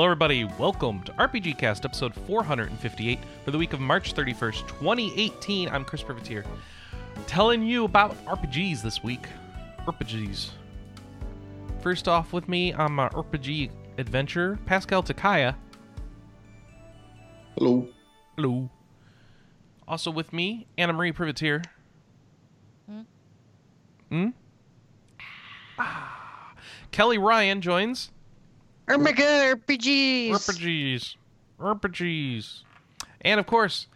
Hello, everybody. Welcome to RPG Cast, episode 458 for the week of March 31st, 2018. I'm Chris Privateer, telling you about RPGs this week. RPGs. First off, with me on my RPG adventure, Pascal Takaya. Hello. Hello. Also with me, Anna Marie Privateer. Hmm? Ah. Kelly Ryan joins. Oh my god, RPGs! RPGs. RPGs. And of course,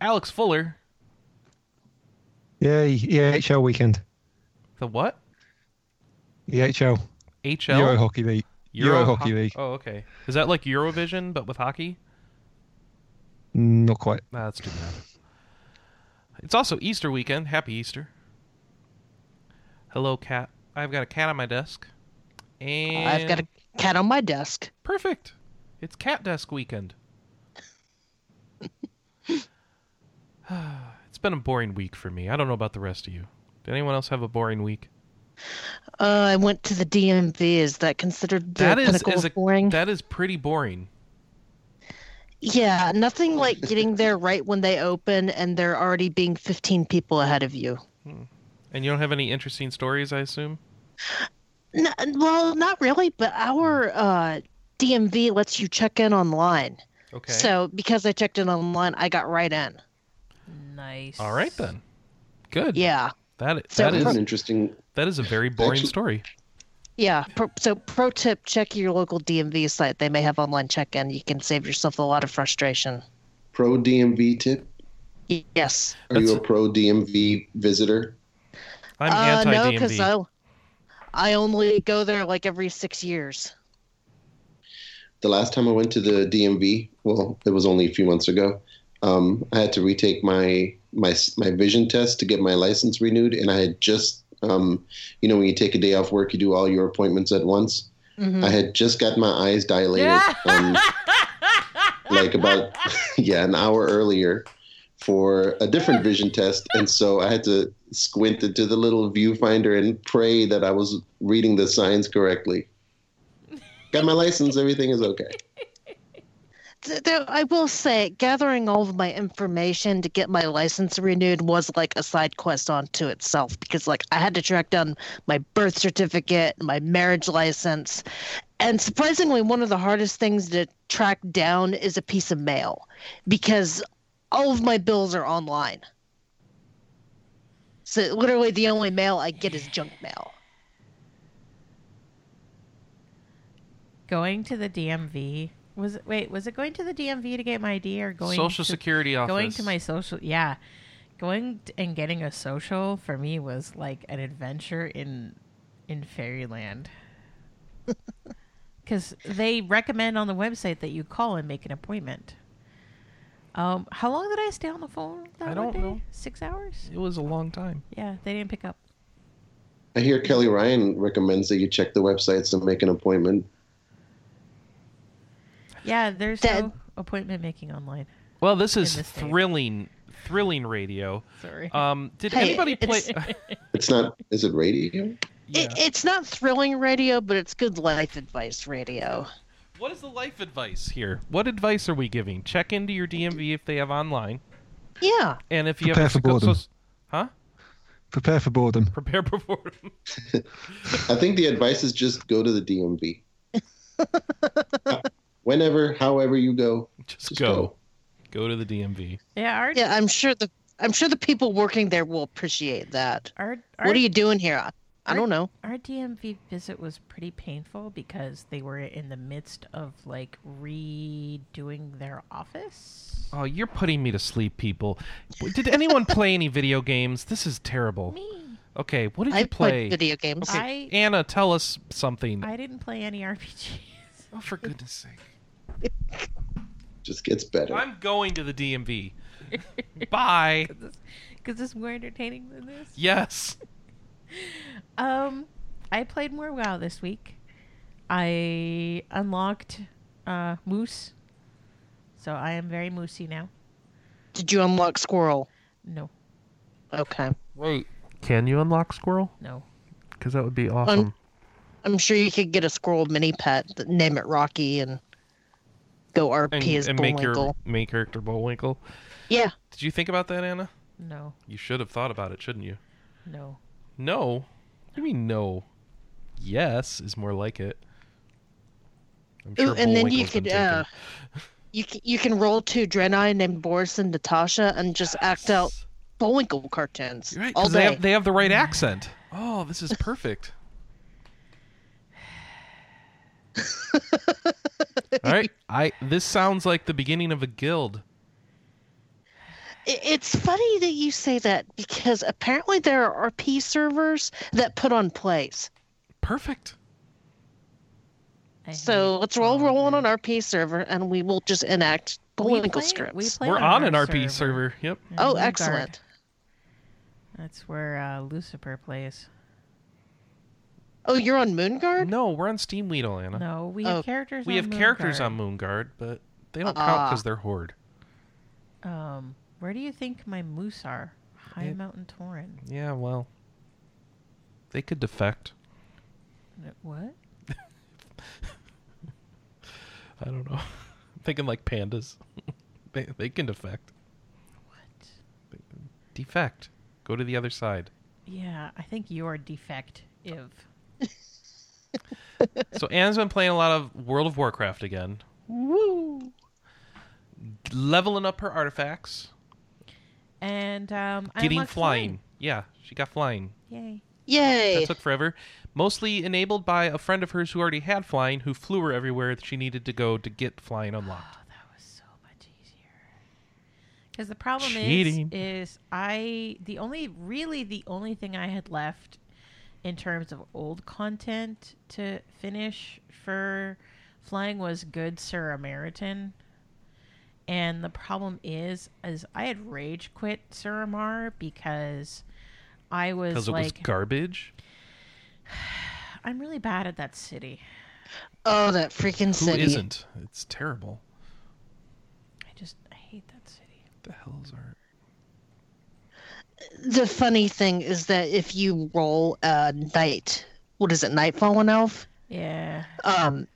Alex Fuller. Yay, EHL weekend. The what? EHL. HL? Euro Hockey League. Euro Hockey Ho- League. Oh, okay. Is that like Eurovision but with hockey? Not quite. Nah, that's too bad. It's also Easter weekend. Happy Easter. Hello, cat. I've got a cat on my desk. And I've got a cat on my desk. Perfect. It's cat desk weekend. it's been a boring week for me. I don't know about the rest of you. Did anyone else have a boring week? Uh, I went to the DMV. Is that considered the That is, is a, boring? that is pretty boring. Yeah, nothing like getting there right when they open and there already being 15 people ahead of you. And you don't have any interesting stories, I assume? N- well, not really, but our uh, DMV lets you check in online. Okay. So because I checked in online, I got right in. Nice. All right then. Good. Yeah, That So that That is is an interesting. that is a very boring Actually- story. yeah. Pro- so pro tip: check your local DMV site. They may have online check-in. You can save yourself a lot of frustration. Pro DMV tip. Yes. Are you a That's- pro DMV visitor? I'm uh, anti no, because DMV. I, I only go there like every six years. The last time I went to the DMV, well, it was only a few months ago. Um, I had to retake my my my vision test to get my license renewed, and I had just, um, you know, when you take a day off work, you do all your appointments at once. Mhm. I had just got my eyes dilated, um, like about yeah an hour earlier for a different vision test, and so I had to squint into the little viewfinder and pray that I was reading the signs correctly. Got my license, everything is okay. I will say, gathering all of my information to get my license renewed was like a side quest onto itself because, like, I had to track down my birth certificate, my marriage license, and surprisingly, one of the hardest things to track down is a piece of mail because all of my bills are online. So literally, the only mail I get is junk mail. Going to the DMV was it, wait was it going to the DMV to get my ID or going to Social to, Security office. going to my social yeah going and getting a social for me was like an adventure in in fairyland because they recommend on the website that you call and make an appointment. Um, how long did I stay on the phone? That I don't day? know. Six hours. It was a long time. Yeah, they didn't pick up. I hear Kelly Ryan recommends that you check the websites and make an appointment. Yeah, there's Dad- no appointment making online. Well, this is this state. thrilling, thrilling radio. Sorry. Um, did Hey, anybody play? it's- It's not. Is it radio? It, it's not thrilling radio, but it's good life advice radio. What is the life advice here? What advice are we giving? Check into your DMV if they have online, Yeah. and if you Prepare have for a so- boredom. so- huh? Prepare for boredom. Prepare for boredom. I think the advice is just go to the DMV. Whenever, however you go, Just, just go. go. go, to the DMV. yeah, our Yeah, I'm sure the I'm sure the people working there will appreciate that. our our, What are you doing here? I, I don't know. our DMV visit was pretty painful because they were in the midst of like redoing their office. Oh, you're putting me to sleep, people. Did anyone play any video games? This is terrible. Me, Okay, what did I you play? video games. Okay, I- Anna, tell us something. I didn't play any RPGs. Oh, for goodness sake! just gets better. I'm going to the DMV. Bye. Because it's more entertaining than this. Yes. Um, I played more WoW this week. I unlocked uh, Moose, so I am very moosey now. Did you unlock Squirrel? No, Okay. Wait. Can you unlock Squirrel? no. Because that would be awesome. I'm sure you could get a squirrel mini pet. Name it Rocky, and go RP and, as and make your main character Bullwinkle. Yeah. Did you think about that, Anna? No, You should have thought about it, shouldn't you? no. No. What do you mean no? Yes is more like it. I'm Ooh, and then you could uh, you can, you can roll two Draenei named Boris and Natasha and just act out Bullwinkle cartoons You're right, all 'cause they day. have, they have the right accent. Oh, this is perfect. All right, I this sounds like the beginning of a guild. I- It's funny that you say that because apparently there are RP servers that put on plays. Perfect. I So let's roll all roll on this. an RP server and we will just enact we play, scripts. We play We're on an RP server. Yep. in oh, Vanguard. excellent. That's where uh, Lucifer plays. Oh, you're on Moonguard? No, we're on Steamwheedle, Anna. No, we have Oh. characters. we on have characters Moonguard. on Moonguard, but they don't count Ah. because they're Horde. Um, where do you think my moose are? High Yeah. Mountain Tauren. Yeah, well, they could defect. What? I don't know. I'm thinking like pandas. they they can defect. What? Defect. Go to the other side. Yeah, I think you're defective. So Anne's been playing a lot of World of Warcraft again. Woo! Leveling up her artifacts. And um, getting unlocked flying. Yeah, she got flying. Yay! Yay. That took forever. Mostly enabled by a friend of hers who already had flying, who flew her everywhere that she needed to go to get flying unlocked. Oh, that was so much easier. Because the problem Cheating. is, is I the only really the only thing I had left in terms of old content to finish for flying was good Sir Ameritan. And the problem is, is I had rage quit Suramar because I was Because it like, was garbage. I'm really bad at that city. oh, that freaking Who city. isn't? It's terrible. I just I hate that city. What the hell is art? The funny thing is that if you roll a night, what is it, Nightfallen Elf? Yeah. Um,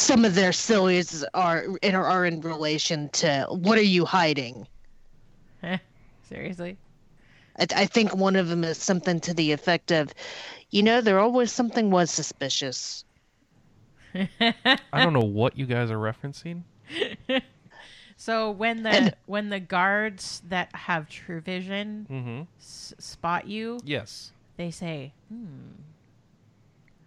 some of their sillies are in, are in relation to what are you hiding? Seriously. I, I think one of them is something to the effect of, you know, there always something was suspicious. I don't know what you guys are referencing. So when the And- when the guards that have true vision Mm-hmm. s- spot you, Yes. they say, "Hmm,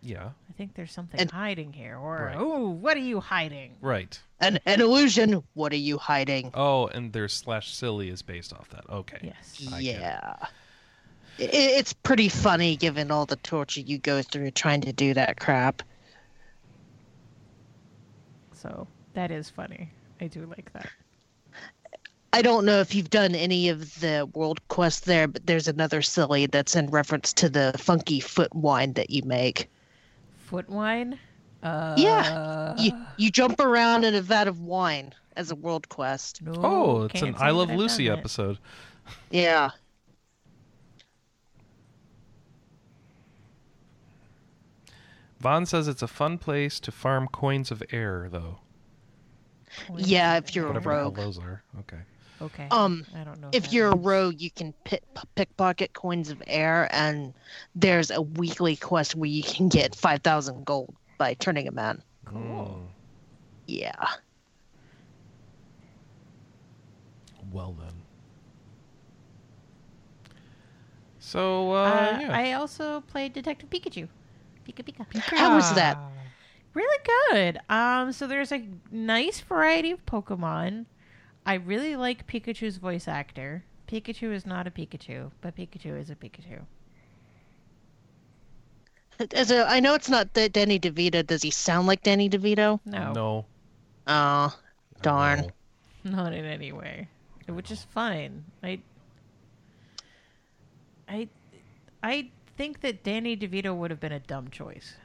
Yeah. I think there's something And- hiding here," or Right. "Oh, what are you hiding?" Right. An, an illusion, what are you hiding? Oh, and their slash silly is based off that. Okay. Yes. I get it. yeah. It's pretty funny given all the torture you go through trying to do that crap. So that is funny. I do like that. I don't know if you've done any of the world quests there, but there's another silly that's in reference to the funky foot wine that you make. Foot wine. Uh, Yeah. You you jump around in a vat of wine as a world quest. No, Oh, it's an I Love Lucy done it. episode. Yeah. Vaughn says it's a fun place to farm coins of air, though. Coins Yeah, if you're a air. Whatever the rogue. those are. Okay. Okay. Um, I don't know. If that you're a rogue, you can pick, pickpocket coins of air, and there's a weekly quest where you can get 5,000 gold by turning them in. Cool. Mm, Yeah. well then. So uh, Uh, yeah. I also played Detective Pikachu. Pika Pika. How was that? Really good. Um, so there's a nice variety of Pokemon. I really like Pikachu's voice actor. Pikachu is not a Pikachu, but Pikachu is a Pikachu. As a, I know it's not the Danny DeVito. Does he sound like Danny DeVito? No, No. Oh, darn. No. not in any way. Which is fine. I, I, I think that Danny DeVito would have been a dumb choice.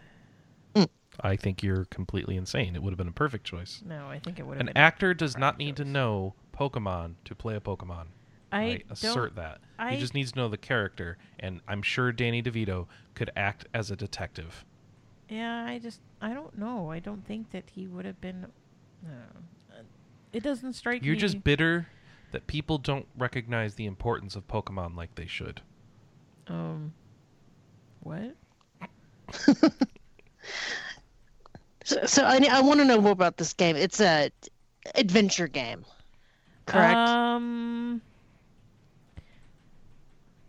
I think you're completely insane. It would have been a perfect choice. No, I think it would have An actor does not correct need to know Pokemon to play a Pokemon. I I assert that. I- he just needs to know the character, and I'm sure Danny DeVito could act as a detective. Yeah, I just I don't know. I don't think that he would have been. No. It doesn't strike me. You're me. just bitter that people don't recognize the importance of Pokemon like they should. um. What? So, so I, I want to know more about this game. It's a adventure game, correct? Um.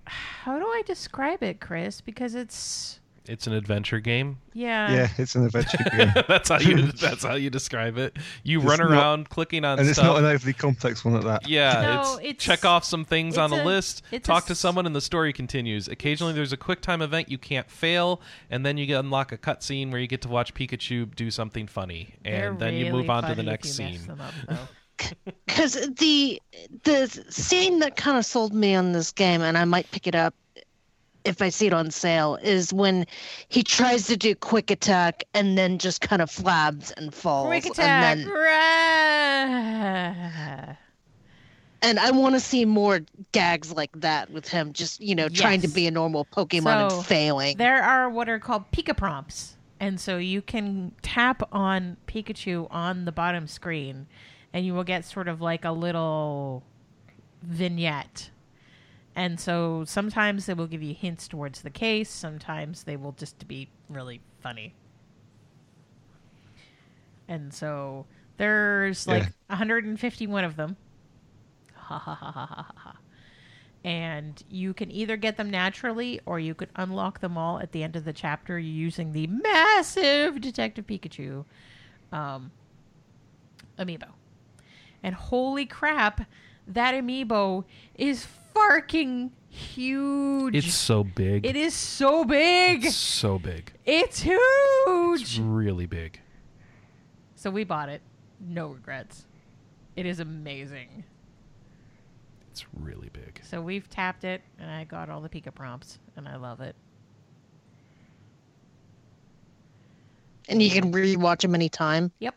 How do I describe it, Chris? Because it's It's an adventure game. yeah. yeah, it's an adventure game. that's how you. That's how you describe it. You It's run not- around clicking on stuff. and it's not an overly complex one at that. Yeah, No, it's, it's- check off some things on a, a- list, it's a talk to someone, and the story continues. Occasionally, there's a quick time event you can't fail, and then you get unlock a cutscene where you get to watch Pikachu do something funny, and They're then you move on to the next scene. them up, though. Because the the scene that kind of sold me on this game, and I might pick it up if I see it on sale, is when he tries to do quick attack and then just kind of flabs and falls. Quick attack! And, then, Rah! and I want to see more gags like that with him, just you know, trying to be a normal Pokemon So, and failing. There are what are called Pika prompts. And so you can tap on Pikachu on the bottom screen and you will get sort of like a little vignette. And so sometimes they will give you hints towards the case, sometimes they will just be really funny. And so there's like Yeah. 151 of them. Ha ha ha ha ha ha and you can either get them naturally or you could unlock them all at the end of the chapter using the massive Detective Pikachu um, amiibo. And holy crap, that amiibo is farking huge. It's so big. it is so big. It's so big. It's huge. It's really big. So we bought it. No regrets. It is amazing. It's really big. So we've tapped it, and I got all the Pika prompts, and I love it. and you can rewatch them anytime. Yep.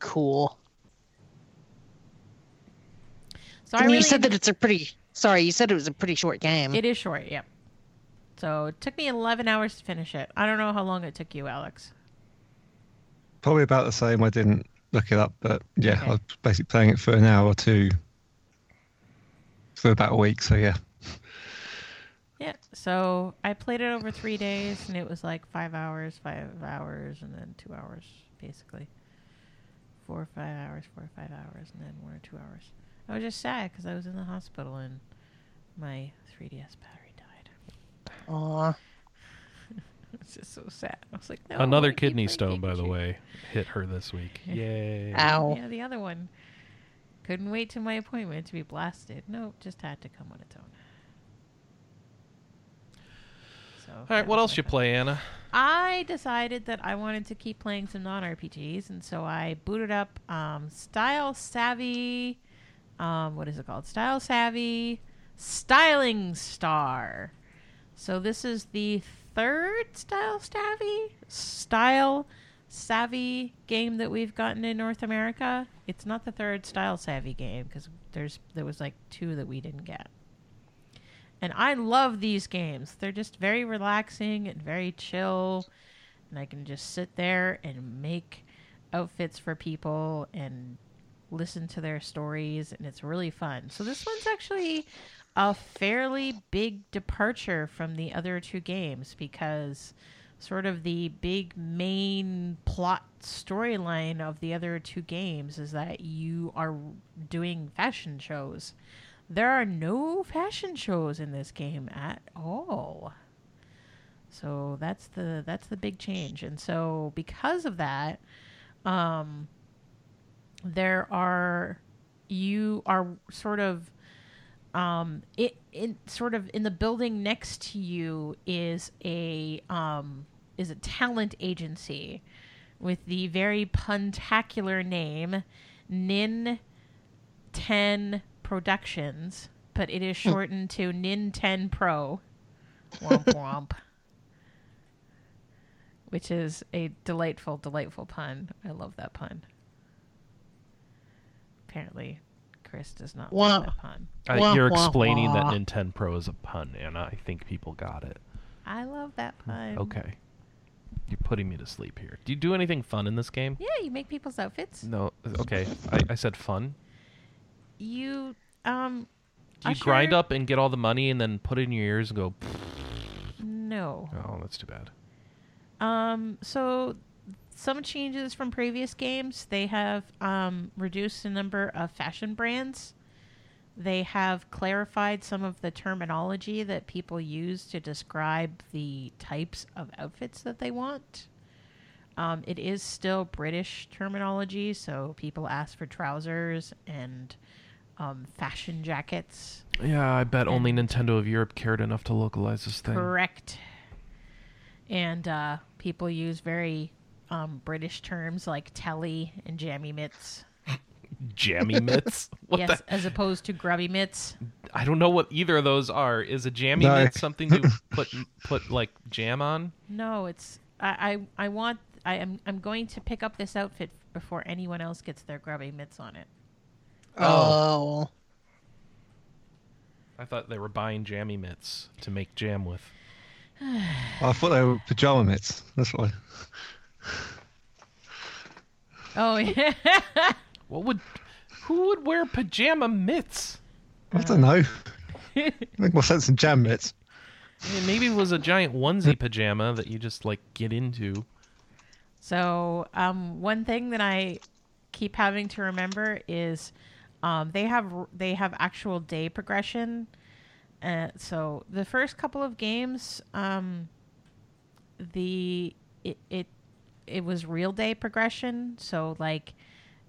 Cool. So I and really you said that it's a pretty. Sorry, you said it was a pretty short game. it is short. Yep. So it took me 11 hours to finish it. I don't know how long it took you, Alex. Probably about the same. I didn't look it up, but yeah, Okay. I was basically playing it for an hour or two for about a week. So yeah, Yeah. So I played it over three days, and it was like five hours, five hours, and then two hours, basically. Four or five hours, four or five hours, and then one or two hours. I was just sad because I was in the hospital and my 3DS battery died. Aw. It's just so sad. I was like, no. Another kidney stone, by the way, hit her this week. Yay. Ow. Yeah, the other one. Couldn't wait till my appointment to be blasted. Nope, just had to come on its own. So, All right, what else you fun. play, Anna? I decided that I wanted to keep playing some non RPGs, and so I booted up um, Style Savvy. Um, what is it called? Style Savvy Styling Star. So this is the third Style Savvy Style Savvy game that we've gotten in North America. It's not the third Style Savvy game because there's there was like two that we didn't get. And I love these games. They're just very relaxing and very chill. And I can just sit there and make outfits for people and listen to their stories. And it's really fun. So this one's actually a fairly big departure from the other two games because sort of the big main plot storyline of the other two games is that you are doing fashion shows. There are no fashion shows in this game at all. So that's the that's the big change. And so because of that, um there are you are sort of um it in sort of in the building next to you is a um is a talent agency with the very puntacular name Nin 10 Productions, but it is shortened to Nin 10 Pro. Womp womp. Which is a delightful, delightful pun. I love that pun. Apparently, Chris does not Wah. like that pun. Uh, Wah, you're wah, explaining wah. that Nintendo Pro is a pun, and I think people got it. I love that pun. Okay. You're putting me to sleep here. Do you do anything fun in this game? Yeah, you make people's outfits. No. Okay. I, I said fun. You um Do you Usher- grind up and get all the money and then put it in your ears and go? no. Oh, that's too bad. Um, so some changes from previous games. They have um, reduced the number of fashion brands. They have clarified some of the terminology that people use to describe the types of outfits that they want. Um, it is still British terminology, so people ask for trousers and um, fashion jackets. Yeah, I bet only Nintendo of Europe cared enough to localize this thing. Correct. And uh, people use very um, British terms like telly and jammy mitts. Jammy mitts. What yes, the? as opposed to grubby mitts. I don't know what either of those are. Is a jammy No. mitt something you put put like jam on? No, it's I I, I want I am I'm going to pick up this outfit before anyone else gets their grubby mitts on it. Oh. I thought they were buying jammy mitts to make jam with. I thought they were pajama mitts. That's why. Oh yeah. What would? Who would wear pajama mitts? I don't know. Make more sense than jam mitts. I mean, maybe it was a giant onesie pajama that you just like get into. So, um, one thing that I keep having to remember is um, they have they have actual day progression. Uh, so the first couple of games, um, the it, it it was real day progression. So like,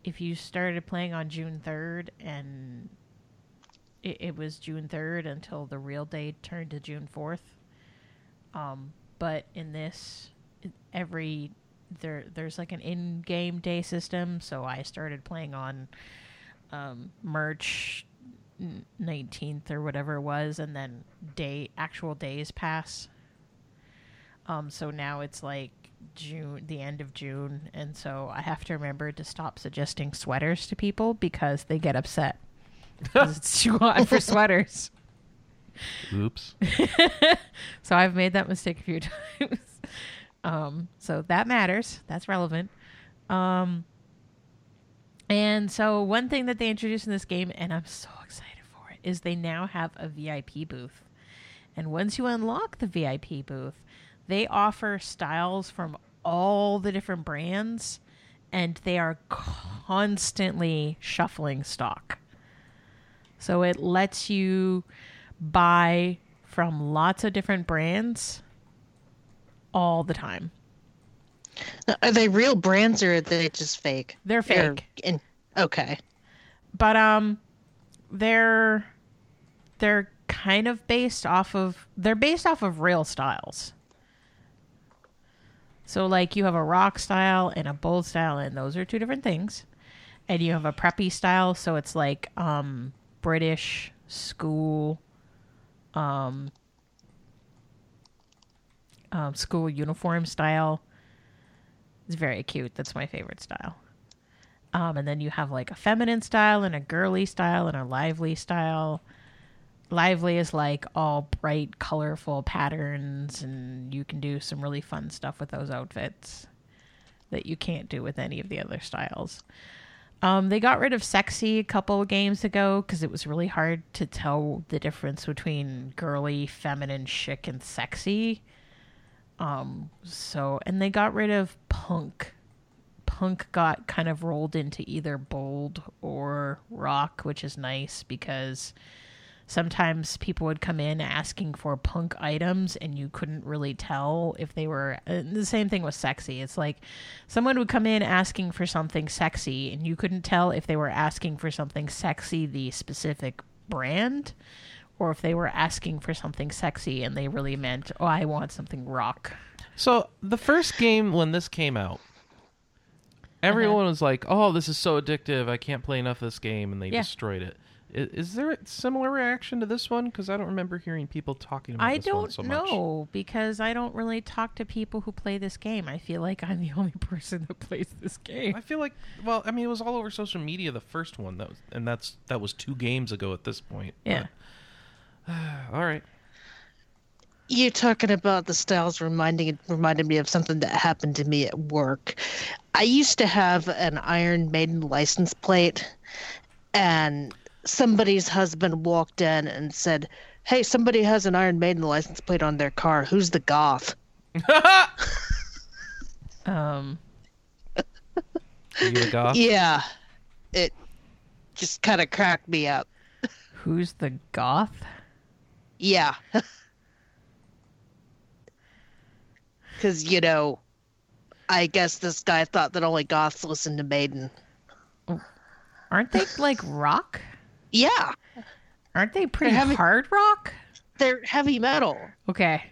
if you started playing on June third and it, it was June third until the real day turned to June fourth. Um, but in this, every there there's like an in-game day system so i started playing on um march 19th or whatever it was and then day actual days pass um so now it's like june the end of june and so i have to remember to stop suggesting sweaters to people because they get upset. it's too hot for sweaters Oops. so I've made that mistake a few times. um, so that matters. That's relevant. Um, and so one thing that they introduced in this game, and I'm so excited for it, is they now have a VIP booth. And once you unlock the VIP booth, they offer styles from all the different brands, and they are constantly shuffling stock. So it lets you buy from lots of different brands all the time. Now, Are they real brands or are they just fake? They're They're fake. in- okay. But um they're they're kind of based off of they're based off of real styles. So like you have a rock style and a bold style and those are two different things. And you have a preppy style so it's like um British school um um, school uniform style. It's very cute. That's my favorite style. Um, and then you have like a feminine style and a girly style and a lively style. Lively is like all bright, colorful patterns, and you can do some really fun stuff with those outfits that you can't do with any of the other styles. Um, they got rid of sexy a couple of games ago because it was really hard to tell the difference between girly, feminine, chic, and sexy. Um, so, and they got rid of punk. Punk got kind of rolled into either bold or rock, which is nice because sometimes people would come in asking for punk items and you couldn't really tell if they were the same thing with sexy it's like someone would come in asking for something sexy and you couldn't tell if they were asking for something sexy the specific brand or if they were asking for something sexy and they really meant oh i want something rock So the first game when this came out, everyone uh-huh. was like, "Oh, this is so addictive! I can't play enough of this game," and they Yeah. destroyed it. I- Is, there a similar reaction to this one? Because I don't remember hearing people talking about I this one don't know because I don't really talk to people who play this game. I feel like I'm the only person that plays this game. I feel like, well, I mean, it was all over social media the first one, that was, and that's that was two games ago at this point. Yeah. But, all right. You talking about the styles reminding reminded me of something that happened to me at work. I used to have an Iron Maiden license plate, and somebody's husband walked in and said, "Hey, somebody has an Iron Maiden license plate on their car. Who's the goth?" Um, Are you a goth? Yeah, it just kind of cracked me up. who's the goth? Yeah. Because, you know, I guess this guy thought that only goths listened to Maiden. Aren't they like rock? Yeah, Aren't they pretty having- hard rock? they're heavy metal. Okay.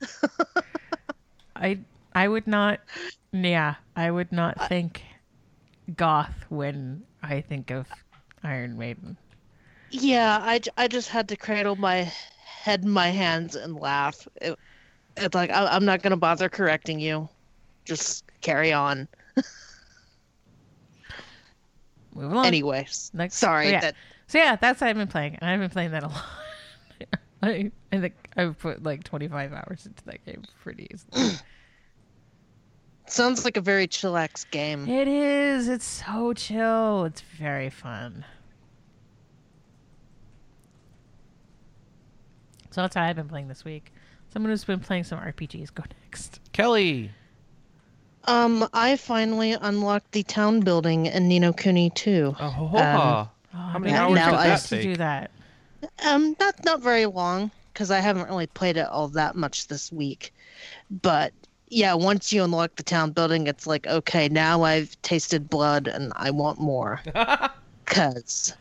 I I would not yeah, I would not think goth when I think of Iron Maiden. Yeah, I, I just had to cradle my head in my hands and laugh. It, it's like, I, I'm not going to bother correcting you. Just carry on. Move along. Anyways, Next- sorry oh, yeah. that So yeah, that's what I've been playing. and I've been playing that a lot. I I think I've put like 25 hours into that game pretty easily. sounds like a very chillax game. it is. It's so chill. It's very fun. So that's how I've been playing this week. Someone who's been playing some RPGs, go next. Kelly. Um, I finally unlocked the town building in Ni no Kuni 2. Oh, ho, ho, ha. Oh, How many now- hours now did I that used to do that. Um, not not very long because I haven't really played it all that much this week. But yeah, once you unlock the town building, it's like okay, now I've tasted blood and I want more because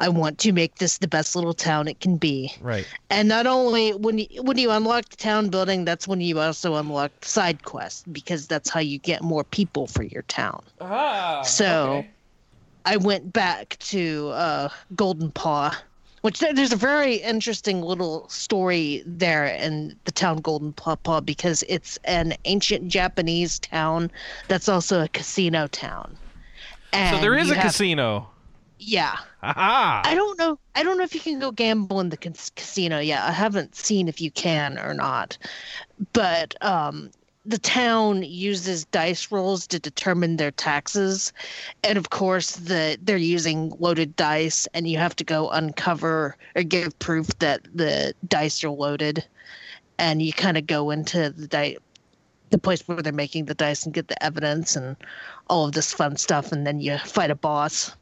I want to make this the best little town it can be. Right. And not only when you when you unlock the town building, that's when you also unlock side quests because that's how you get more people for your town. Ah, So I went back to uh, Golden Paw, which there's a very interesting little story there in the town Golden Paw, Paw because it's an ancient Japanese town that's also a casino town. And So there is a have- casino. Yeah. Aha! I don't know. I don't know if you can go gamble in the cas- casino Yeah, I haven't seen if you can or not. But um, the town uses dice rolls to determine their taxes, and of course, the they're using loaded dice, and you have to go uncover or give proof that the dice are loaded, and you kind of go into the dice. The place where they're making the dice and get the evidence and all of this fun stuff, and then you fight a boss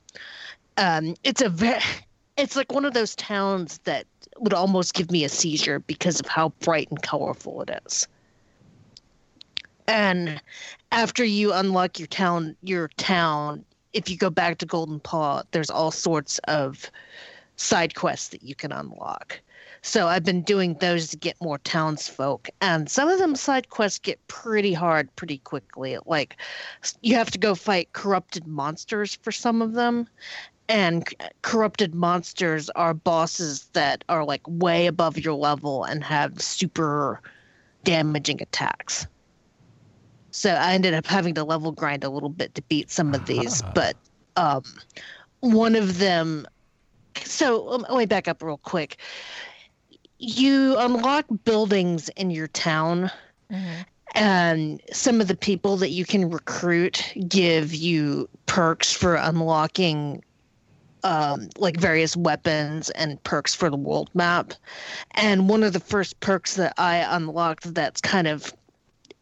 um, it's a very it's like one of those towns that would almost give me a seizure because of how bright and colorful it is. And after you unlock your town your town if you go back to golden paw there's all sorts of side quests that you can unlock. So i've been doing those to get more townsfolk and some of them side quests get pretty hard pretty quickly. Like you have to go fight corrupted monsters for some of them and corrupted monsters are bosses that are like way above your level and have super damaging attacks. So I ended up having to level grind a little bit to beat some of these, but um, one of them. So um, let me back up real quick. You unlock buildings in your town and some of the people that you can recruit give you perks for unlocking um, like various weapons and perks for the world map and one of the first perks that i unlocked that's kind of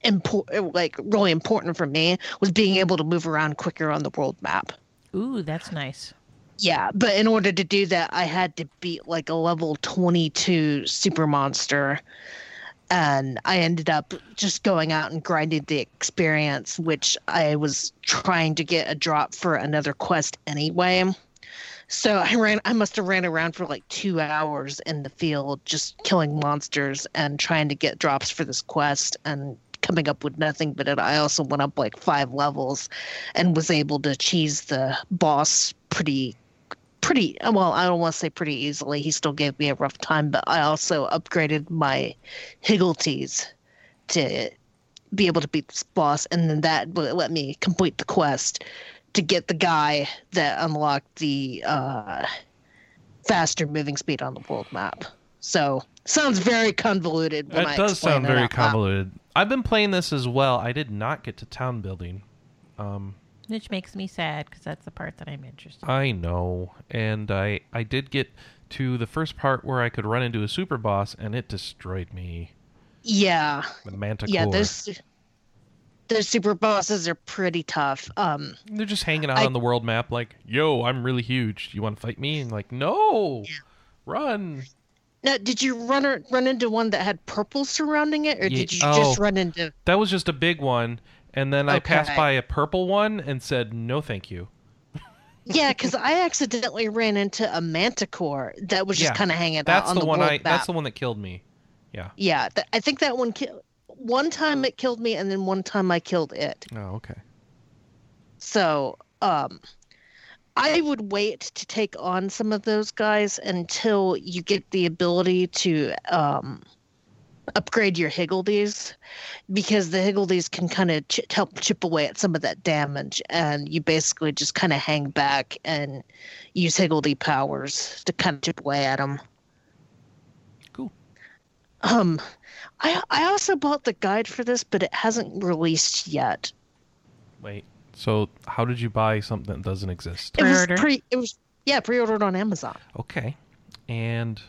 important like really important for me was being able to move around quicker on the world map Ooh, that's nice. yeah, but in order to do that, I had to beat like a level 22 super monster. And I ended up just going out and grinding the experience, which I was trying to get a drop for another quest anyway. So I ran, I must have ran around for like two hours in the field, just killing monsters and trying to get drops for this quest and coming up with nothing. But it, I also went up like five levels and was able to cheese the boss pretty pretty well i don't want to say pretty easily he still gave me a rough time but i also upgraded my higgledies to be able to beat this boss and then that let me complete the quest to get the guy that unlocked the uh, faster moving speed on the world map So sounds very convoluted. When That I does sound very out loud. convoluted. I've been playing this as well. I did not get to town building. Um, Which makes me sad because that's the part that I'm interested. in. I know, and I I did get to the first part where I could run into a super boss, and it destroyed me. Yeah, The Manticore. yeah. Those those super bosses are pretty tough. Um, They're just hanging out I- on the world map, like, "Yo, I'm really huge. You want to fight me?" And like, "No, run." now, did you run or, run into one that had purple surrounding it, or Ye- did you oh. just run into? That was just a big one, and then I passed by a purple one and said, "No, thank you." Yeah, because I accidentally ran into a manticore that was just Yeah, kind of hanging out That's on the, the, one world I. map. That's the one that killed me. Yeah, th- I think that one killed. One time it killed me, and then one time I killed it. Oh, okay. So, um, I would wait to take on some of those guys until you get the ability to um, upgrade your Higgledies, because the Higgledies can kind of ch- help chip away at some of that damage, and you basically just kind of hang back and use Higgledy powers to kind of chip away at them. Cool. Um, I I also bought the guide for this, but it hasn't released yet. Wait. So, how did you buy something that doesn't exist? It was Pre-order? pre. It was yeah, pre-ordered on Amazon. Okay. And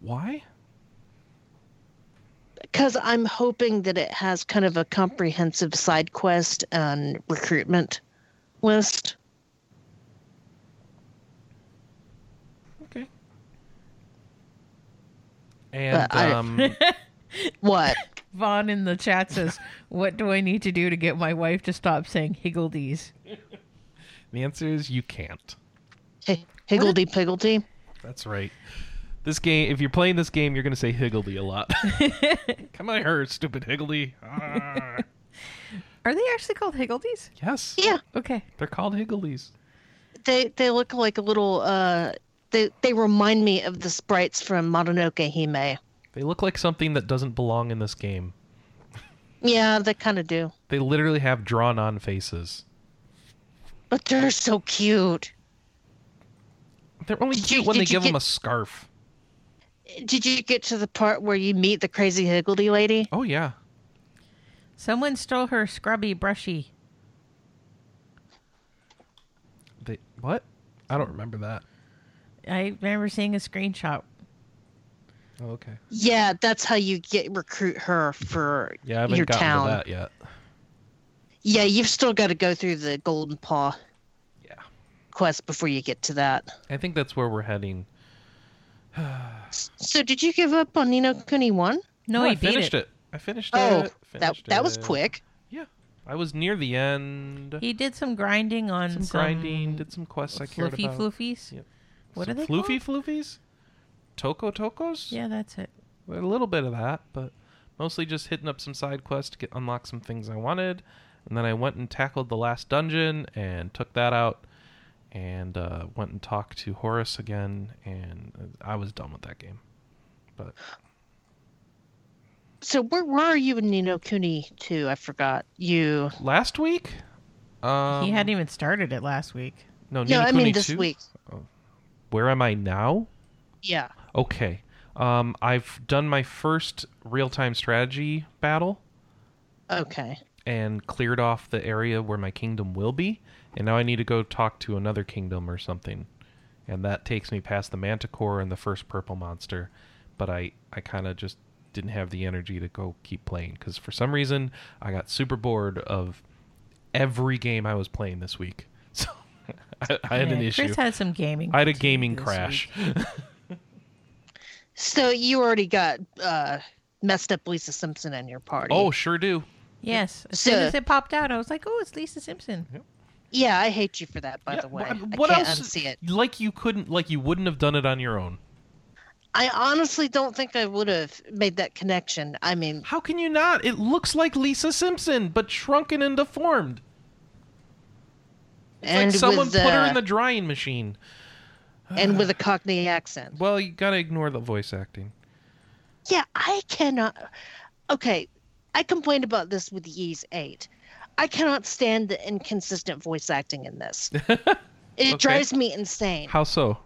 why? Because I'm hoping that it has kind of a comprehensive side quest and recruitment list. And But I- um, What? Vaughn in the chat says, "What do I need to do to get my wife to stop saying Higgledies?" the answer is you can't. Hey, Higgledy Piggledy. That's right. This game, if you're playing this game, you're going to say Higgledy a lot. Come on here, stupid Higgledy. Ah. Are they actually called Higgledies? yes. Yeah, Okay. They're called Higgledies. they they look like a little. Uh, they they remind me of the sprites from Mononoke Hime. They look like something that doesn't belong in this game. Yeah, they kind of do. They literally have drawn on faces. But they're so cute. They're only Did you- cute when they did you give them a scarf. Did you get to the part where you meet the crazy Higgledy lady? Oh, yeah. Someone stole her scrubby brushy. They What? I don't remember that. I remember seeing a screenshot. Oh, okay. Yeah, that's how you get recruit her for Yeah, I haven't your gotten town. to that yet. Yeah, you've still got to go through the Golden Paw Yeah. quest before you get to that. I think that's where we're heading. So, did you give up on Ni no Kuni one? No, I beat finished it. it. I finished Oh, it. that finished that was it. quick. Yeah. I was near the end. He did some grinding on some some, grinding, did some quests I cared fluffy about. floofies. Yep. What some are they floofy called? floofies? Toko tokos? Yeah, that's it. A little bit of that, but mostly just hitting up some side quests to get unlock some things I wanted. And then I went and tackled the last dungeon and took that out and uh, went and talked to Horus again and I was done with that game. But So, where were you in Ni no Kuni two? I forgot. You. last week um, he hadn't even started it last week. No, No, Ni no I Kuni mean this 2? week. Where am I now? Yeah. Okay. Um, I've done my first real-time strategy battle Okay. and cleared off the area where my kingdom will be, and now I need to go talk to another kingdom or something, and that takes me past the Manticore and the first purple monster, but I I kind of just didn't have the energy to go keep playing because for some reason I got super bored of every game I was playing this week, so I, I had Yeah, an issue. Chris had some gaming. I had a gaming crash. So you already got uh, messed up Lisa Simpson in your party. oh, sure do. Yes. As soon as it popped out, I was like, "Oh, it's Lisa Simpson." yeah, I hate you for that. By Yeah, the way, wh- I what can't else? unsee it. Like you couldn't, like you wouldn't have done it on your own. I honestly don't think I would have made that connection. I mean, How can you not? It looks like Lisa Simpson, but shrunken and deformed. It's and like someone with put her uh, in the drying machine. and with a Cockney accent. Well, you gotta ignore the voice acting. Yeah, I cannot. Okay, I complained about this with Ys 8. I cannot stand the inconsistent voice acting in this. It drives me insane. How so?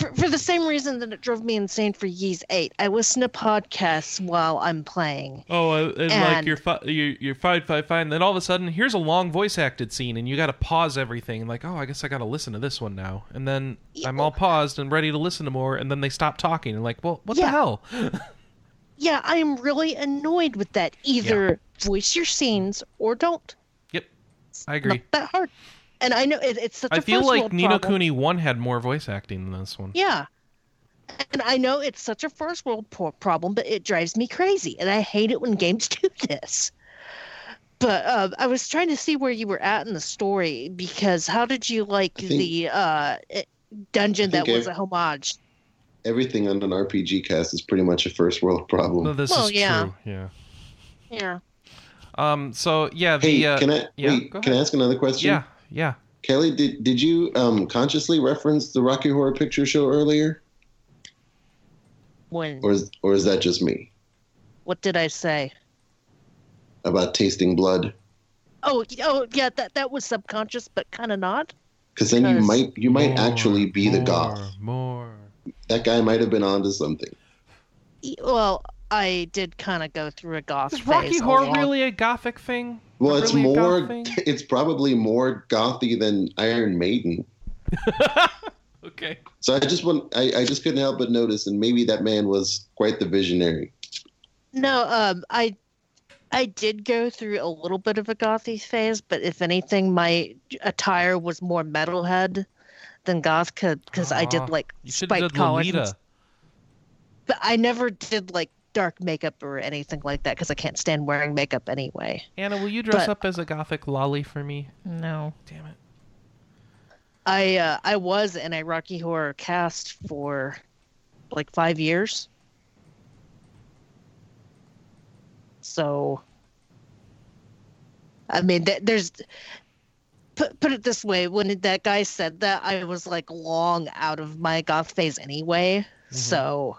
For, for the same reason that it drove me insane for Ys 8. I listen to podcasts while I'm playing. Oh, uh, and, like you're fi- you're you're fine, fine, fine. Then all of a sudden, here's a long voice acted scene, and you got to pause everything. And like, oh, I guess I got to listen to this one now. And then I'm all paused and ready to listen to more. And then they stop talking, and like, well, what the hell? Yeah, I am really annoyed with that. Either voice your scenes or don't. yep, I agree. Not that hard. And I know it, it's such a I feel first like world Ni no problem. Kuni one had more voice acting than this one. Yeah. And I know it's such a first world po- problem, but it drives me crazy. And I hate it when games do this. But uh, I was trying to see where you were at in the story because how did you like think- the uh, eh, dungeon that was ev- a homage? Everything on an RPG cast is pretty much a first world problem. No, this Well, is yeah. true. Yeah. Yeah. Um. So yeah. The hey, uh, can I yeah, wait? Can I ask another question? yeah. Yeah. Kelly, did did you um, consciously reference the Rocky Horror Picture Show earlier, When or is or is that just me what did I say? about tasting blood? Oh, oh yeah, that that was subconscious, but kind of not. Because then you might you might More, actually be the goth. More. That guy might have been onto something. Well, I did kind of go through a goth Is Rocky. Horror really a gothic thing? Well, it's really more. It's probably more gothy than Iron Maiden. okay. So I just want. I, I just couldn't help but notice, and maybe that man was quite the visionary. No, um, I I did go through a little bit of a gothy phase, but if anything, my attire was more metalhead than goth because I did like You spiked collars. and Lolita. s- But I never did like dark makeup or anything like that because I can't stand wearing makeup anyway. Anna, will you dress But- up as a gothic lolly for me? No. Damn it. I uh, I was in a Rocky Horror cast for like five years. So, I mean, th- there's put put it this way: when that guy said that, I was like long out of my goth phase anyway. So,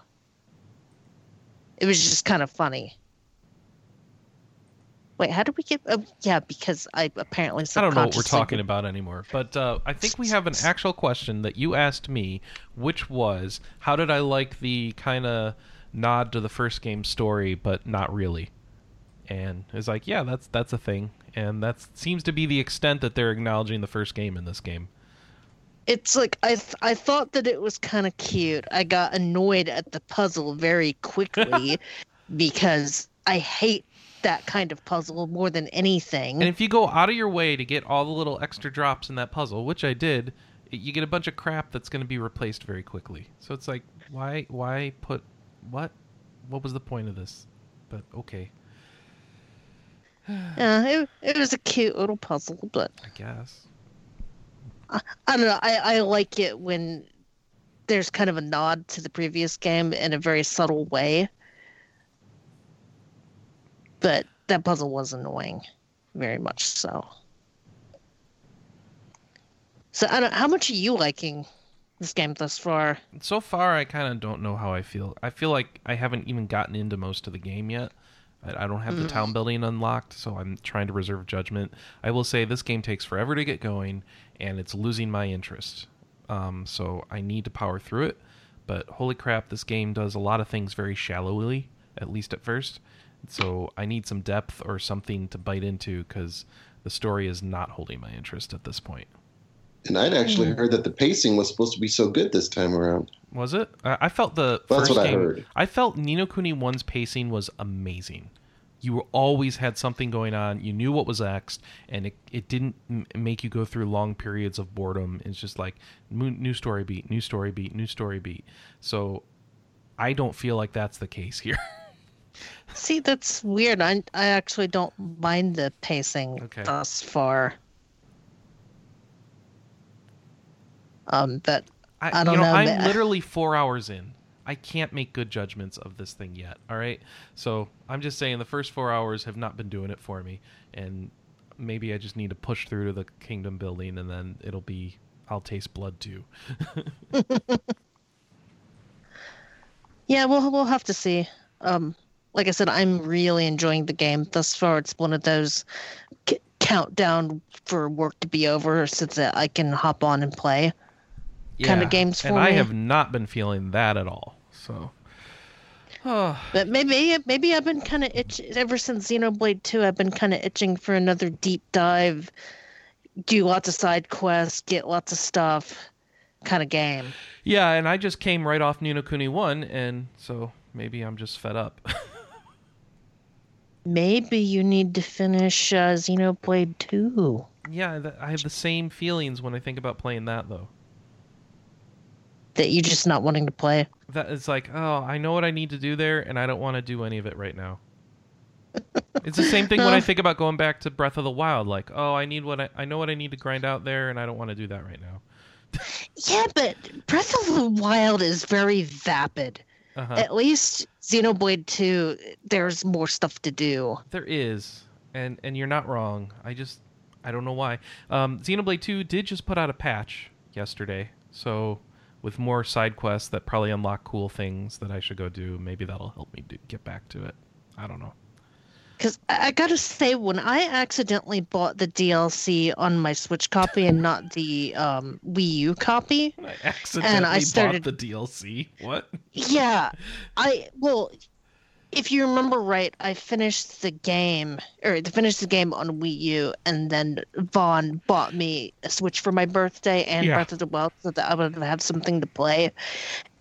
it was just kind of funny. Wait, how did we get? Uh, yeah, because I apparently I don't know what we're talking about anymore, but uh, I think we have an actual question that you asked me, which was, how did I like the kind of nod to the first game story, but not really? And it's like, yeah, that's that's a thing, and that seems to be the extent that they're acknowledging the first game in this game. It's like I th- I thought that it was kind of cute. I got annoyed at the puzzle very quickly because I hate that kind of puzzle more than anything. And if you go out of your way to get all the little extra drops in that puzzle, which I did, you get a bunch of crap that's going to be replaced very quickly. So it's like, why, why put what? What was the point of this? But okay, yeah, uh, it, it was a cute little puzzle, but I guess. I don't know. I, I like it when there's kind of a nod to the previous game in a very subtle way. But that puzzle was annoying, very much so. So I don't. How much are you liking this game thus far? So far, I kind of don't know how I feel. I feel like I haven't even gotten into most of the game yet. I, I don't have the town building unlocked, so I'm trying to reserve judgment. I will say this game takes forever to get going, and it's losing my interest. Um, so I need to power through it. But holy crap, this game does a lot of things very shallowly, at least at first. So I need some depth or something to bite into because the story is not holding my interest at this point. And I'd actually hmm. heard that the pacing was supposed to be so good this time around. Was it? I I felt the That's first what I game. heard. I felt Ni no Kuni 1's pacing was amazing. You were always had something going on. You knew what was next, and it, it didn't m- make you go through long periods of boredom. It's just like mo- new story beat, new story beat, new story beat. So I don't feel like that's the case here. See, that's weird. I I actually don't mind the pacing Okay. thus far. Um, but I don't you know, know, I'm literally four hours in. I can't make good judgments of this thing yet. All right, so I'm just saying the first four hours have not been doing it for me, and maybe I just need to push through to the kingdom building, and then it'll be I'll taste blood too. yeah, we'll we'll have to see. Um, like I said, I'm really enjoying the game thus far. It's one of those c- countdown for work to be over, so that I can hop on and play. Kind of games for and me. I have not been feeling that at all. So, oh, But maybe maybe I've been kind of itch ever since Xenoblade 2. I've been kind of itching for another deep dive, do lots of side quests, get lots of stuff, kind of game. yeah, and I just came right off Ni no Kuni one, and so maybe I'm just fed up. Maybe you need to finish uh, Xenoblade 2. yeah, I have the same feelings when I think about playing that though. That you're just not wanting to play. That is like, oh, I know what I need to do there, and I don't want to do any of it right now. it's the same thing when I think about going back to Breath of the Wild. Like, oh, I need what I, I know what I need to grind out there, and I don't want to do that right now. Yeah, but Breath of the Wild is very vapid. Uh-huh. At least Xenoblade 2, there's more stuff to do. There is, and and you're not wrong. I just I don't know why. Um, Xenoblade Two did just put out a patch yesterday, so with more side quests that probably unlock cool things that I should go do. Maybe that'll help me do, get back to it. I don't know. Because I gotta say, when I accidentally bought the DLC on my Switch copy and not the um, Wii U copy, I accidentally I started- bought the DLC. What? yeah, I well, if you remember right, I finished the game or finished the game on Wii U, and then Vaughn bought me a Switch for my birthday and Yeah. Breath of the Wild so that I would have something to play.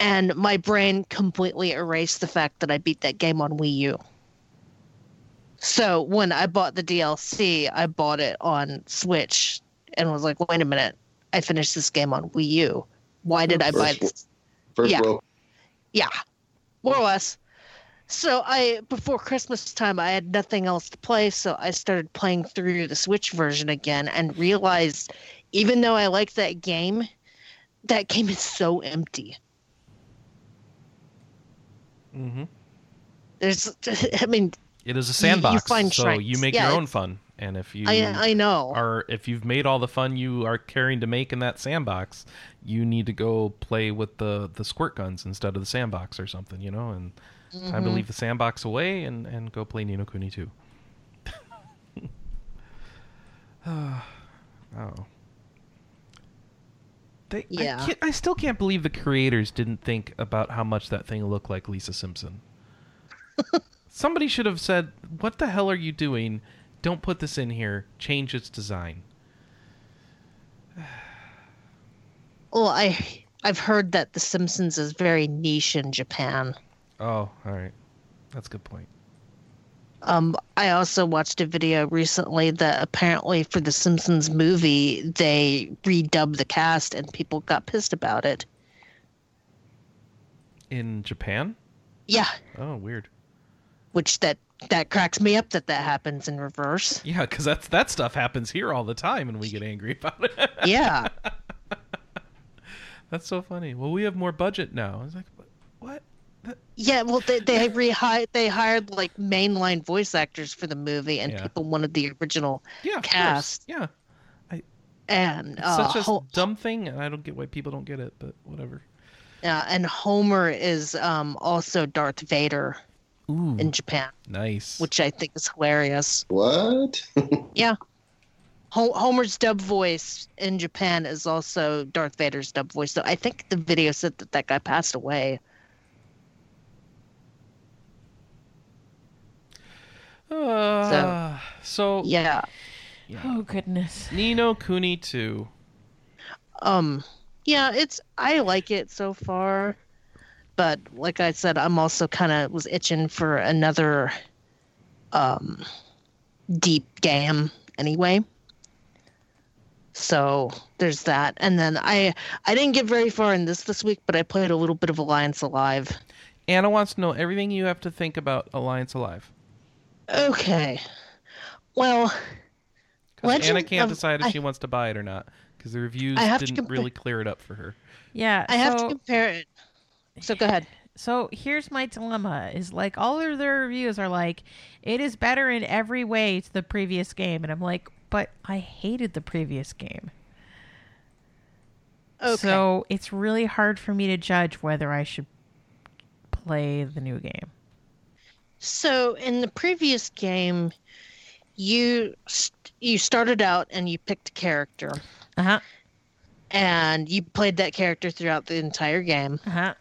And my brain completely erased the fact that I beat that game on Wii U. So when I bought the DLC, I bought it on Switch and was like, wait a minute, I finished this game on Wii U. Why did I buy First- this? First Yeah. world. Yeah, more or less. So I before Christmas time I had nothing else to play, so I started playing through the Switch version again and realized even though I like that game, that game is so empty. Mm-hmm. There's I mean, It is a You- you sandbox, find so you make Yeah, your own fun. And if you I I know. are if you've made all the fun you are caring to make in that sandbox, you need to go play with the the squirt guns instead of the sandbox or something, you know. And time to Mhm. leave the sandbox away and and go play Ni no Kuni 2. oh. They, Yeah. I, I still can't believe the creators didn't think about how much that thing looked like Lisa Simpson. Somebody should have said, "What the hell are you doing? Don't put this in here. Change its design." Well, I I've heard that The Simpsons is very niche in Japan. Oh, all right. That's a good point. Um, I also watched a video recently that apparently for the Simpsons movie they redubbed the cast and people got pissed about it. In Japan? Yeah, Oh, weird. which that that cracks me up that that happens in reverse. Yeah, because that's that stuff happens here all the time, and we get angry about it. Yeah, that's so funny. Well, we have more budget now. I was like, "What? What? That- yeah. Well, they they rehi- they hired like mainline voice actors for the movie, and Yeah. people wanted the original Yeah, Cast. course. Yeah, and it's uh, such a Ho- dumb thing, and I don't get why people don't get it, but whatever. uh, and Homer is um also Darth Vader Ooh, in Japan, nice. which I think is hilarious. What? Ho- Homer's dub voice in Japan is also Darth Vader's dub voice. So I think the video said that that guy passed away. Uh, so, Yeah. Oh goodness. Ni no Kuni 2. Um. Yeah. It's I like it so far, but like I said, I'm also kind of was itching for another, um, deep game anyway. So there's that, and then I I didn't get very far in this this week, but I played a little bit of Alliance Alive. Anna wants to know everything you have to think about Alliance Alive. Okay. Well, Legend Anna can't of- decide if I- she wants to buy it or not. Because the reviews I have to didn't compare- really clear it up for her. Yeah. I have so, to compare it. So go ahead. So here's my dilemma: is like all of their reviews are like, it is better in every way to the previous game, and I'm like, but I hated the previous game. Okay. So it's really hard for me to judge whether I should play the new game. So in the previous game, you st- you started out and you picked a character, Uh huh. and you played that character throughout the entire game. Uh-huh.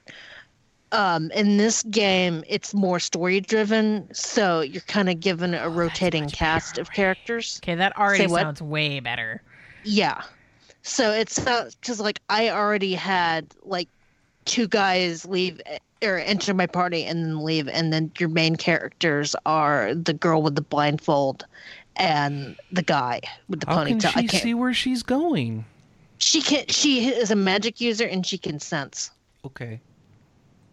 Um, in this game, it's more story driven, so you're kind of given a rotating cast of characters. Okay, that already Say what? sounds way better. Yeah. So it's because like I already had like two guys leave or enter my party and then leave, and then your main characters are the girl with the blindfold and the guy with the How can ponytail. I she can't. see where she's going? She can. She is a magic user and she can sense. Okay.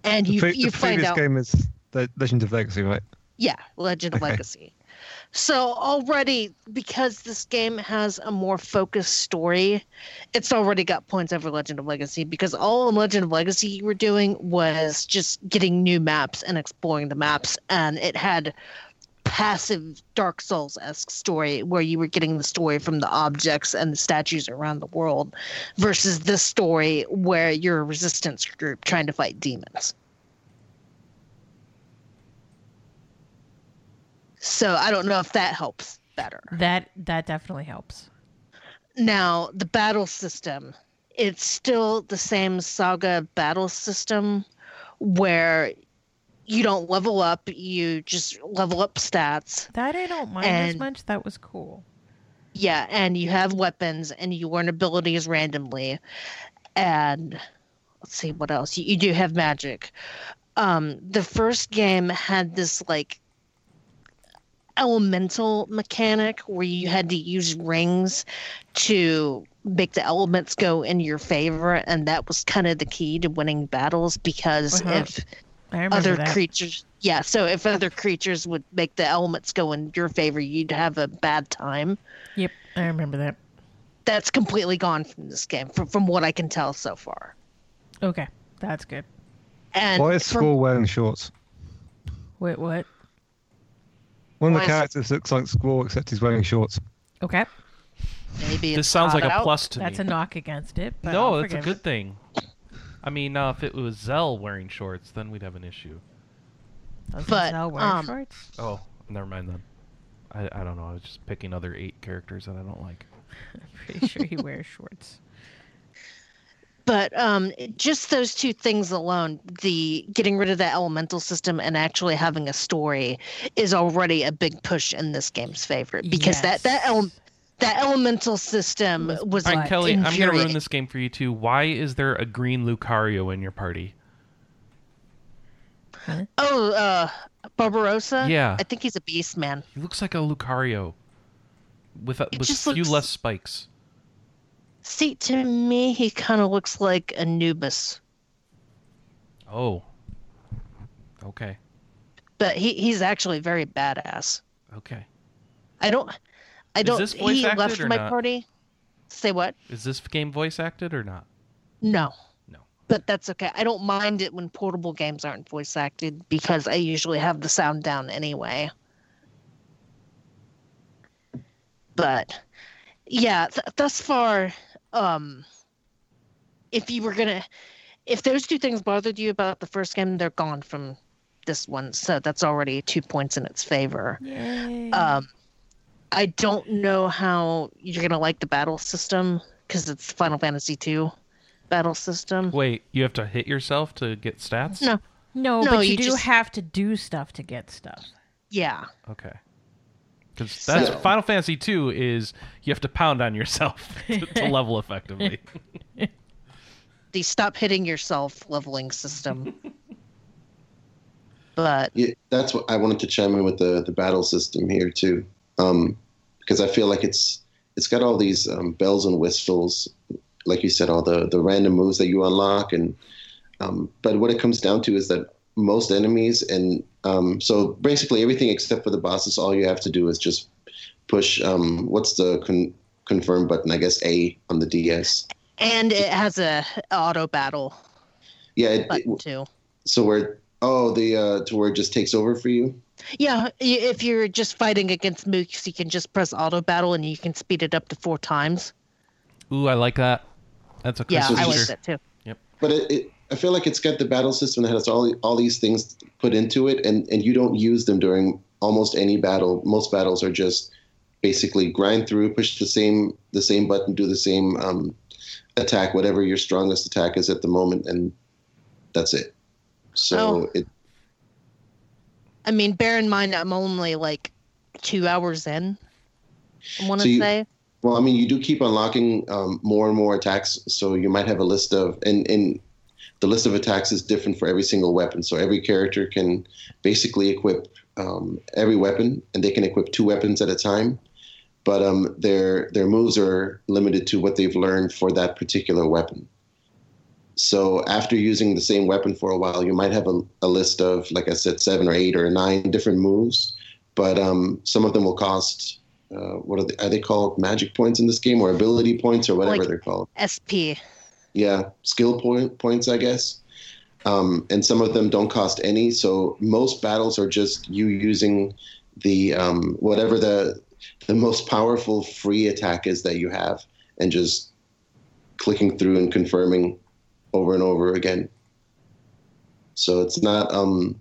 And The, you pre- you the find previous out. game is the Legend of Legacy, right? Yeah, Legend of Legacy. So already, because this game has a more focused story, it's already got points over Legend of Legacy. Because all in Legend of Legacy you were doing was just getting new maps and exploring the maps, and it had passive Dark Souls esque story where you were getting the story from the objects and the statues around the world, versus this story where you're a resistance group trying to fight demons. So I don't know if that helps better. That that definitely helps. Now, the battle system, it's still the same saga battle system where you don't level up, you just level up stats. That I don't mind as And- much. That was cool. Yeah, and you have weapons and you learn abilities randomly. And let's see what else. You, you do have magic. Um, the first game had this like elemental mechanic where you had to use rings to make the elements go in your favor and that was kind of the key to winning battles because Uh-huh. if other that. creatures yeah so if other creatures would make the elements go in your favor you'd have a bad time Yep, I remember that. that's completely gone from this game from, from what i can tell so far Okay, that's good. and Why is for- Squall wearing shorts? Wait, what? One of the characters looks like Squall, except he's wearing shorts. Okay, maybe This sounds hot like a out. plus to me. that's me. a knock against it. But no, I'll that's a good it. thing. I mean, uh, if it was Zell wearing shorts, then we'd have an issue. Doesn't But, Zell wear um, shorts? Oh, never mind then. I, I don't know. I was just picking other eight characters that I don't like. I'm pretty sure he wears shorts. But um just those two things alone the getting rid of the elemental system and actually having a story is already a big push in this game's favor because that that Yes. ele- that elemental system Was was All right, But Kelly, I'm going to ruin this game for you too. Why is there a green Lucario in your party? oh uh barbarossa Yeah. i think he's a beast man He looks like a Lucario with a, It with just few looks- less spikes. See to me he kind of looks like anubis Oh. Okay. but he he's actually very badass Okay. i don't i Is don't this voice he left my not? party say what Is this game voice acted or not? No. No. But that's okay. I don't mind it when portable games aren't voice acted because I usually have the sound down anyway. But yeah, th- thus far, um, if you were gonna, if those two things bothered you about the first game, they're gone from this one. So that's already two points in its favor. Yay. Um, I don't know how you're gonna like the battle system because it's Final Fantasy II battle system. Wait, you have to hit yourself to get stats? No. no, no, but you, you do just- have to do stuff to get stuff. Yeah. Okay. Because that's So- Final Fantasy 2 is you have to pound on yourself to, to level effectively. the stop hitting yourself leveling system. but Yeah, that's what I wanted to chime in with the the battle system here too, um, because I feel like it's it's got all these um, bells and whistles, like you said, all the the random moves that you unlock, and um, but what it comes down to is that most enemies and um, so basically everything except for the bosses, all you have to do is just push um, what's the con- confirm button? I guess A on the DS. and it has a auto battle Yeah, it, it, button too. so where oh the uh, to where it just takes over for you. Yeah, if you're just fighting against mooks, you can just press auto battle and you can speed it up to four times. Ooh, I like that. That's a cool Yeah, Christmas I So like that too. Yep. But it, it, I feel like it's got the battle system that has all all these things put into it, and and you don't use them during almost any battle. Most battles are just basically grind through, push the same the same button, do the same um, attack whatever your strongest attack is at the moment, and that's it. So Oh. it I mean, bear in mind I'm only like two hours in. I want to So say. Well, I mean, you do keep unlocking um, more and more attacks, so you might have a list of, and, and the list of attacks is different for every single weapon. So every character can basically equip um, every weapon, and they can equip two weapons at a time. But um, their their moves are limited to what they've learned for that particular weapon. So after using the same weapon for a while, you might have a, a list of, like I said, seven or eight or nine different moves. But um, some of them will cost uh, what are they, are they called magic points in this game or ability points or whatever Like- they're called SP. Yeah skill point points i guess. Um, and some of them don't cost any. So most battles are just you using the um, whatever the the most powerful free attack is that you have and just clicking through and confirming over and over again. So it's not um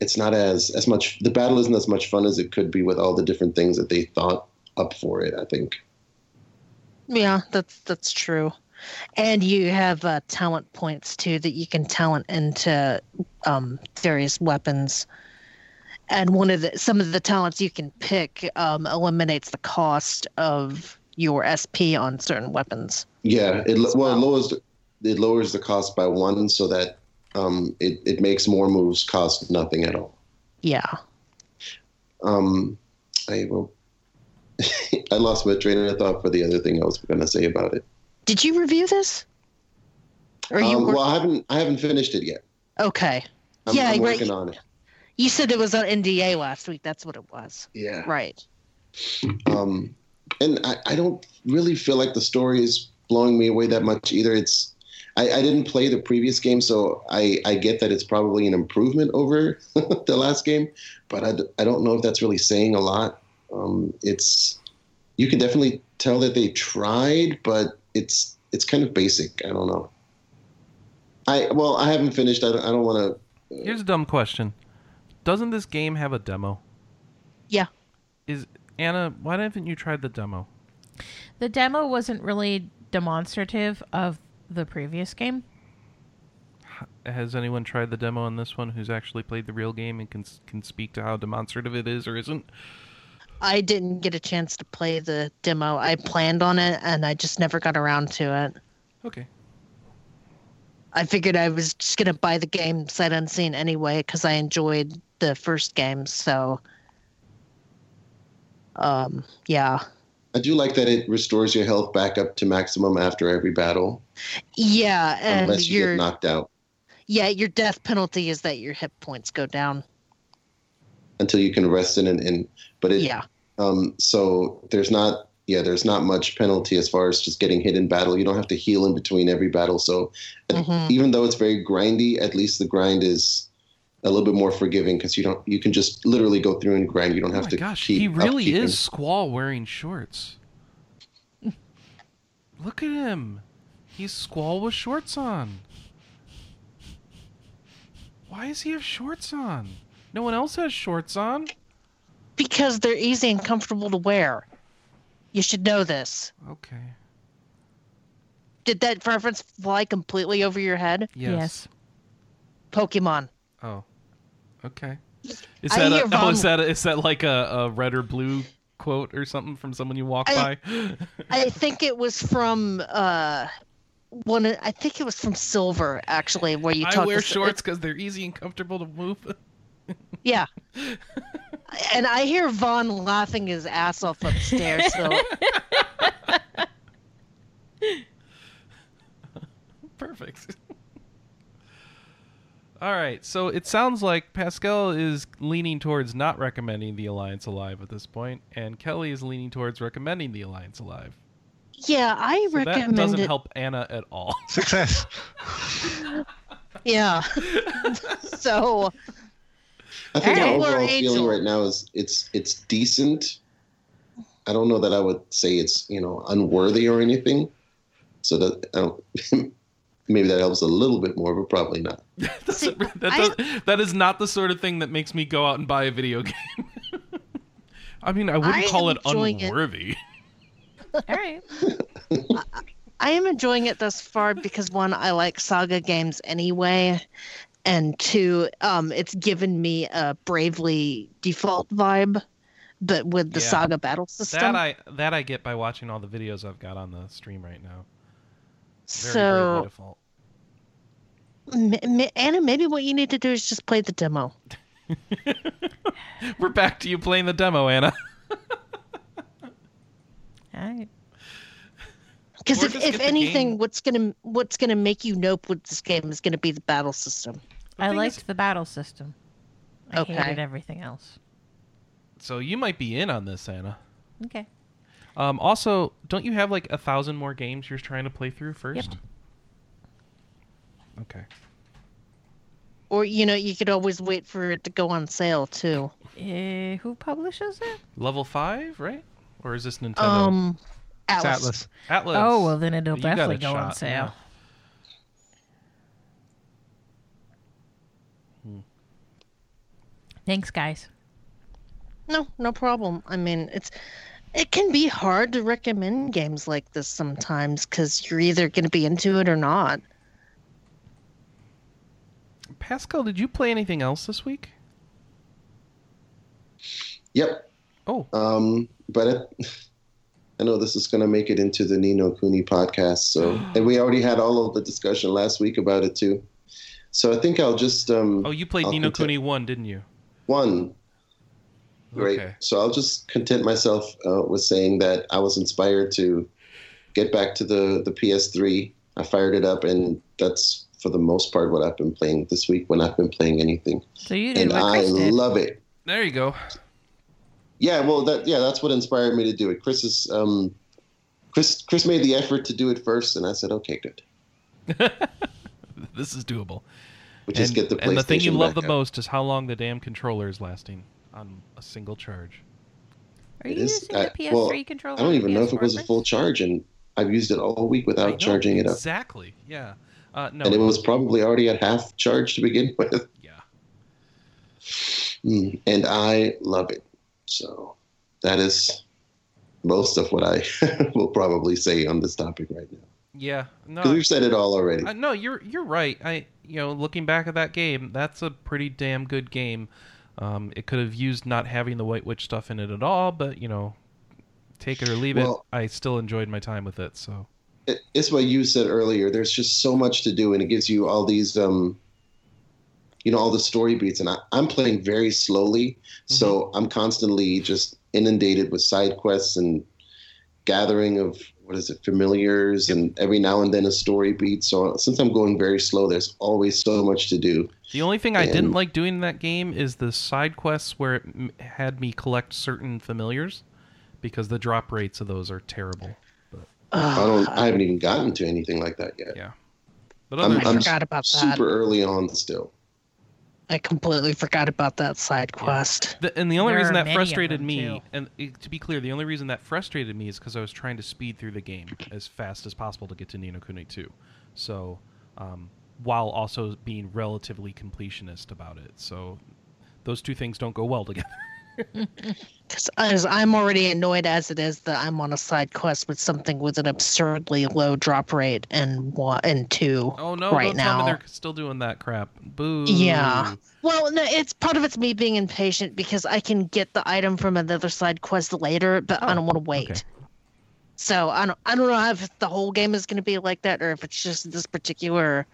it's not as as much the battle isn't as much fun as it could be with all the different things that they thought up for it i think. Yeah, that's that's true. And you have uh, talent points too that you can talent into um, various weapons. And one of the some of the talents you can pick um, eliminates the cost of your SP on certain weapons. Yeah, it lo- well, it well. lowers it lowers the cost by one, so that um, it it makes more moves cost nothing at all. Yeah. Um, I will. I lost my train of thought for the other thing I was going to say about it. Did you review this? Or you Um, well, I haven't I haven't finished it yet. okay? I'm, Yeah, I'm right. working on it. You said it was on NDA last week. That's what it was. Yeah. Right. Um, and I, I don't really feel like the story is blowing me away that much either. It's I, I didn't play the previous game, so I, I get that it's probably an improvement over the last game, but I, I don't know if that's really saying a lot. Um, it's you can definitely tell that they tried, but it's it's kind of basic. I don't know. I well, I haven't finished. I don't, I don't want to. Uh, Here's a dumb question. Doesn't this game have a demo? Yeah. Is Anna, why haven't you tried the demo? The demo wasn't really demonstrative of the previous game. Has anyone tried the demo on this one who's actually played the real game and can can speak to how demonstrative it is or isn't? I didn't get a chance to play the demo. I planned on it and I just never got around to it. Okay. I figured I was just going to buy the game sight unseen anyway because I enjoyed the first game. So, um, yeah. I do like that it restores your health back up to maximum after every battle, Yeah. And unless you your, get knocked out. yeah, your death penalty is that your hit points go down. until you can rest in and, and but it Yeah. um so there's not yeah there's not much penalty as far as just getting hit in battle you don't have to heal in between every battle so Mhm. even though it's very grindy at least the grind is a little bit more forgiving because you don't you can just literally go through and grind you don't Oh have my to gosh, he really upkeeping. is Squall wearing shorts. Look at him. He's Squall with shorts on. Why does he have shorts on? No one else has shorts on. Because they're easy and comfortable to wear. You should know this. Okay. Did that reference fly completely over your head? Yes. Pokemon. Oh. Okay. Is that a, oh, is that a, is that like a, a red or blue quote or something from someone you walk I- by? I think it was from uh one I think it was from Silver actually where you I wear to- shorts because they're easy and comfortable to move. Yeah. And I hear Vaughn laughing his ass off upstairs, so Perfect. All right, so it sounds like Pascal is leaning towards not recommending the Alliance Alive at this point, and Kelly is leaning towards recommending the Alliance Alive. yeah, I So that doesn't it. help Anna at all. Success. Yeah. so I think Alright. my overall Angel. feeling right now is it's it's decent. I don't know that I would say it's you know unworthy or anything. So that I don't, maybe that helps a little bit more, but probably not. Doesn't- that, I- that is not the sort of thing that makes me go out and buy a video game. I mean, I wouldn't I call it enjoying it. unworthy. All right. I am enjoying it thus far because one, I like saga games anyway, and two, um, it's given me a Bravely default vibe, but with the Yeah. saga battle system. That I that I get by watching all the videos I've got on the stream right now. Very so, Default. m- m- Anna, maybe what you need to do is just play the demo. We're back to you playing the demo, Anna. Alright. Because if, if anything, game. what's gonna what's gonna make you nope with this game is gonna be the battle system. I liked is- the battle system. I Okay. hated everything else. So you might be in on this, Anna. Okay. Um, also, don't you have like a thousand more games you're trying to play through first? Yep. Okay. Or you know, you could always wait for it to go on sale too. Uh, who publishes it? Level five, right? Or is this Nintendo? Um, It's Atlus. Atlus. Atlus. Oh well, then it'll You definitely go on sale. yeah. Thanks, guys. No, no problem. I mean, it's it can be hard to recommend games like this sometimes because you're either going to be into it or not. Pascal, did you play anything else this week? Yep. Oh, Um, but it, I know this is going to make it into the Ni no Kuni podcast. So, and we already had all of the discussion last week about it too. So I think I'll just um, oh, you played I'll Ni no content- Kuni one, didn't you? One. Great. Okay. So I'll just content myself uh, with saying that I was inspired to get back to the the PS3. I fired it up, and that's for the most part what I've been playing this week when I've been playing anything, So you did and what I did. love it. There you go. Yeah, well, that yeah, that's what inspired me to do it. Chris is um, Chris Chris made the effort to do it first, and I said, okay, good. This is doable. We just and, get the PlayStation. and the thing you love the out. most is how long the damn controller is lasting on a single charge. Are It you is- using I- the PS3 well, controller? I don't on even know if it was a full charge, and I've used it all week without know, charging it up, Exactly. Yeah. Uh, no. and it was probably already at half charge to begin with. Yeah. Mm, and I love it. So that is most of what I will probably say on this topic right now. Yeah. No. Because we've said it all already. Uh, no, you're you're right. I you know looking back at that game, that's a pretty damn good game. Um, it could have used not having the White Witch stuff in it at all, but you know, take it or leave Well- it. I still enjoyed my time with it. So it's what you said earlier. There's just so much to do, and it gives you all these, um, you know, all the story beats. And I, I'm playing very slowly, so I'm constantly just inundated with side quests and gathering of what is it, familiars, and every now and then a story beat. So since I'm going very slow, there's always so much to do. the only thing I didn't like doing in that game is the side quests where it m- had me collect certain familiars, because the drop rates of those are terrible. I don't. I haven't even gotten to anything like that yet. Yeah. But I'm- I than I'm forgot about that. Super early on still. I completely forgot about that side quest. The, and the only There reason that frustrated me, too. and uh, to be clear, the only reason that frustrated me is because I was trying to speed through the game as fast as possible to get to Ni no Kuni 2. So, um, while also being relatively completionist about it. So, those two things don't go well together. Because I'm already annoyed as it is that I'm on a side quest with something with an absurdly low drop rate and one and two. Oh no! Right now. they're still doing that crap. Boo. Yeah. Well, no, it's part of it's me being impatient because I can get the item from another side quest later, but I Oh, don't want to wait. okay. So I don't I don't know if the whole game is going to be like that or if it's just this particular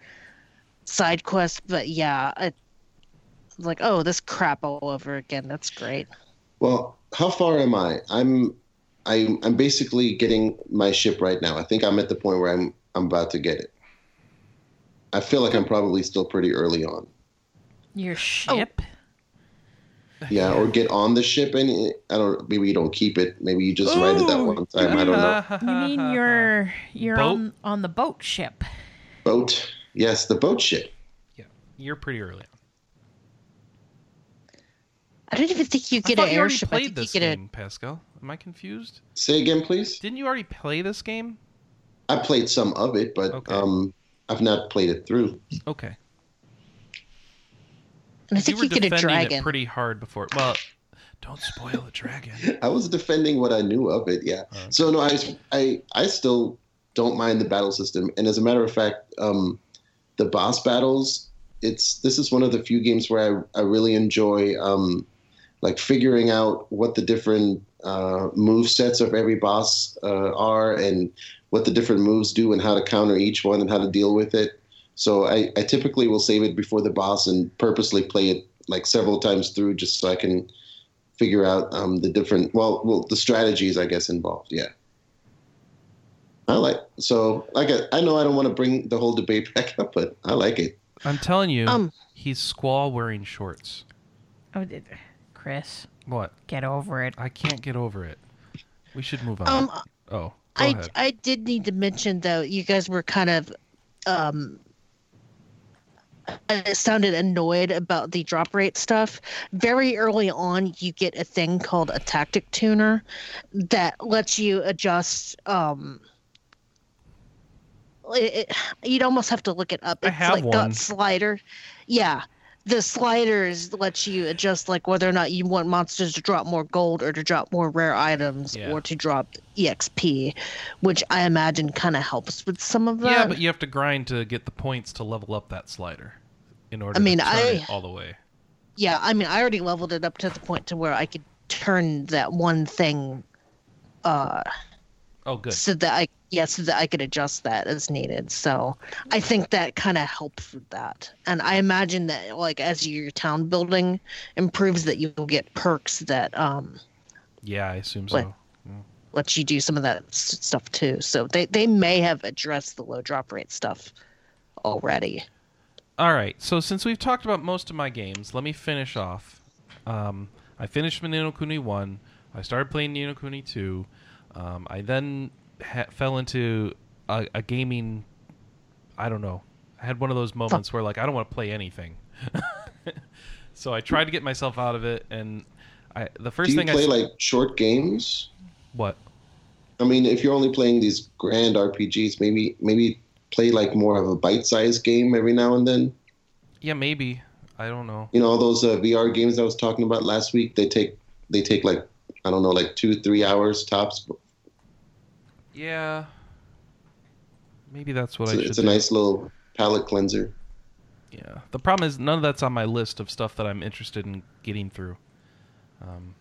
side quest. But yeah, it, like oh, this crap all over again. That's great. Well, how far am I? I'm, I'm, I'm basically getting my ship right now. I think I'm at the point where I'm, I'm about to get it. I feel like I'm probably still pretty early on. Your oh. ship? Yeah, or get on the ship and I don't. Maybe you don't keep it. Maybe you just ride it that one time. I don't know. You mean you're you're Boat? on on the boat ship? Boat. Yes, the boat ship. Yeah, you're pretty early. On. I don't even think you I get thought an you already airship. I played think you this get game, Pascal. Am I confused? Say again, please. Didn't you already play this game? I played some of it, but Okay. um, I've not played it through. Okay. and I think you you, were get a dragon. it pretty hard before. Well, don't spoil the dragon. I was defending what I knew of it. Yeah. Okay. So no, I, I, I still don't mind the battle system. And as a matter of fact, um, the boss battles, it's this is one of the few games where I, I really enjoy um, like figuring out what the different uh, move sets of every boss uh, are and what the different moves do and how to counter each one and how to deal with it. So I, I typically will save it before the boss and purposely play it like several times through just so I can figure out um, the different well well the strategies I guess involved. Yeah. I like so like I, I know I don't want to bring the whole debate back up, but I like it. I'm telling you, Um, he's squall wearing shorts. Oh, did, Chris, What? get over it. I can't get over it. We should move on. Um, oh, I ahead. I did need to mention though, you guys were kind of um uh, sounded annoyed about the drop rate stuff. Very early on, you get a thing called a tactic tuner that lets you adjust. Um, it, it- you'd almost have to look it up. I It's have like one. got slider. Yeah, the sliders let you adjust like whether or not you want monsters to drop more gold or to drop more rare items Yeah. or to drop exp which i imagine kind of helps with some of that yeah, but you have to grind to get the points to level up that slider in order I mean, to turn I- it all the way. yeah i mean i already leveled it up to the point to where i could turn that one thing uh Oh, good. so that i yeah so that i could adjust that as needed so i think that kind of helps with that and i imagine that like as your town building improves that you'll get perks that um Yeah, I assume What? so. lets you do some of that stuff too. So they, they may have addressed the low drop rate stuff already. All right. So since we've talked about most of my games, let me finish off. Um, I finished Ni no Kuni one. I started playing Ni no Kuni two. Um, I then ha- fell into a, a gaming. I don't know. I had one of those moments where like I don't want to play anything. so I tried to get myself out of it, and I the first Do you thing I play like short games? what I mean, if you're only playing these grand RPGs, maybe maybe play like more of a bite-sized game every now and then. yeah maybe I don't know. You know, all those uh, VR games I was talking about last week. They take they take like I don't know, like two three hours tops. Yeah. Maybe that's what It's, I a- should it's a do. nice little palate cleanser. Yeah. The problem is none of that's on my list of stuff that I'm interested in getting through. Um,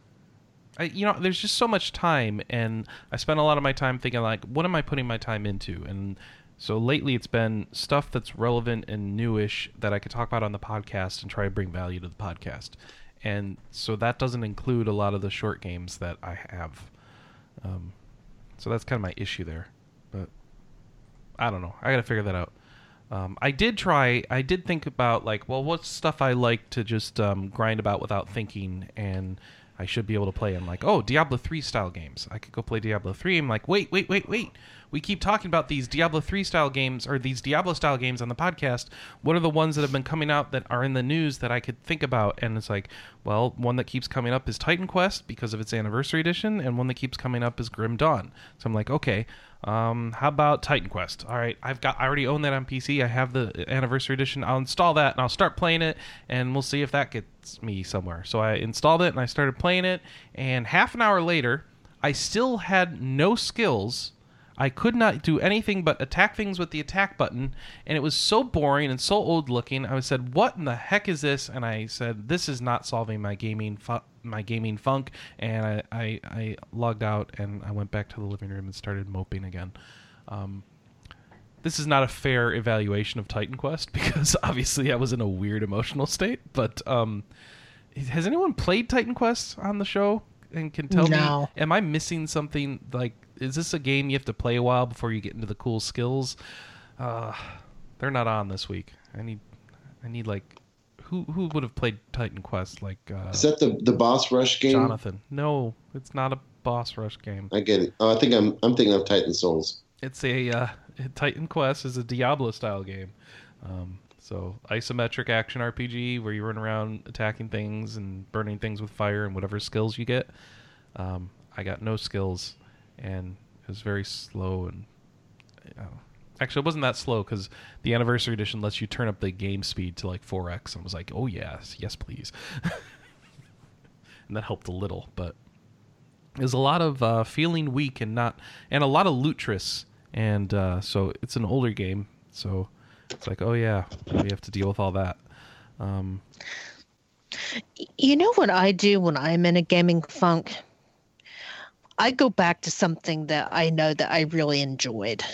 I, you know, there's just so much time, and I spend a lot of my time thinking like, what am I putting my time into? And so lately, it's been stuff that's relevant and newish that I could talk about on the podcast and try to bring value to the podcast. And so that doesn't include a lot of the short games that I have. Um, so that's kind of my issue there. But I don't know. I got to figure that out. Um, I did try. I did think about like, well, what's stuff I like to just um, grind about without thinking, and I should be able to play. I'm like, oh, Diablo three style games. I could go play Diablo three. I'm like, wait, wait, wait, wait. We keep talking about these Diablo three style games or these Diablo style games on the podcast. What are the ones that have been coming out that are in the news that I could think about? And it's like, well, one that keeps coming up is Titan Quest because of its anniversary edition, and one that keeps coming up is Grim Dawn. So I'm like, okay, um, how about Titan Quest? All right, I've got I already own that on PC. I have the anniversary edition. I'll install that and I'll start playing it, and we'll see if that gets me somewhere. So I installed it and I started playing it, and half an hour later, I still had no skills. I could not do anything but attack things with the attack button, and it was so boring and so old looking. I said, "What in the heck is this?" And I said, "This is not solving my gaming fu- my gaming funk." And I, I I logged out and I went back to the living room and started moping again. Um, this is not a fair evaluation of Titan Quest because obviously I was in a weird emotional state. But um, has anyone played Titan Quest on the show and can tell No. me? Am I missing something? Like, is this a game you have to play a while before you get into the cool skills? Uh, they're not on this week. I need, I need like, who who would have played Titan Quest? Like uh, Is that the the boss rush game? Jonathan? No, it's not a boss rush game. I get it. Oh, I think I'm I'm thinking of Titan Souls. It's a uh, Titan Quest is a Diablo style game. Um, so isometric action RPG where you run around attacking things and burning things with fire and whatever skills you get. Um, I got no skills, and it was very slow and. Uh, actually, it wasn't that slow because the anniversary edition lets you turn up the game speed to like 4x, and I was like, "Oh yes, yes please," and that helped a little, but there's a lot of uh, feeling weak and not, and a lot of Lutris and uh, so it's an older game. So it's like, oh yeah, we have to deal with all that. Um, You know what I do when I'm in a gaming funk? I go back to something that I know that I really enjoyed.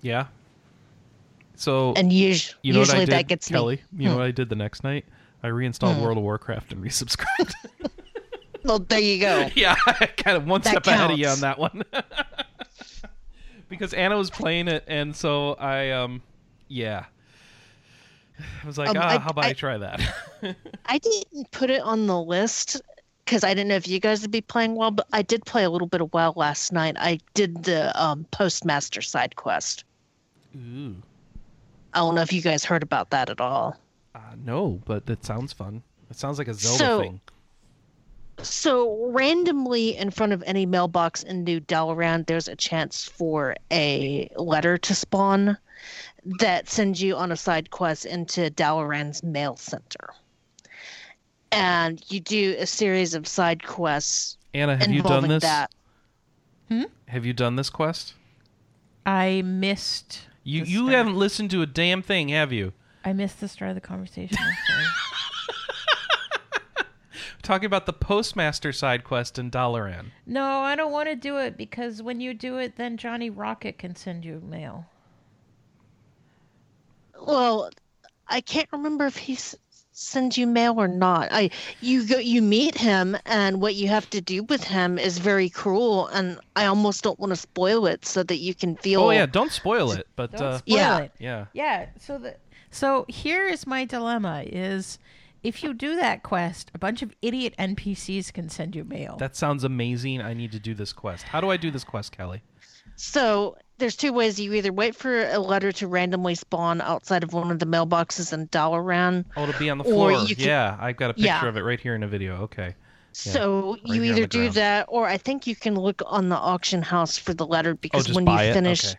yeah. So And us- you know usually that gets Kelly? me. You know Hmm. what I did the next night? I reinstalled World of Warcraft and resubscribed. Well, there you go. yeah, kind of one That step ahead of you on that one. because Anna was playing it, and so I, um, yeah, I was like, Um, ah, I- how about I, I- try that? I didn't put it on the list because I didn't know if you guys would be playing well, but I did play a little bit of WoW last night. I did the um, Postmaster side quest. Ooh, I don't know if you guys heard about that at all. uh, no, but that sounds fun. It sounds like a Zelda So- thing. So randomly in front of any mailbox in New Dalaran, there's a chance for a letter to spawn that sends you on a side quest into Dalaran's mail center. And you do a series of side quests Anna, have you done involving this? that. Hmm? Have you done this quest? I missed. You the you start. haven't listened to a damn thing, have you? I missed the start of the conversation. Talking about the postmaster side quest in Dalaran. no, I don't want to do it because when you do it, then Johnny Rocket can send you mail. Well, I can't remember if he s- sends you mail or not. I you go you meet him and what you have to do with him is very cruel and I almost don't want to spoil it so that you can feel Oh yeah, don't spoil it. But Don't uh, spoil Yeah. it. yeah, Yeah. So the so here is my dilemma: is if you do that quest, a bunch of idiot NPCs can send you mail. that sounds amazing. I need to do this quest. How do I do this quest, Kelly? So there's two ways. You either wait for a letter to randomly spawn outside of one of the mailboxes in Dalaran. Oh, to be on the floor. can- Yeah, I've got a picture Yeah. of it right here in a video. Okay. So you here on either do that, or I think you can look on the auction house for the letter Oh, because just when you finish, Okay.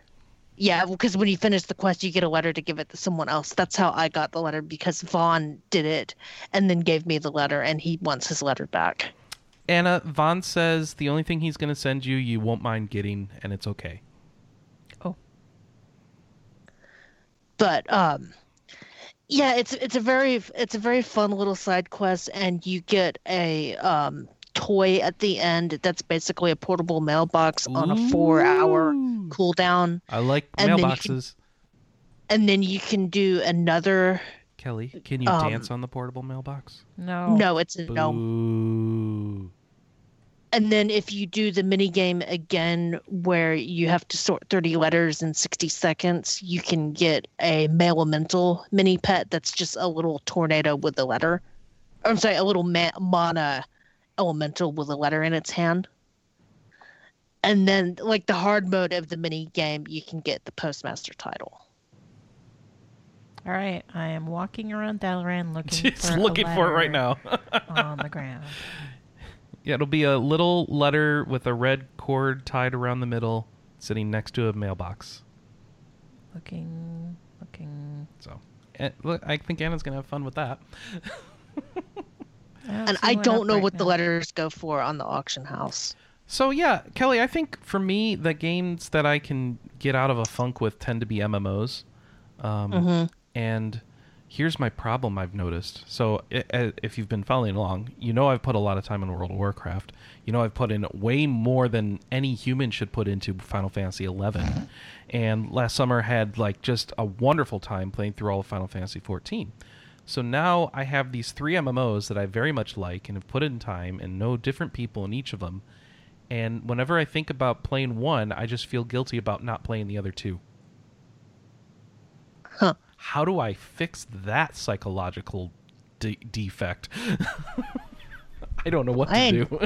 yeah, because when you finish the quest, you get a letter to give it to someone else. That's how I got the letter because Vaughn did it and then gave me the letter, and he wants his letter back. Anna Vaughn says the only thing he's going to send you, you won't mind getting, and it's okay. oh, but um yeah it's it's a very it's a very fun little side quest and you get a um toy at the end that's basically a portable mailbox on a four hour Ooh. cooldown I like And then can- mailboxes. and then you can do another Kelly, can you Um, dance on the portable mailbox? no. no it's a no Boo. And then if you do the mini game again where you have to sort 30 letters in 60 seconds you can get a mail elemental mini pet that's just a little tornado with a letter i'm sorry a little ma- mana elemental with a letter in its hand and then like the hard mode of the mini game you can get the postmaster title All right, I am walking around Dalaran looking She's for a looking for it right now. on the ground. Yeah, it'll be a little letter with a red cord tied around the middle, sitting next to a mailbox. Looking, looking. So, eh, look, I think Anna's gonna have fun with that. don't and i don't know right what the letters go for on the auction house So yeah, Kelly, I think for me the games that I can get out of a funk with tend to be MMOs. Um, Mhm. And here's my problem I've noticed. So i- uh, if you've been following along, you know I've put a lot of time in World of Warcraft. You know I've put in way more than any human should put into Final Fantasy XI. And last summer had like just a wonderful time playing through all of Final Fantasy XIV. So now I have these three MMOs that I very much like and have put in time and know different people in each of them. And whenever I think about playing one, I just feel guilty about not playing the other two. Huh. How do I fix that psychological de- defect? I don't know what to do.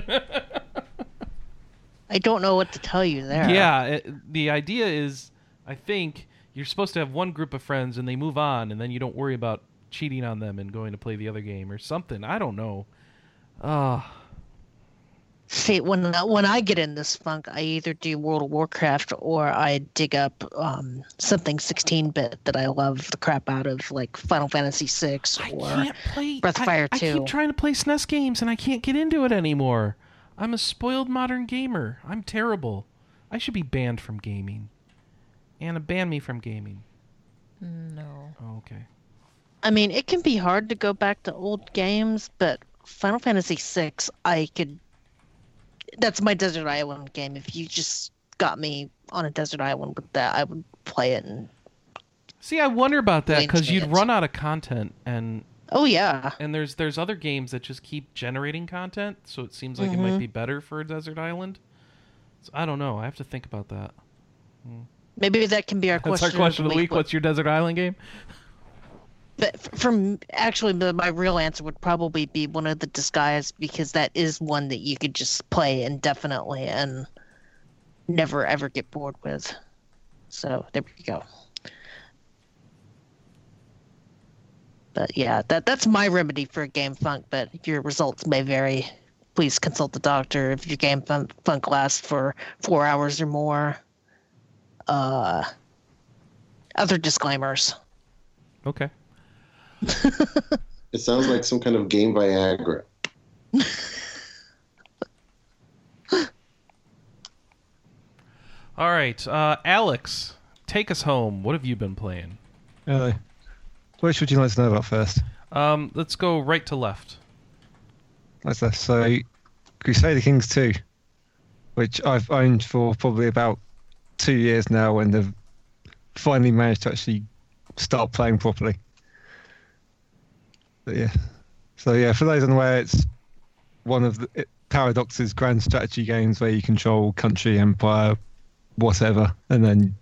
i don't know what to tell you there yeah, it, the idea is I think you're supposed to have one group of friends and they move on and then you don't worry about cheating on them and going to play the other game or something. I don't know. Ah. See, when when I get in this funk, I either do World of Warcraft or I dig up um, something 16-bit that I love the crap out of, like Final Fantasy VI or can't play Breath of I- Fire I, 2. keep trying to play SNES games and I can't get into it anymore. I'm a spoiled modern gamer. I'm terrible. I should be banned from gaming. Anna, ban me from gaming. No. Oh, okay. I mean, it can be hard to go back to old games, but Final Fantasy VI, I could. That's my desert island game. If you just got me on a desert island with that, I would play it. And See, I wonder about that because you'd minute. run out of content, and oh yeah, and there's there's other games that just keep generating content, so it seems like it might Mhm. be better for a desert island. So I don't know. I have to think about that. maybe that can be our That's question. our question of the week. What's your desert island game? But from actually, the, my real answer would probably be one of the Disgaeas because that is one that you could just play indefinitely and never ever get bored with. So there we go. But yeah, that that's my remedy for game funk. But your results may vary. Please consult the doctor if your game fun- funk lasts for four hours or more. Uh, other disclaimers. Okay. It sounds like some kind of game Viagra. All right, uh, Alex, take us home. What have you been playing? Hello. Which would you like to know about first? Um, let's go right to left. That's that. So, Crusader Kings 2, which I've owned for probably about two years now, and have finally managed to actually start playing properly. But yeah. So yeah, for those unaware, it's one of the it, Paradox's grand strategy games where you control country, empire, whatever, and then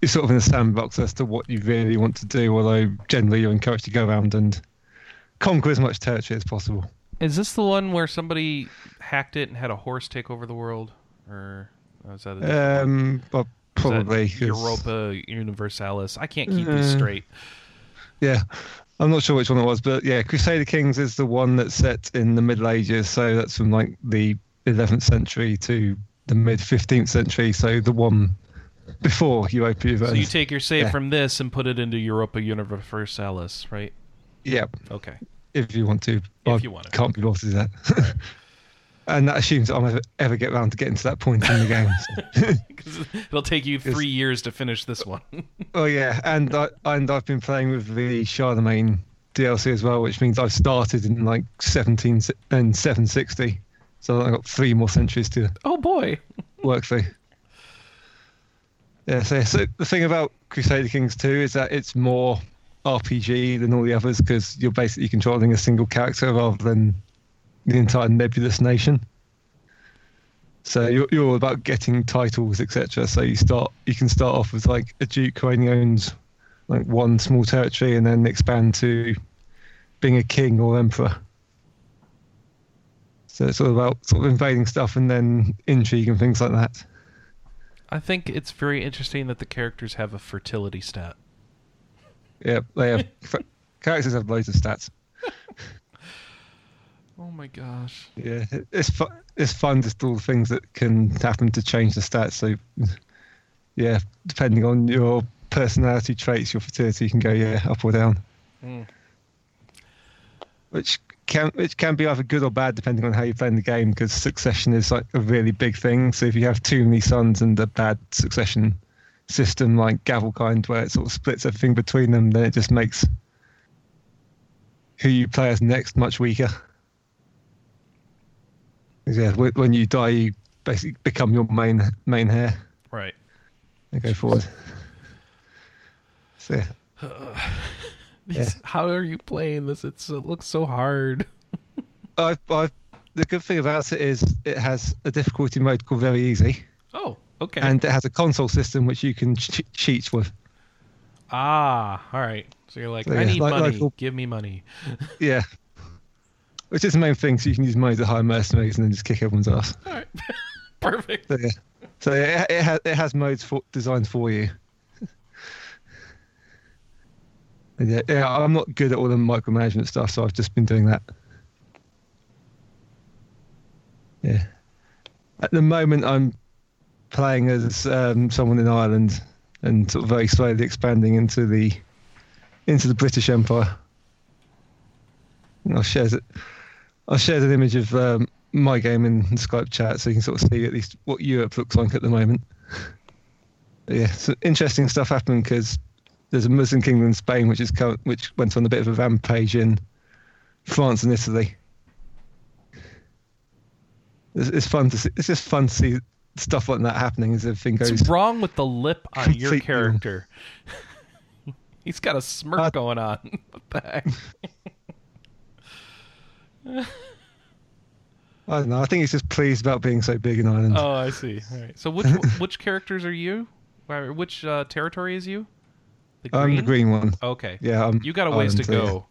you're sort of in a sandbox as to what you really want to do. Although generally you're encouraged to go around and conquer as much territory as possible. Is this the one where somebody hacked it and had a horse take over the world, or is that a? Um, well, that Europa Universalis? I can't keep these Uh, straight. Yeah, I'm not sure which one it was, but yeah, Crusader Kings is the one that's set in the Middle Ages, so that's from like the 11th century to the mid 15th century. So the one before Europa Universalis. So you take your save yeah. from this and put it into Europa Universalis, right? yeah, Okay. if you want to. If I you want to. Can't be bothered to do that. and that assumes that I'll ever, ever get around to getting to that point in the game. so. it'll take you three years to finish this one. Oh yeah, and I and I've been playing with the Charlemagne DLC as well, which means I've started in like 17 and 760, so I've got three more centuries to oh boy. work through. Yeah, so, so the thing about Crusader Kings 2 is that it's more RPG than all the others because you're basically controlling a single character rather than the entire nebulous nation. So you're, you're all about getting titles, etc. So you start, you can start off with like a duke who only owns like one small territory, and then expand to being a king or emperor. So it's all about sort of invading stuff and then intrigue and things like that. I think it's very interesting that the characters have a fertility stat. Yeah, they have characters have loads of stats. Oh my gosh. Yeah, it's fun. It's fun just all the things that can happen to change the stats. So, yeah, depending on your personality traits, your fertility can go yeah up or down, Mm. which can which can be either good or bad depending on how you're playing the game. Because succession is like a really big thing. So if you have too many sons and a bad succession system like Gavelkind, where it sort of splits everything between them, then it just makes who you play as next much weaker. 'Cause, Yeah, when you die, you basically become your main main heir Right. and go forward. So yeah. These- How are you playing this? It's, it looks so hard. I, I, the good thing about it is it has a difficulty mode called very easy, Oh, okay. and it has a console system which you can ch- cheat with. ah, all right. So you're like, So, I yeah, need like- money. like all- Give me money. Yeah, which is the main thing. So you can use money to hire mercenaries and then just kick everyone's ass. All right. Perfect. So yeah, so yeah, it, it, has, it has modes for, designed for you. And yeah, yeah, I'm not good at all the micromanagement stuff, so I've just been doing that. Yeah. At the moment, I'm playing as um, someone in Ireland and sort of very slowly expanding into the into the British Empire. And I'll share it. I'll share an image of um, my game in Skype chat so you can sort of see at least what Europe looks like at the moment. Yeah, so interesting stuff happened because there's a Muslim kingdom in Spain which is which went on a bit of a rampage in France and Italy. It's, it's fun to see. It's just fun to see stuff like that happening as everything goes. What's wrong with the lip on your character? He's got a smirk Uh, going on. what the heck? I don't know. I think he's just pleased about being so big in Ireland. Oh, I see. All right. So which which characters are you? Which uh, territory is you? The I'm the green one. Okay. Yeah, I'm You got a ways to Ireland, so go.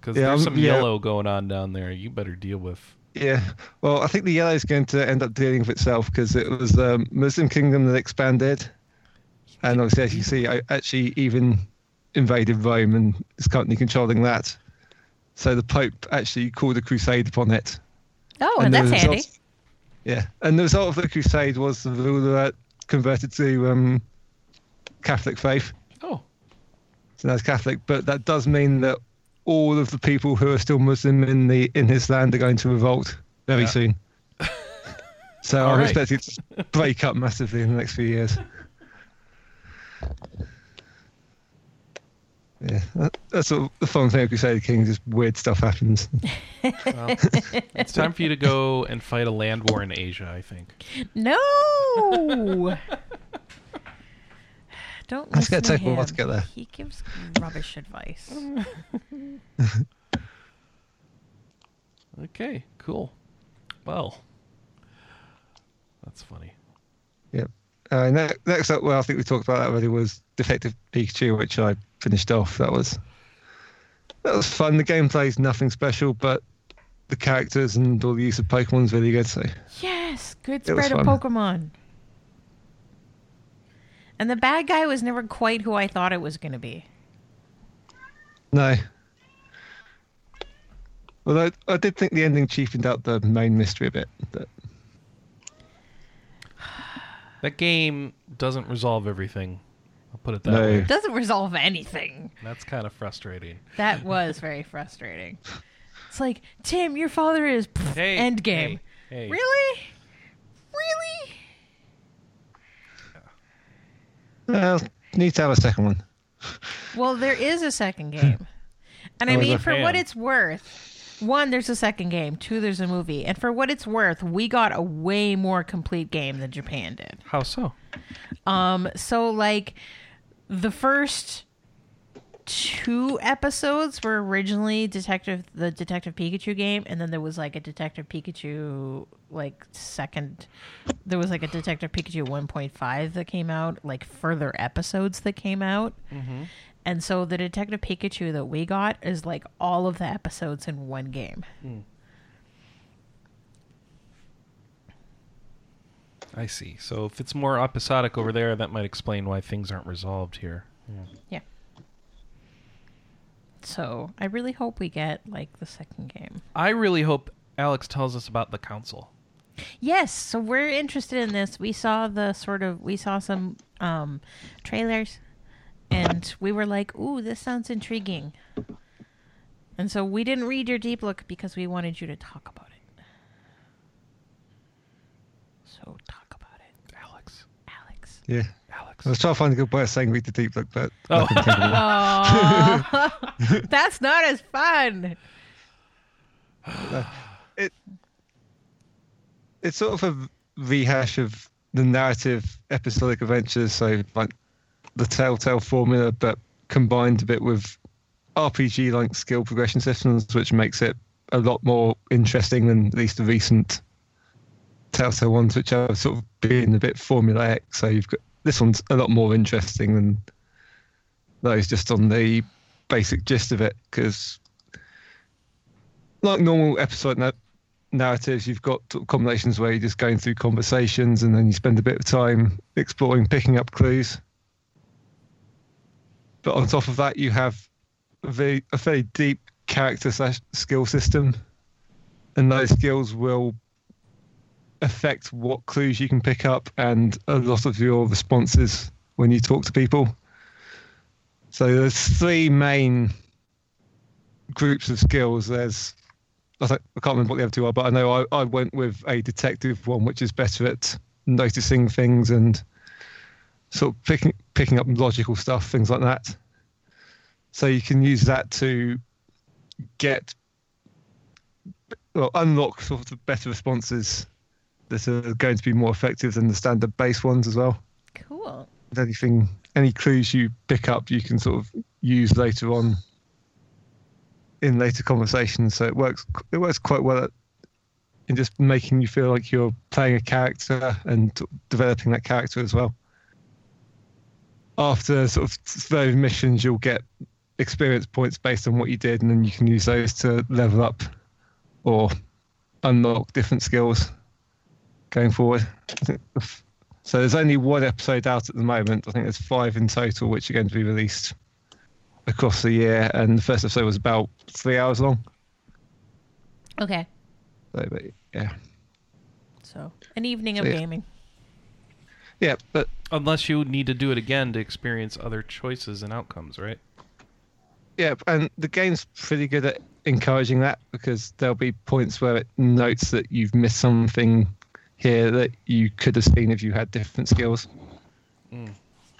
Because Yeah, there's I'm- some yeah. yellow going on down there. You better deal with. Yeah. Well, I think the yellow is going to end up dealing with itself because it was the Muslim kingdom that expanded, and obviously, as you see, I actually even invaded Rome and is currently controlling that. So the Pope actually called a crusade upon it. Oh, And and that's handy. results- Yeah, and the result of the crusade was the ruler converted to um, Catholic faith. Oh, so that's Catholic. But that does mean that all of the people who are still Muslim in the in his land are going to revolt very Yeah. soon. So I'm right. expecting it to break up massively in the next few years. Yeah, that, that's sort of the fun thing of Crusader Kings. Just weird stuff happens. well, it's time for you to go and fight a land war in Asia. I think. No. Don't Let's get to take a while him. to get there. He gives rubbish advice. Okay. Cool. Well, that's funny. Yep. Uh, ne- next up, well, I think we talked about that already. Was Detective Pikachu, which I finished off. That was that was fun. The gameplay's nothing special, but the characters and all the use of Pokemon's really good. So Yes, good spread of. Pokemon. And the bad guy was never quite who I thought it was going to be. no. Although I did think the ending cheapened out the main mystery a bit. But That game doesn't resolve everything. I'll put it that No. way. It doesn't resolve anything. That's kind of frustrating. That was very frustrating. It's like, Tim, your father is pff, Hey, end game. Hey, hey. Really? Really? well, need to have a second one. Well, there is a second game. And I Oh, mean, there? for what it's worth, one, there's a second game. Two, there's a movie. And for what it's worth, we got a way more complete game than Japan did. How so? Um, so like the first two episodes were originally Detective the Detective Pikachu game, and then there was like a Detective Pikachu like second there was like a Detective Pikachu 1.5 that came out, like further episodes that came out. Mm-hmm. And so the Detective Pikachu that we got is like all of the episodes in one game. Hmm. I see. So if it's more episodic over there, that might explain why things aren't resolved here. Yeah. So I really hope we get like the second game. I really hope Alex tells us about the council. Yes, so we're interested in this. We saw the sort of we saw some um trailers and we were like, "Ooh, this sounds intriguing." And so we didn't read your deep look because we wanted you to talk about it. So talk about it, Alex. Alex. Yeah. Alex. I was trying to find a good way of saying read the deep look, but Oh. I couldn't think of it. Oh, that's not as fun. it it's sort of a rehash of the narrative episodic adventures so like the telltale formula but combined a bit with rpg like skill progression systems which makes it a lot more interesting than at least the recent telltale ones which have sort of been a bit formulaic so you've got this one's a lot more interesting than those just on the basic gist of it because like normal episode na- narratives, you've got combinations where you're just going through conversations and then you spend a bit of time exploring, picking up clues. But on top of that, you have a very a fairly deep character slash skill system, and those skills will affect what clues you can pick up and a lot of your responses when you talk to people. So there's three main groups of skills. There's I, can't remember what the other two are, but I know I, I went with a detective one, which is better at noticing things and sort of picking picking up logical stuff, things like that. So you can use that to get well unlock sort of better responses that are going to be more effective than the standard base ones as well. Cool. Anything, any clues you pick up, you can sort of use later on in later conversations. So it works. It works quite well at, in just making you feel like you're playing a character and developing that character as well. After sort of those missions, you'll get experience points based on what you did, and then you can use those to level up or unlock different skills going forward. So there's only one episode out at the moment. I think there's five in total, which are going to be released across the year. And the first episode was about three hours long. Okay. So, but, yeah, So an evening So, of yeah. gaming. yeah, but Unless you need to do it again to experience other choices and outcomes, right? yeah, and the game's pretty good at encouraging that because there'll be points where it notes that you've missed something here that you could have seen if you had different skills. Mm.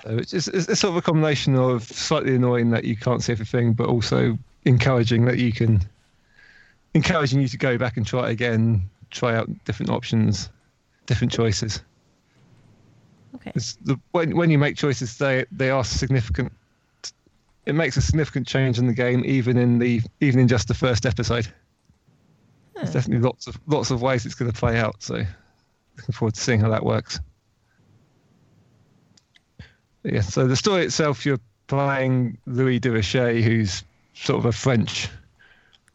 So it's, just, it's, it's sort of a combination of slightly annoying that you can't see everything, but also encouraging that you can, encouraging you to go back and try it again, try out different options, different choices. Okay. It's the, when when you make choices, they they are significant. It makes a significant change in the game, even in the even in just the first episode. There's definitely lots of lots of ways it's going to play out. So, looking forward to seeing how that works. Yeah. So the story itself, you're playing Louis de Richet, who's sort of a French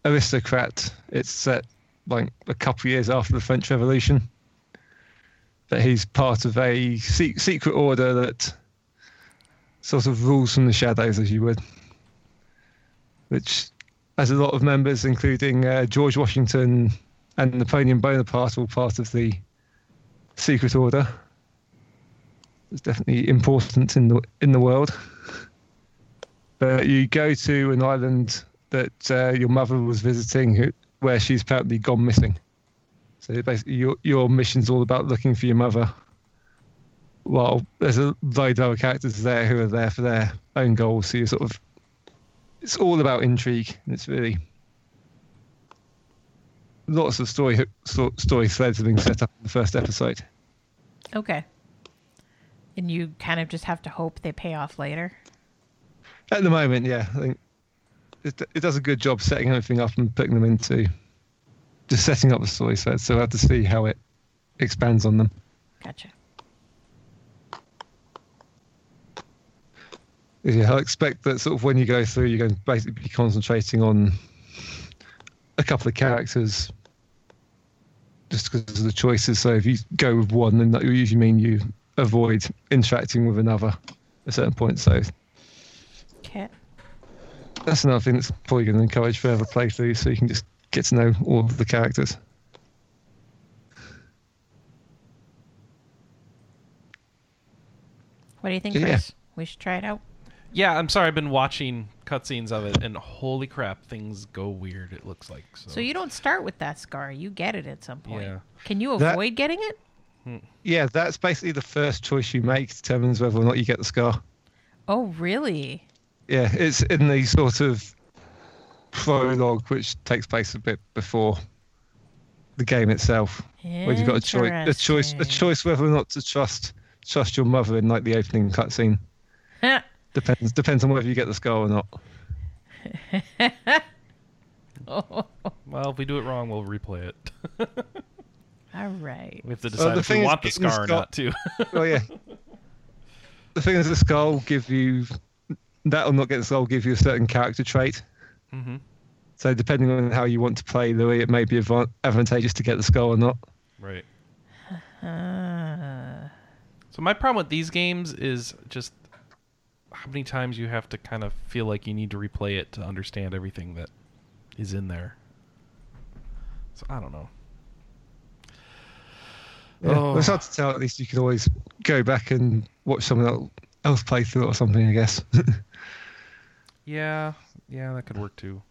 aristocrat. It's set like a couple of years after the French Revolution that he's part of a se- secret order that sort of rules from the shadows, as you would, which has a lot of members, including uh, George Washington and Napoleon Bonaparte, all part of the secret order. It's definitely important in the in the world. But you go to an island that uh, your mother was visiting, who, where she's apparently gone missing. So basically, your your mission's all about looking for your mother. Well, there's a load of other characters there who are there for their own goals. So you sort of, it's all about intrigue. And it's really lots of story story threads are being set up in the first episode. Okay. And you kind of just have to hope they pay off later. At the moment, yeah, I think it, it does a good job setting everything up and putting them into just setting up the story threads. So we have to see how it expands on them. Gotcha. Yeah, I expect that sort of when you go through, you're going to basically be concentrating on a couple of characters just because of the choices. So if you go with one, then that will usually mean you avoid interacting with another at a certain point. So Okay. that's another thing that's probably going to encourage further playthroughs so you can just get to know all of the characters. What do you think, Yeah. Chris? We should try it out. Yeah, I'm sorry. I've been watching cutscenes of it, and holy crap, things go weird. It looks like so. So you don't start with that scar. You get it at some point. Yeah. Can you That- avoid getting it? Hmm. Yeah, that's basically the first choice you make determines whether or not you get the scar. Oh, really? Yeah, it's in the sort of prologue, which takes place a bit before the game itself, where you've got a choice, a choice, a choice whether or not to trust trust your mother in like the opening cutscene. Depends depends on whether you get the skull or not. oh, well, if we do it wrong, we'll replay it. all right. we have to the decide if we want the getting the scar or not, too. Oh yeah. the thing is, the skull will give you that or not get the skull will give you a certain character trait. Mm-hmm. So depending on how you want to play Louis, it may be advan- advantageous to get the skull or not. Right. Uh, So my problem with these games is just how many times you have to kind of feel like you need to replay it to understand everything that is in there. So I don't know. Yeah, Oh. It's hard to tell. At least you can always go back and watch someone else play through it or something. I guess. Yeah, yeah, that could work too.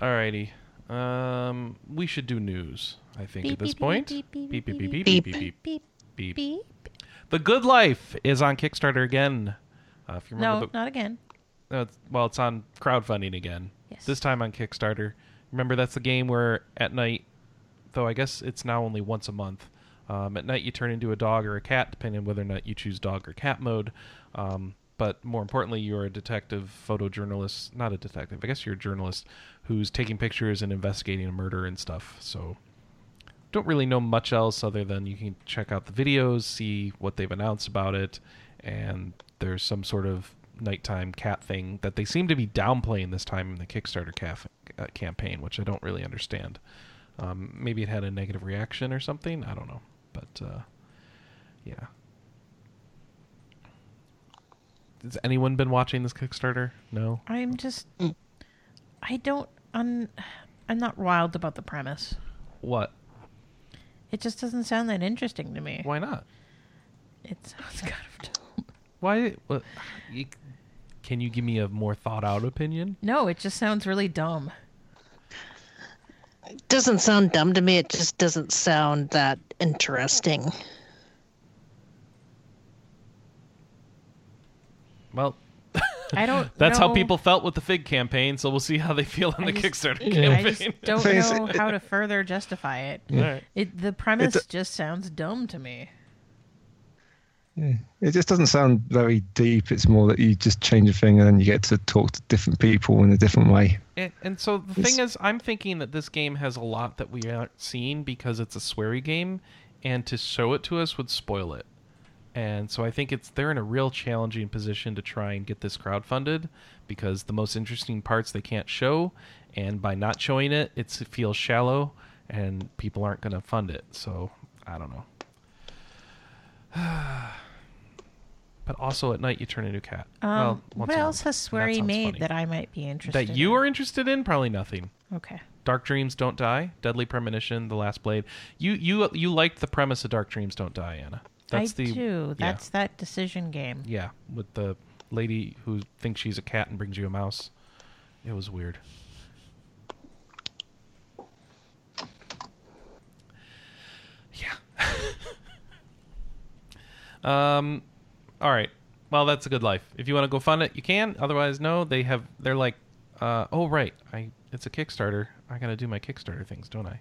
Alrighty. Um, we should do news. I think Beep, at this beep, point. beep, beep, beep beep beep, beep beep, beep beep beep Beep. The Good Life is on Kickstarter again. Uh, if you remember No, the, not again. No, it's, well, it's on crowdfunding again. Yes. This time on Kickstarter. Remember, that's the game where at night, though I guess it's now only once a month. Um, at night, you turn into a dog or a cat, depending on whether or not you choose dog or cat mode. Um, but more importantly, you're a detective, photojournalist. Not a detective. I guess you're a journalist who's taking pictures and investigating a murder and stuff. So, don't really know much else other than you can check out the videos, see what they've announced about it, and there's some sort of nighttime cat thing that they seem to be downplaying this time in the Kickstarter caf- uh, campaign, which I don't really understand. Um, maybe it had a negative reaction or something. I don't know, but uh, yeah. Has anyone been watching this Kickstarter? No. I'm just. Mm. I don't. I'm. I'm not wild about the premise. What? It just doesn't sound that interesting to me. Why not? It sounds kind of dumb. Why? What, you, can you give me a more thought out opinion? No, it just sounds really dumb. It doesn't sound dumb to me. It just doesn't sound that interesting. Well, I don't. that's how people felt with the Fig campaign, so we'll see how they feel in I the just- Kickstarter Yeah. I campaign. just don't know how to further justify it. All right. It the premise It's just sounds dumb to me. Yeah. It just doesn't sound very deep. It's more that you just change a thing and then you get to talk to different people in a different way. And, and so the It's- thing is, I'm thinking that this game has a lot that we aren't seeing because it's a Swery game, and to show it to us would spoil it. And so I think it's they're in a real challenging position to try and get this crowdfunded because the most interesting parts they can't show, and by not showing it, it's, it feels shallow, and people aren't going to fund it. So I don't know. but also at night you turn into a cat. Um, well, what else has Swery made funny. that I might be interested? that you in? are interested in? Probably nothing. okay. Dark Dreams Don't Die, Deadly Premonition, The Last Blade. You you you liked the premise of Dark Dreams Don't Die, Anna. That's I the do. yeah. That's that decision game. yeah with the lady who thinks she's a cat and brings you a mouse. It was weird. Yeah. um. All right. Well, that's a good life. If you want to go fund it, you can. Otherwise, no. They have. They're like, uh, oh right, I. It's a Kickstarter. I gotta do my Kickstarter things, don't I?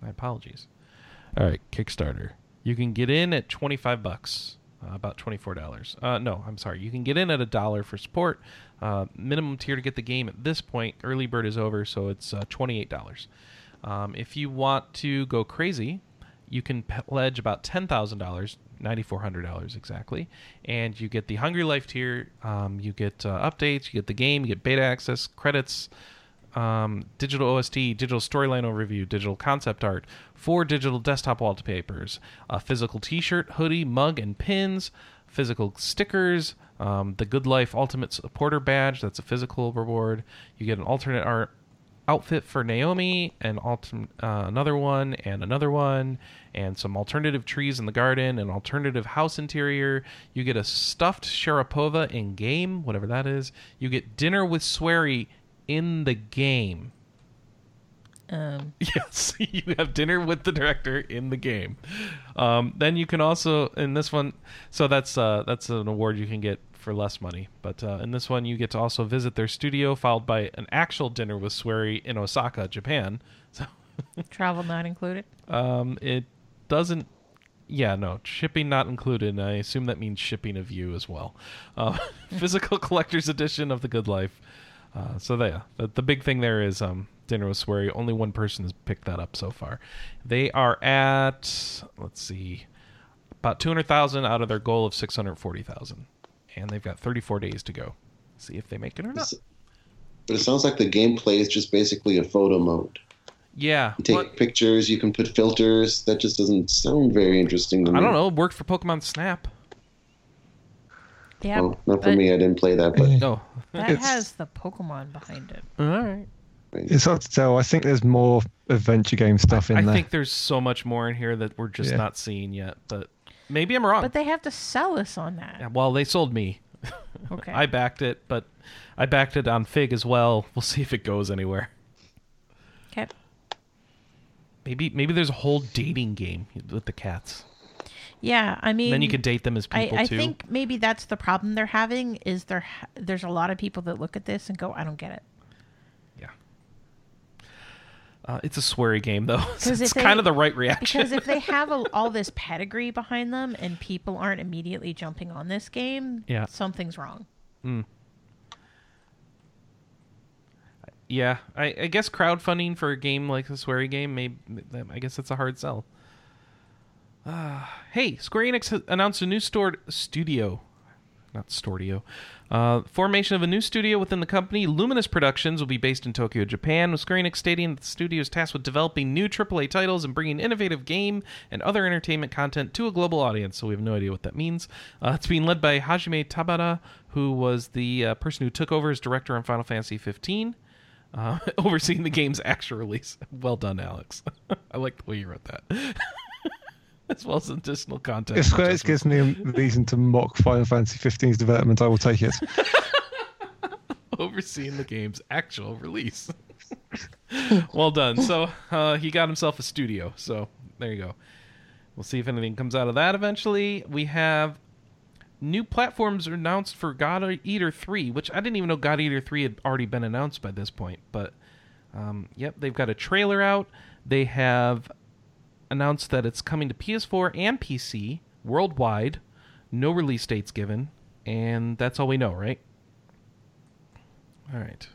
My apologies. All right, Kickstarter. You can get in at twenty five bucks, uh, about twenty four dollars. Uh, no, I'm sorry. You can get in at a dollar for support. Uh, minimum tier to get the game at this point. Early bird is over, so it's uh, twenty eight dollars. Um, if you want to go crazy, you can pledge about ten thousand dollars, ninety four hundred dollars exactly, and you get the Hungry Life tier. Um, you get uh, updates, you get the game, you get beta access, credits, um, digital OST, digital storyline overview, digital concept art, four digital desktop wallpapers, a physical T-shirt, hoodie, mug, and pins, physical stickers, um, the Good Life Ultimate Supporter badge. That's a physical reward. You get an alternate art outfit for Naomi, and ultim- uh, another one, and another one, and some alternative trees in the garden, an alternative house interior. You get a stuffed Sharapova in game, whatever that is. You get dinner with Swery in the game. Um, Yes, you have dinner with the director in the game. Um, then you can also in this one, so that's uh, that's an award you can get for less money. But uh, in this one, you get to also visit their studio, followed by an actual dinner with Swery in Osaka, Japan. So travel not included. um, it doesn't. Yeah, no, shipping not included. And I assume that means shipping of you as well. Uh, physical collector's edition of the Good Life. Uh, so there, the, the big thing there is um, dinner with Swery. Only one person has picked that up so far. They are at let's see, about two hundred thousand out of their goal of six hundred forty thousand, and they've got thirty four days to go. See if they make it or not. But it sounds like the gameplay is just basically a photo mode. Yeah, You take but- pictures, you can put filters. That just doesn't sound very interesting to me. I don't know. It worked for Pokemon Snap. Yeah, Well, not for but me. I didn't play that, but No. that It's- has the Pokemon behind it. All right. It's hard to tell. I think there's more adventure game stuff in I there. I think there's so much more in here that we're just Yeah. not seeing yet, but maybe I'm wrong. But they have to sell us on that. Yeah, well, they sold me. Okay. I backed it, but I backed it on Fig as well. We'll see if it goes anywhere. Okay. Maybe maybe there's a whole dating game with the cats. Yeah, I mean, then you could date them as I, people I too. think maybe that's the problem they're having is there there's a lot of people that look at this and go, I don't get it. Yeah. Uh, it's a Swery game though. So it's they- kind of the right reaction. Because if they have a, all this pedigree behind them and people aren't immediately jumping on this game, Yeah. something's wrong. yeah, I, I guess crowdfunding for a game like the Swery game, maybe I guess it's a hard sell. Uh, hey, Square Enix announced a new store studio, not studio. Uh, formation of a new studio within the company, Luminous Productions, will be based in Tokyo, Japan. With Square Enix stating that the studio is tasked with developing new AAA titles and bringing innovative game and other entertainment content to a global audience. So we have no idea what that means. Uh, it's being led by Hajime Tabata, who was the uh, person who took over as director on Final Fantasy 15 uh, overseeing the game's actual release. Well done, Alex. I like the way you wrote that. as well as additional content. If Square gives me a reason to mock Final Fantasy 15's development, I will take it. overseeing the game's actual release. well done. So uh, he got himself a studio. So there you go. We'll see if anything comes out of that eventually. We have new platforms announced for God Eater 3, which I didn't even know God Eater 3 had already been announced by this point. But um, yep, they've got a trailer out. They have announced that it's coming to PS4 and PC worldwide. No release dates given. And that's all we know, right? All right.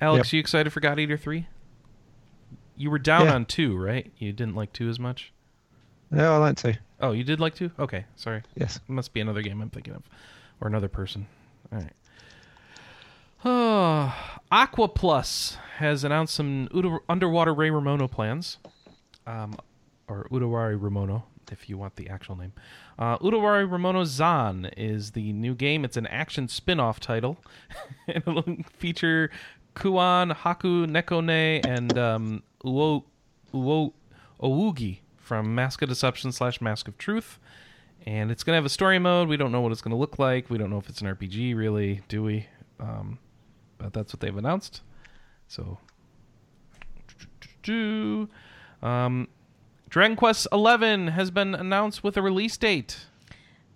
Alex, Yep. you excited for God Eater 3? You were down Yeah. on 2, right? You didn't like 2 as much? No, I like 2. Oh, you did like 2? Okay, sorry. Yes. It must be another game I'm thinking of, or another person. All right. Oh, Aqua Plus has announced some underwater Ray Ramono plans, um, or Utawarerumono, if you want the actual name. Uh, Utawarerumono Zan is the new game. It's an action spin-off title. It'll feature Kuon, Haku, Nekone, and um, Uo, Uo, Owugi from Mask of Deception slash Mask of Truth. And it's going to have a story mode. We don't know what it's going to look like. We don't know if it's an RPG, really, do we? Um, but that's what they've announced. So, um, Dragon Quest XI has been announced with a release date.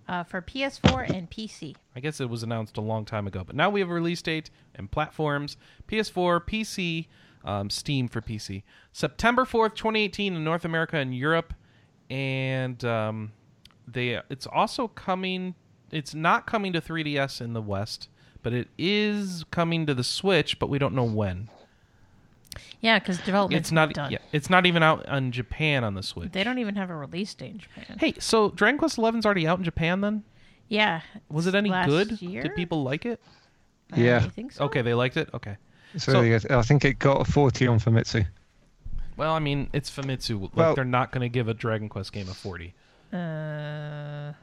Uh, for PS4 and PC. I guess it was announced a long time ago, but now we have a release date and platforms: PS4, PC, um, Steam for PC, September fourth, twenty eighteen, in North America and Europe, and um, they it's also coming. It's not coming to 3DS in the West, but it is coming to the Switch, but we don't know when. Yeah, because development's It's not. done. Yeah, it's not even out on Japan on the Switch. They don't even have a release date in Japan. Hey, so Dragon Quest XI's already out in Japan then? Yeah. Was it any last good? Year? Did people like it? Yeah. I think so. Okay, they liked it. Okay. It's So- really good. I think it got a 40 on Famitsu. Well, I mean, it's Famitsu. Like Well- they're not going to give a Dragon Quest game a 40. Uh,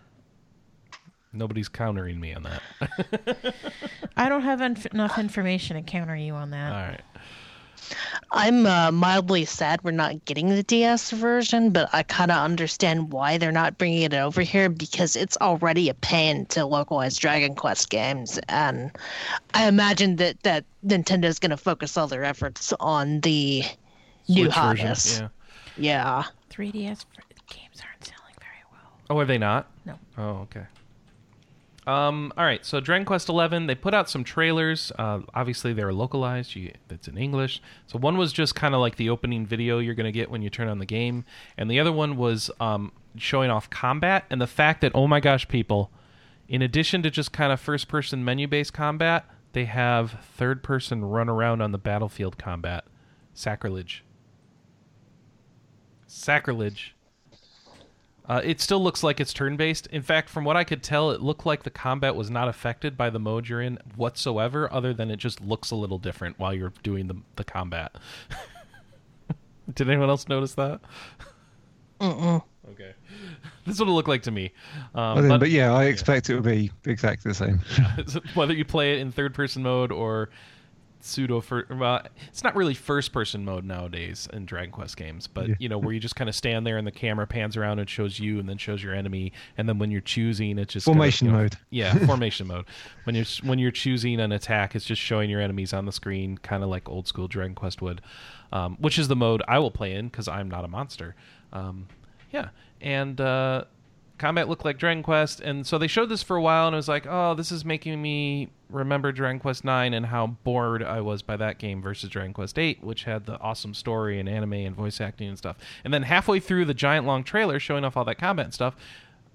Nobody's countering me on that. I don't have enf- enough information to counter you on that. All right. I'm uh, mildly sad we're not getting the DS version, but I kind of understand why they're not bringing it over here because it's already a pain to localize Dragon Quest games, and I imagine that that Nintendo's going to focus all their efforts on the new Switch version, hotness. Yeah. Yeah. 3DS games aren't selling very well. Oh, are they not? No. Oh, okay. Um. All right. So Dragon Quest Eleven, they put out some trailers. Uh, obviously, they were localized. That's in English. So one was just kind of like the opening video you're going to get when you turn on the game, and the other one was um, showing off combat and the fact that oh my gosh, people, in addition to just kind of first-person menu-based combat, they have third-person run around on the battlefield combat. Sacrilege. Sacrilege. Uh, it still looks like it's turn based. In fact, from what I could tell, it looked like the combat was not affected by the mode you're in whatsoever, other than it just looks a little different while you're doing the, the combat. Did anyone else notice that? Mm-mm. Okay. This is what it looked like to me. Um, I but- but yeah, I expect it will be exactly the same. whether you play it in third person mode or pseudo for well, it's not really first person mode nowadays in Dragon Quest games, but Yeah. you know where you just kind of stand there and the camera pans around and shows you and then shows your enemy, and then when you're choosing, it's just Formation you know- mode. Yeah, formation mode. When you're when you're choosing an attack, it's just showing your enemies on the screen, kind of like old school Dragon Quest would, um, which is the mode I will play in because I'm not a monster. Um, yeah, and uh, combat looked like Dragon Quest, and so they showed this for a while, and it was like, oh, this is making me remember Dragon Quest Nine and how bored I was by that game versus Dragon Quest Eight, which had the awesome story and anime and voice acting and stuff. And then halfway through the giant long trailer showing off all that combat and stuff,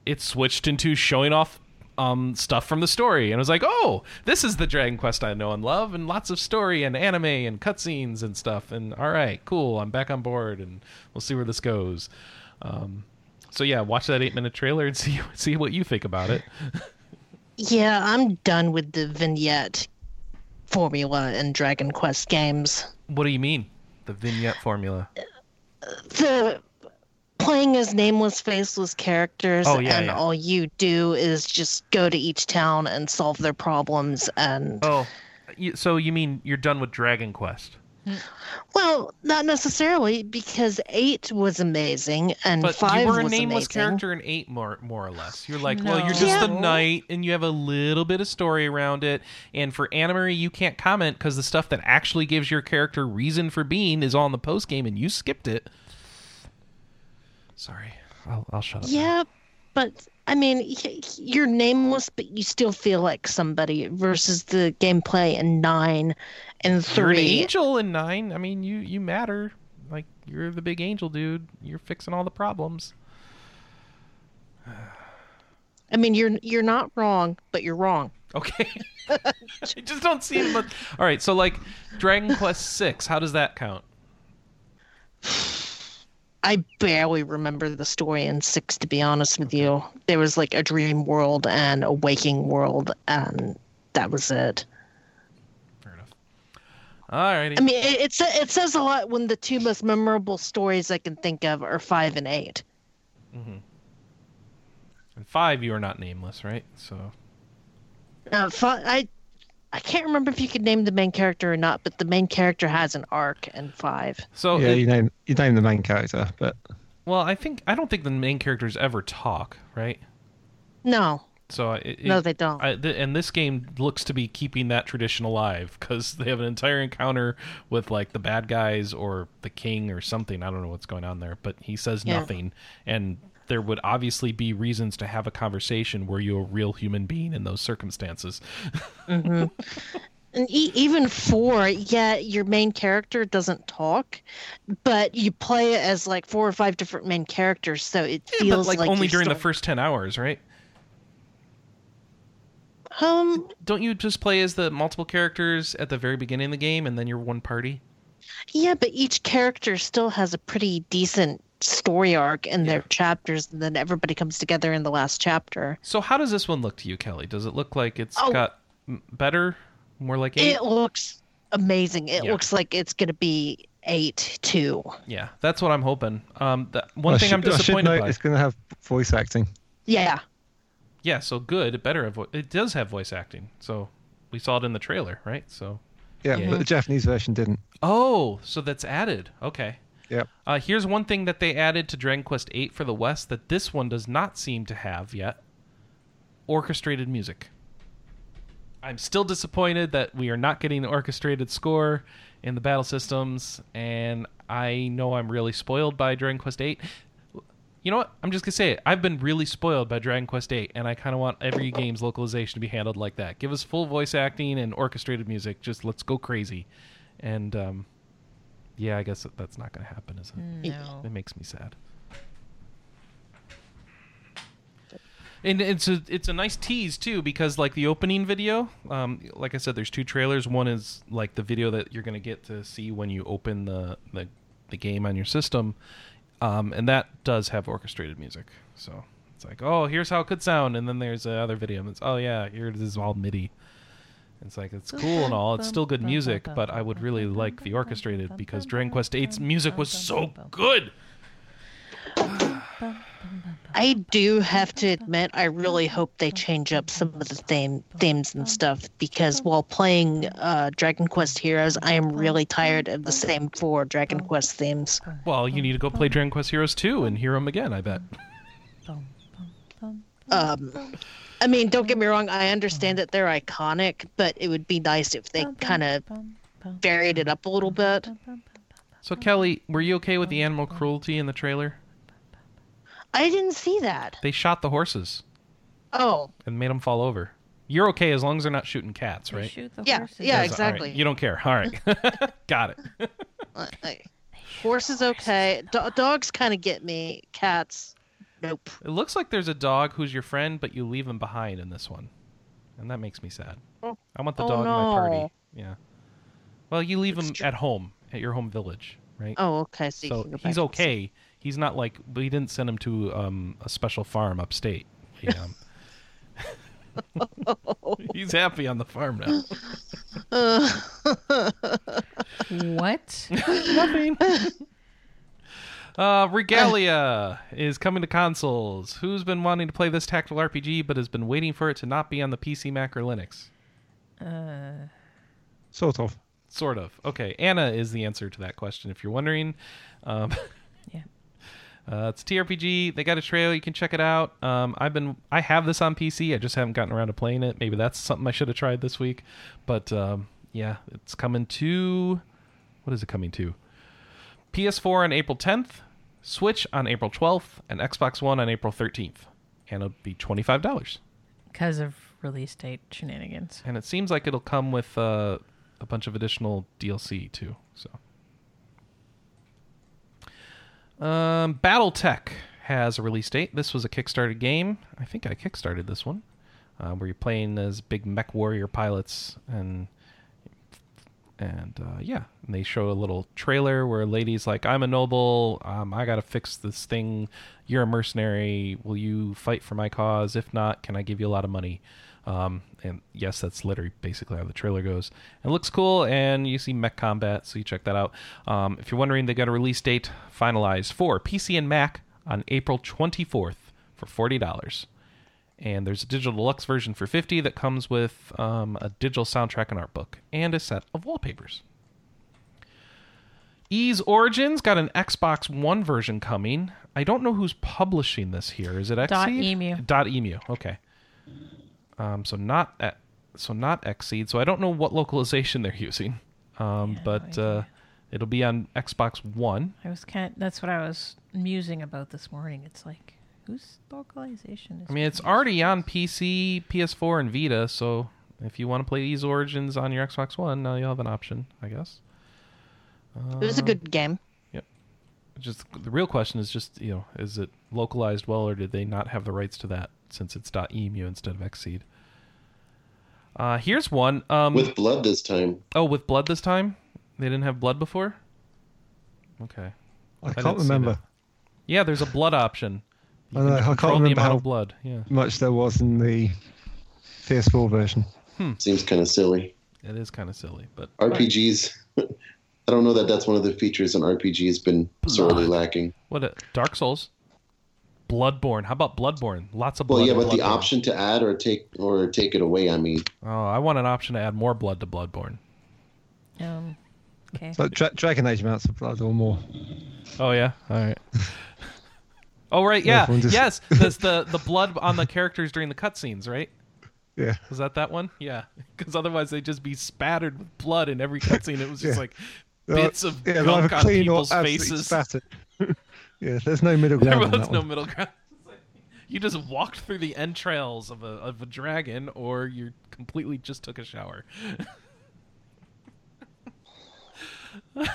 it switched into showing off um, stuff from the story, and I was like, "Oh, this is the Dragon Quest I know and love, and lots of story and anime and cutscenes and stuff." And all right, cool, I'm back on board, and we'll see where this goes. Um, so yeah, watch that eight minute trailer and see see what you think about it. Yeah, I'm done with the vignette formula in Dragon Quest games. What do you mean, the vignette formula? The playing as nameless, faceless characters, Oh, yeah, and yeah. all you do is just go to each town and solve their problems. And Oh, so you mean you're done with Dragon Quest? Well, not necessarily because eight was amazing and But five you were a was nameless amazing. character in eight, more more or less. You're like, well, you're just No. the knight, and you have a little bit of story around it. And for Anna-Marie, you can't comment because the stuff that actually gives your character reason for being is all in the post game, and you skipped it. Sorry, I'll, I'll shut up. now. Yeah, but I mean, you're nameless, but you still feel like somebody. Versus the gameplay in nine and you're an three. angel in nine. I mean, you you matter. Like you're the big angel dude. You're fixing all the problems. I mean, you're you're not wrong, but you're wrong. Okay. I just don't see much. All right, so like Dragon Quest Six, how does that count? I barely remember the story in six, to be honest with you. There was like a dream world and a waking world, and that was it. Fair enough. All righty. I mean, it, it, it says a lot when the two most memorable stories I can think of are five and eight. Mhm. And five, you are not nameless, right? So Uh, fi- I I can't remember if you could name the main character or not, but the main character has an arc in five. so yeah, it- you name you name the main character, but well, I think I don't think the main characters ever talk, right? No, So uh, it, no, it- they don't. I, th- and this game looks to be keeping that tradition alive because they have an entire encounter with like the bad guys or the king or something. I don't know what's going on there, but he says Yeah. nothing, and there would obviously be reasons to have a conversation were you're a real human being in those circumstances. And e- even four, yeah, your main character doesn't talk, but you play it as like four or five different main characters, so it but feels like, like only during the first ten hours, right? Um, Don't you just play as the multiple characters at the very beginning of the game, and then you're one party? yeah, but each character still has a pretty decent story arc in their Yeah. chapters, and then everybody comes together in the last chapter. So how does this one look to you, Kelly? Does it look like it's Oh. got better, more like eight? It looks amazing. It Yeah. looks like it's gonna be eight two. Yeah, that's what I'm hoping. Um, the, one I thing should- I'm I should disappointed note by. It's going to have voice acting. Yeah. Yeah, so good. It better have. vo- It does have voice acting. So we saw it in the trailer, right? So. Yeah, Yeah. but the Japanese version didn't. Oh, so that's added. Okay. Yep. Uh, here's one thing that they added to Dragon Quest VIII for the West that this one does not seem to have yet: orchestrated music. I'm still disappointed that we are not getting the orchestrated score in the battle systems, and I know I'm really spoiled by Dragon Quest VIII. You know what? I'm just gonna say it. I've been really spoiled by Dragon Quest VIII, and I kind of want every game's localization to be handled like that. Give us full voice acting and orchestrated music. Just let's go crazy. And um, yeah, I guess that's not gonna happen, is it? No. It makes me sad. And it's a it's a nice tease too because like the opening video, um, like I said, there's two trailers. One is like the video that you're gonna get to see when you open the the, the game on your system, um, and that does have orchestrated music. So it's like, oh, here's how it could sound, and then there's the other video, and it's oh yeah, here it is all MIDI. It's like it's cool and all. It's still good music, but I would really like the orchestrated because Dragon Quest VIII's music was so good. I do have to admit, I really hope they change up some of the theme themes and stuff because while playing uh, Dragon Quest Heroes, I am really tired of the same four Dragon Quest themes. Well, you need to go play Dragon Quest Heroes 2 and hear them again, I bet. Um, I mean, don't get me wrong, I understand that they're iconic, but it would be nice if they kind of varied it up a little bit. So, Kelly, were you okay with the animal cruelty in the trailer? I didn't see that. They shot the horses Oh, and made them fall over. You're okay as long as they're not shooting cats, They right? shoot the Yeah, horses. yeah, That's- all right. exactly. You don't care. All right. Got it. I- I- horse is okay. Do- dogs kind of get me. Cats, nope. It looks like there's a dog who's your friend, but you leave him behind in this one. And that makes me sad. Oh. I want the Oh, dog in my party. Yeah. Well, you leave him tr- at home, at your home village, right? Oh, okay. So, so can go back he's and okay. He's not like we didn't send him to um, a special farm upstate. Yeah. he's happy on the farm now. What? Nothing. Uh, Regalia is coming to consoles. Who's been wanting to play this tactical RPG but has been waiting for it to not be on the PC, Mac, or Linux? Uh, Sort of. Sort of. Okay, Anna is the answer to that question. If you're wondering, um, yeah. uh, it's TRPG. They got a trailer. You can check it out. Um, I've been, I have this on PC. I just haven't gotten around to playing it. Maybe that's something I should have tried this week. But um, yeah, it's coming to. What is it coming to? PS4 on April 10th, Switch on April 12th, and Xbox One on April 13th. And it'll be twenty five dollars. Because of release date shenanigans. And it seems like it'll come with uh, a bunch of additional DLC too. So, um, BattleTech has a release date. This was a Kickstarter game. I think I kickstarted this one, uh, where you're playing as big mech warrior pilots and. And uh, yeah, and they show a little trailer where a lady's like, "I'm a noble. Um, I gotta fix this thing. You're a mercenary. Will you fight for my cause? If not, can I give you a lot of money?" Um, and yes, that's literally basically how the trailer goes. It looks cool, and you see mech combat, so you check that out. Um, if you're wondering, they got a release date finalized for PC and Mac on April 24th for forty dollars. And there's a digital deluxe version for 50 that comes with um, a digital soundtrack and art book and a set of wallpapers. Ys Origins got an Xbox One version coming. I don't know who's publishing this here. Is it Xseed? Dot Emu. Dot Emu. Okay. Um, so not at, so not Xseed. So I don't know what localization they're using. Um, Yeah, no but uh, it'll be on Xbox One. I was kind. that's what I was musing about this morning. It's like, whose localization is? I mean, it's already on PC, PS4, and Vita. So if you want to play Ys Origins on your Xbox One, now you'll have an option, I guess. it was a good game. Yep. Just the real question is just you know is it localized well or did they not have the rights to that since it's .emu instead of Xseed? Uh, here's one. Um, With blood this time. oh, with blood this time. They didn't have blood before. Okay. I didn't can't remember. Yeah, there's a blood option. You I know, can uh, I can't control the remember amount how- of blood. Yeah, much there was in the PS4 version. Hmm. Seems kind of silly. it is kind of silly, but RPGs. I don't know that that's one of the features an RPG has been sorely Blood. lacking. what? A, Dark Souls, Bloodborne. How about Bloodborne? Lots of blood. Well, yeah, in but the option to add or take or take it away. I mean, Oh, I want an option to add more blood to Bloodborne. Um. Okay. Like Dra- Dragon Age amounts of blood or more. Oh yeah, all right. oh right, yeah, just- yes. The the blood on the characters during the cutscenes, right? Yeah. Was that that one? Yeah, because otherwise they'd just be spattered with blood in every cutscene. It was just Yeah. like bits of yeah, gunk on people's faces. spattered. yeah, there's no middle There ground. on was no one. middle ground. Like, You just walked through the entrails of a of a dragon, or you completely just took a shower. okay.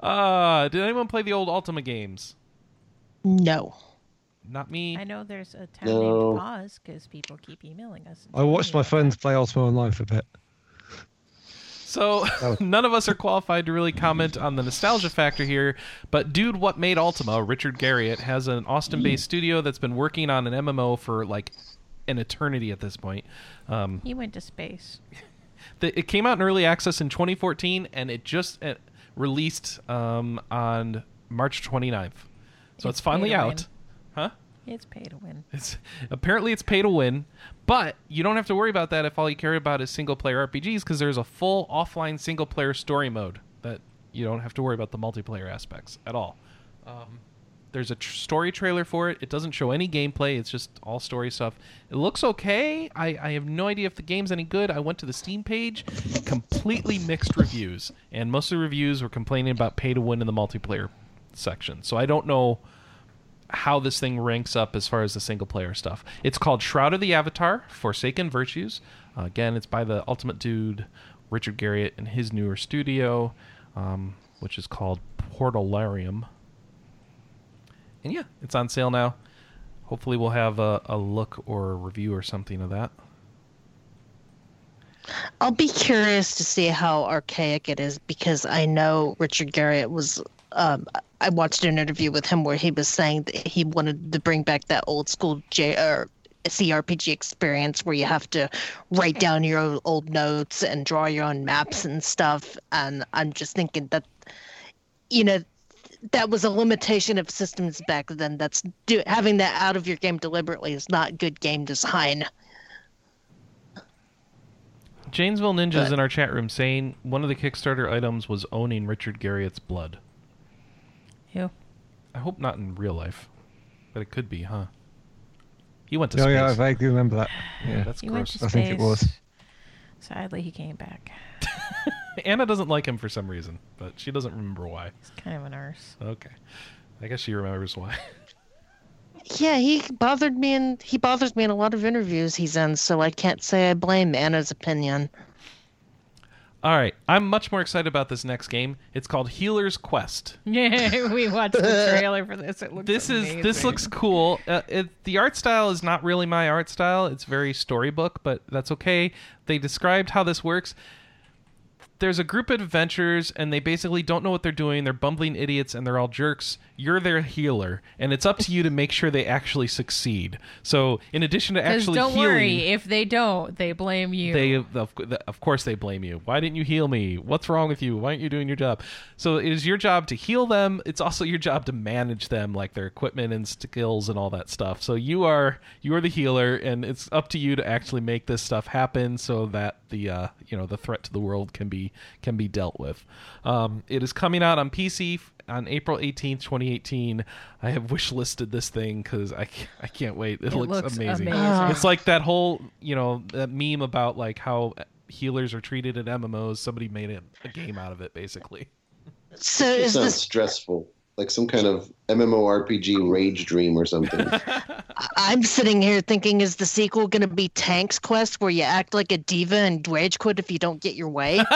Uh, did anyone play the old Ultima games? No. Not me. I know there's a tab No. named Pause because people keep emailing us. I watched my friends play Ultima Online for a bit. So none of us are qualified to really comment on the nostalgia factor here, but dude, what made Ultima? Richard Garriott has an Austin-based studio that's been working on an MMO for like an eternity at this point. Um. He went to space. the, it came out in early access in 2014, and it just uh, released um, on March 29th. So it's, It's finally out. Huh? It's pay to win. It's apparently it's pay to win, but you don't have to worry about that if all you care about is single player RPGs because there's a full offline single player story mode that you don't have to worry about the multiplayer aspects at all. Um, there's a tr- story trailer for it. It doesn't show any gameplay. It's just all story stuff. It looks okay. I, I have no idea if the game's any good. I went to the Steam page, completely mixed reviews, and most of the reviews were complaining about pay to win in the multiplayer section. So I don't know how this thing ranks up as far as the single player stuff. It's called Shroud of the Avatar: Forsaken Virtues. Uh, again, it's by the Ultimate Dude, Richard Garriott, and his newer studio, um, which is called Portalarium. And yeah, it's on sale now. Hopefully, we'll have a, a look or a review or something of that. I'll be curious to see how archaic it is because I know Richard Garriott was. Um, I watched an interview with him where he was saying that he wanted to bring back that old school J or CRPG experience where you have to write down your old, old notes and draw your own maps and stuff. And I'm just thinking that, you know, that was a limitation of systems back then. That's do, having that out of your game deliberately is not good game design. Janesville Ninjas But- in our chat room saying one of the Kickstarter items was owning Richard Garriott's blood. Ew. I hope not in real life, but it could be, huh? He went to Oh space. yeah, I vaguely remember that. Yeah. That's He went gross. to I think it was. Sadly, he came back. Anna doesn't like him for some reason, but she doesn't remember why. He's kind of a nurse. Okay. I guess she remembers why. Yeah, he bothered me and he bothers me in a lot of interviews he's in, so I can't say I blame Anna's opinion. All right. I'm much more excited about this next game. It's called Healer's Quest. Yeah, we watched the trailer for this. It looks This is this looks cool. Uh, it, the art style is not really my art style. It's very storybook, but that's okay. They described how this works. There's a group of adventurers, and they basically don't know what they're doing. They're bumbling idiots, and they're all jerks. You're their healer, and it's up to you to make sure they actually succeed. So, in addition to actually don't healing, worry, if they don't, they blame you. they of, of course they blame you why didn't you heal me what's wrong with you why aren't you doing your job so it is your job to heal them it's also your job to manage them like their equipment and skills and all that stuff so you are you are the healer and it's up to you to actually make this stuff happen so that the uh, you know the threat to the world can be can be dealt with um, it is coming out on pc on April 18th, 2018, I have wish listed this thing because I, ca- I can't wait. It, It looks, looks amazing. amazing. It's like that whole, you know, that meme about like how healers are treated in MMOs. Somebody made a, a game out of it, basically. So It is sounds this stressful, like some kind of MMORPG rage dream or something. I'm sitting here thinking is the sequel going to be Tank's Quest where you act like a diva and rage quit if you don't get your way?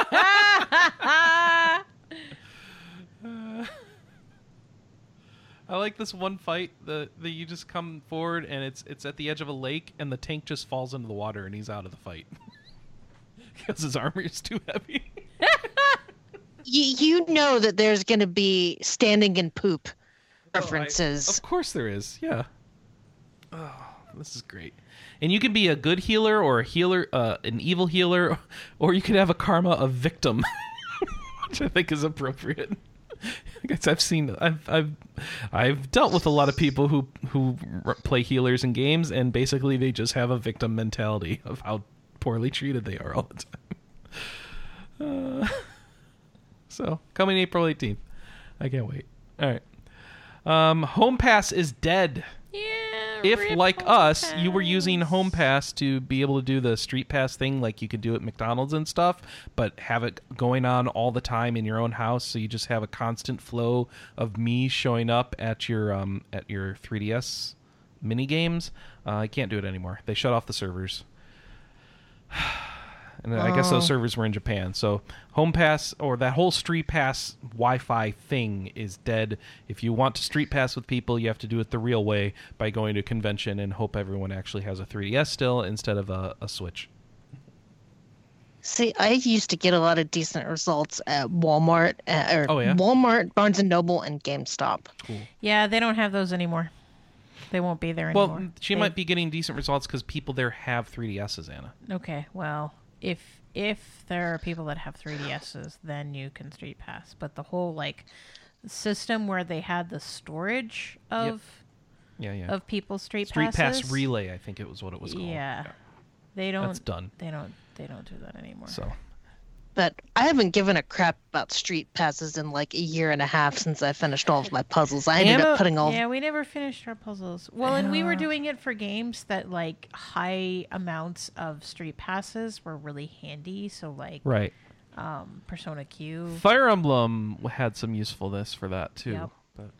I like this one fight that that you just come forward and it's it's at the edge of a lake and the tank just falls into the water and he's out of the fight because his armor is too heavy. You, you know that there's going to be standing in poop references. Of course there is. Yeah. Oh, this is great. And you can be a good healer or a healer, uh, an evil healer, or you could have a karma of victim, which I think is appropriate. Because I've seen, I've, I've, I've dealt with a lot of people who who play healers in games, and basically they just have a victim mentality of how poorly treated they are all the time. Uh, so coming April eighteenth, I can't wait. All right. Um, Home Pass is dead. yeah. If, like Home us, you were using Home Pass to be able to do the Street Pass thing like you could do at McDonald's and stuff, but have it going on all the time in your own house, so you just have a constant flow of me showing up at your um, at your 3DS mini games. Uh, I can't do it anymore. They shut off the servers. And I guess those Oh. servers were in Japan. So Home Pass or that whole Street Pass Wi-Fi thing is dead. If you want to Street Pass with people, you have to do it the real way by going to a convention and hope everyone actually has a 3DS still instead of a, a Switch. See, I used to get a lot of decent results at Walmart, uh, or Oh, yeah? Walmart, Barnes and Noble, and GameStop. Yeah, they don't have those anymore. They won't be there anymore. Well, she They- might be getting decent results because people there have 3DSs, Anna. Okay, well, if if there are people that have 3DSs, then you can Street Pass. But the whole like system where they had the storage of Yeah, yeah. of people's street, Street passes. Pass Relay, I think it was what it was called. Yeah. They don't. That's done. They don't. They don't do that anymore. So But I haven't given a crap about street passes in like a year and a half since I finished all of my puzzles. I ended Anna- up putting all. Yeah, we never finished our puzzles. Well, and we were doing it for games that like high amounts of street passes were really handy. So like right. um, Persona Q. Fire Emblem had some usefulness for that too. Yep. But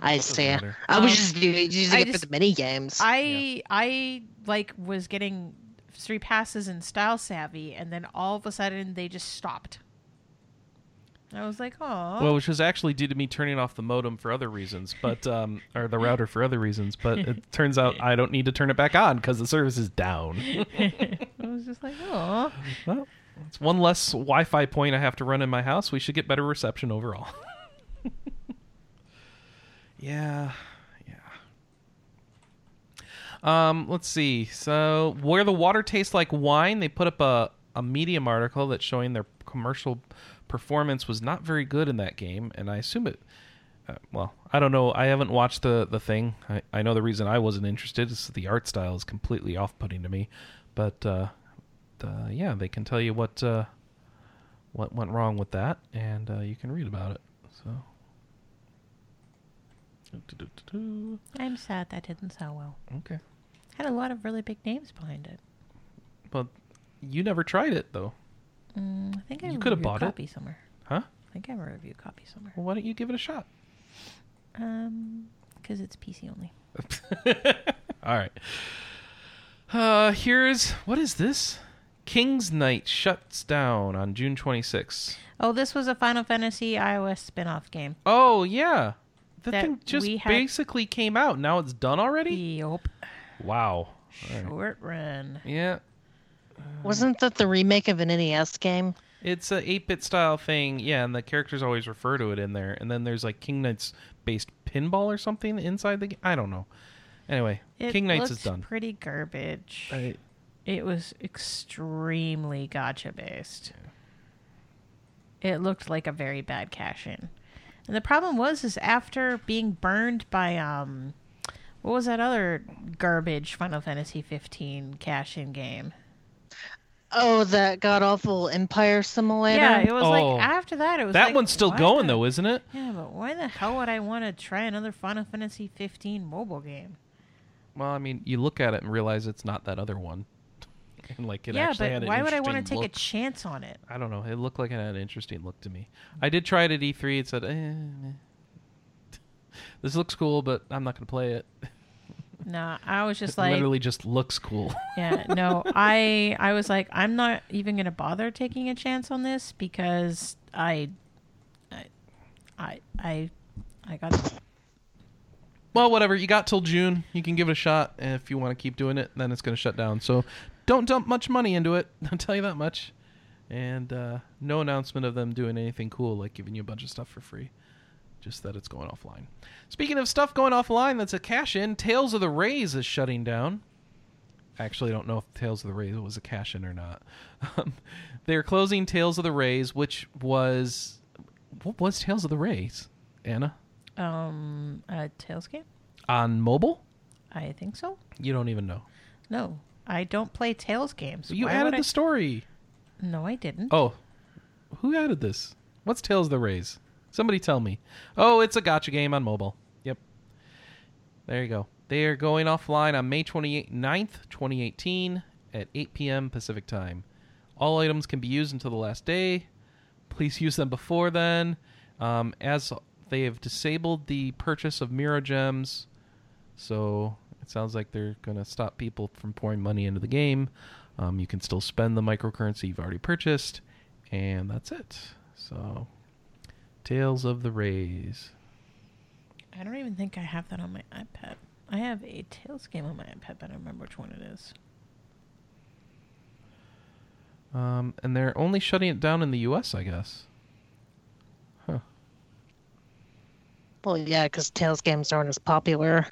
I doesn't see. matter. I was Um, just u- using I it just- for the mini games. I I like was getting street passes in Style Savvy, and then all of a sudden they just stopped. I was like, oh. well, which was actually due to me turning off the modem for other reasons, but um, or the router for other reasons. But it turns out I don't need to turn it back on because the service is down. I was just like, oh. well, it's one less Wi-Fi point I have to run in my house. We should get better reception overall. yeah, yeah. Um, let's see. So, where the water tastes like wine, they put up a a Medium article that's showing their commercial performance was not very good in that game, and I assume it. Uh, well, I don't know. I haven't watched the the thing. I, I know the reason I wasn't interested is the art style is completely off putting to me, but uh, uh, yeah, they can tell you what uh, what went wrong with that, and uh, you can read about it. So. I'm sad that didn't sell well. Okay. Had a lot of really big names behind it. But you never tried it though. Mm, I think I You could have bought it. copy somewhere. Huh? I think I have a review copy somewhere. Well, why don't you give it a shot? Um, because it's PC only. All right. Uh, here's what is this? King's Knight shuts down on June 26th. Oh, this was a Final Fantasy iOS spin-off game. Oh yeah, the That thing just we had- basically came out. Now it's done already. Yup. Wow. All right. Short run. Yeah, Wasn't that the remake of an NES game? it's a 8-bit style thing. Yeah, and the characters always refer to it in there. And then there's like King Knights based pinball or something inside the game. I don't know. Anyway, It King Knights is done. Pretty garbage. I, It was extremely gacha based. It looked like a very bad cash in. And the problem was is after being burned by um what was that other garbage Final Fantasy 15 cash in game? Oh, that god awful Empire Simulator. Yeah, it was Oh. like after that it was that like, one's still going the- though, isn't it? Yeah, but why the hell would I want to try another Final Fantasy 15 mobile game? Well, I mean, you look at it and realize it's not that other one. And like it yeah, actually had but an why would I want to take look. a chance on it? I don't know. It looked like it had an interesting look to me. I did try it at E3. It said, eh. "This looks cool, but I'm not going to play it." No, I was just it like, literally just looks cool. yeah, no, I I was like, I'm not even gonna bother taking a chance on this because I, I, I, I, I got well, whatever. You got till June. You can give it a shot. And if you want to keep doing it, then it's going to shut down. So don't dump much money into it. I'll tell you that much. And uh, no announcement of them doing anything cool, like giving you a bunch of stuff for free. Just that it's going offline. Speaking of stuff going offline, that's a cash in. Tales of the Rays is shutting down. Actually, I don't know if Tales of the Rays was a cash in or not. Um, they're closing Tales of the Rays, which was what was Tales of the Rays, Anna um a Tales game. on mobile? I think so. You don't even know. No, I don't play Tales games. You Why added would the I- story. No, I didn't. Oh, who added this? What's Tales of the Rays? Somebody tell me. Oh, it's a gacha game on mobile. Yep. There you go. They are going offline on May 29th, 2018 at 8 p.m. Pacific Time. All items can be used until the last day. Please use them before then. Um, as they have disabled the purchase of Miro Gems, so it sounds like they're going to stop people from pouring money into the game. Um, you can still spend the microcurrency you've already purchased, and that's it. So, Tales of the Rays. I don't even think I have that on my iPad. I have a Tales game on my iPad, but I don't remember which one it is. Um, and they're only shutting it down in the U.S., I guess. Huh. Well, yeah, because Tales games aren't as popular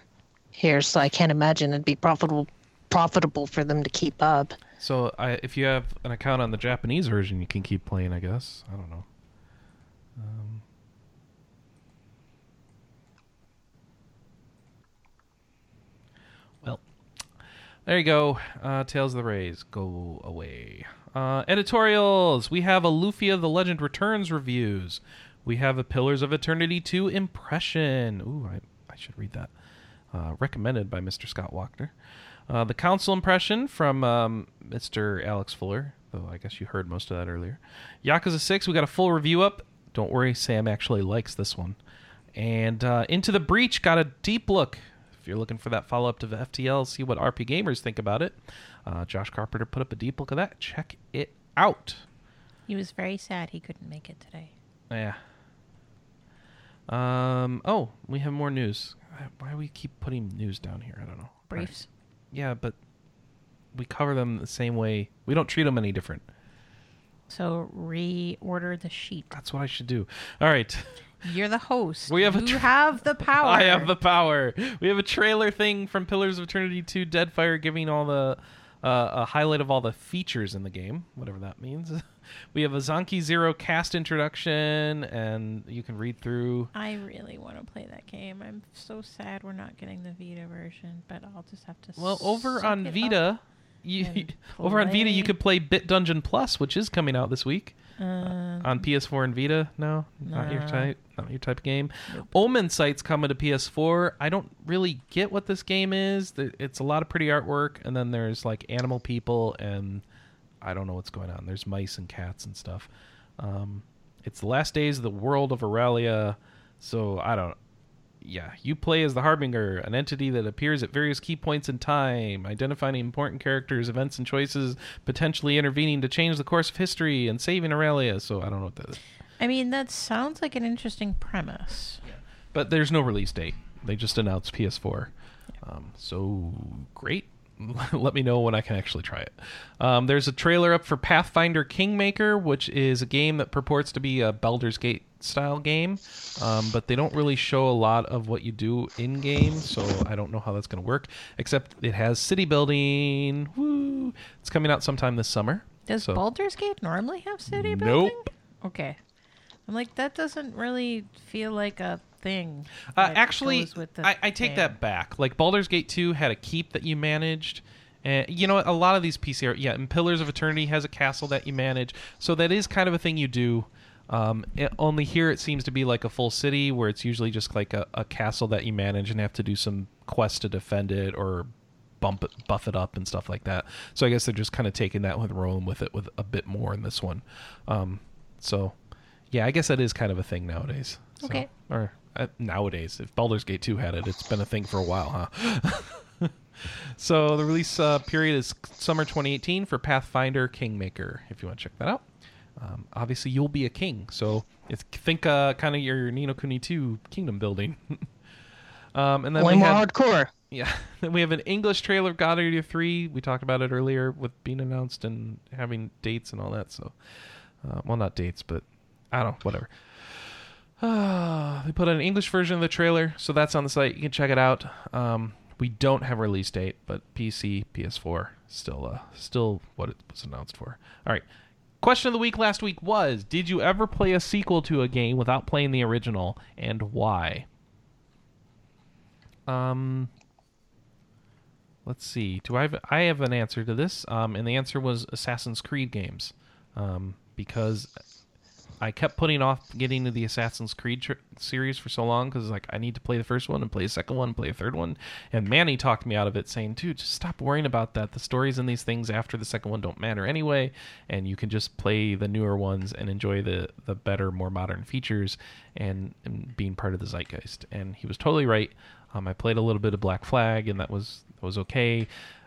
here, so I can't imagine it'd be profitable profitable for them to keep up. So, I, if you have an account on the Japanese version, you can keep playing. I guess. I don't know. Um, well, there you go. Uh, Tales of the Rays, go away. Uh, editorials. We have a Lufia the Legend Returns reviews. We have a Pillars of Eternity 2 impression. Ooh, I, I should read that. Uh, recommended by Mr. Scott Walker. Uh, the Council impression from um, Mr. Alex Fuller, though I guess you heard most of that earlier. Yakuza 6, we got a full review up. Don't worry, Sam actually likes this one. And uh, Into the Breach got a deep look. If you're looking for that follow up to the FTL, see what RP gamers think about it. Uh, Josh Carpenter put up a deep look of that. Check it out. He was very sad he couldn't make it today. Yeah. Um. Oh, we have more news. Why do we keep putting news down here? I don't know. Briefs. Yeah, but we cover them the same way. We don't treat them any different. So reorder the sheet. That's what I should do. All right. You're the host. We have a you have the power. I have the power. We have a trailer thing from Pillars of Eternity 2 Deadfire giving all the uh, a highlight of all the features in the game, whatever that means. we have a Zanki Zero cast introduction, and you can read through. I really want to play that game. I'm so sad we're not getting the Vita version, but I'll just have to. Well, over on it Vita, you over on Vita you could play Bit Dungeon Plus, which is coming out this week Uh, on PS4 and Vita. No, not your type, not your type of game. Nope. Omensight's coming to PS4. I don't really get what this game is. It's a lot of pretty artwork, and then there's like animal people, and I don't know what's going on. There's mice and cats and stuff. Um, it's the last days of the world of Aurelia, so I don't. Yeah, you play as the Harbinger, an entity that appears at various key points in time, identifying important characters, events, and choices, potentially intervening to change the course of history and saving Aurelia. So I don't know what that is. I mean, that sounds like an interesting premise. But there's no release date. They just announced PS4. Um, so great. Let me know when I can actually try it. Um, there's a trailer up for Pathfinder Kingmaker, which is a game that purports to be a Baldur's Gate style game, um, but they don't really show a lot of what you do in game, so I don't know how that's going to work. Except it has city building. Woo! It's coming out sometime this summer. Does So- Baldur's Gate normally have city Nope. building? Okay. I'm like, that doesn't really feel like a thing. Uh, actually, I, I take game. that back. Like Baldur's Gate 2 had a keep that you managed. And you know, a lot of these PC, are, yeah, and Pillars of Eternity has a castle that you manage. So that is kind of a thing you do. Um, it- only here it seems to be like a full city where it's usually just like a, a castle that you manage and have to do some quests to defend it or bump it, buff it up and stuff like that. So I guess they're just kind of taking that with rolling with it with a bit more in this one. Um, so yeah, I guess that is kind of a thing nowadays. So- Okay. Or uh, nowadays, if Baldur's Gate 2 had it, it's been a thing for a while, huh? so the release uh, period is summer 2018 for Pathfinder Kingmaker. If you want to check that out. Um, obviously, you'll be a king, so it's, think uh, kind of your Ni no Kuni 2 kingdom building. um, and then Way we more had, hardcore. yeah, then we have an English trailer of God Eater 3. We talked about it earlier with being announced and having dates and all that. So, uh, well, not dates, but I don't know, whatever. Uh, they put an English version of the trailer, so that's on the site. You can check it out. Um, we don't have a release date, but PC, PS4, still, uh, still what it was announced for. All right. Question of the week last week was: Did you ever play a sequel to a game without playing the original, and why? Um, let's see. Do I have? I have an answer to this. Um, and the answer was Assassin's Creed games, um, because I kept putting off getting to the Assassin's Creed tr- series for so long because like I need to play the first one and play the second one, and play a third one. And Manny talked me out of it, saying, "Dude, just stop worrying about that. The stories in these things after the second one don't matter anyway, and you can just play the newer ones and enjoy the the better, more modern features and, and being part of the zeitgeist." And he was totally right. Um, I played a little bit of Black Flag, and that was that was okay.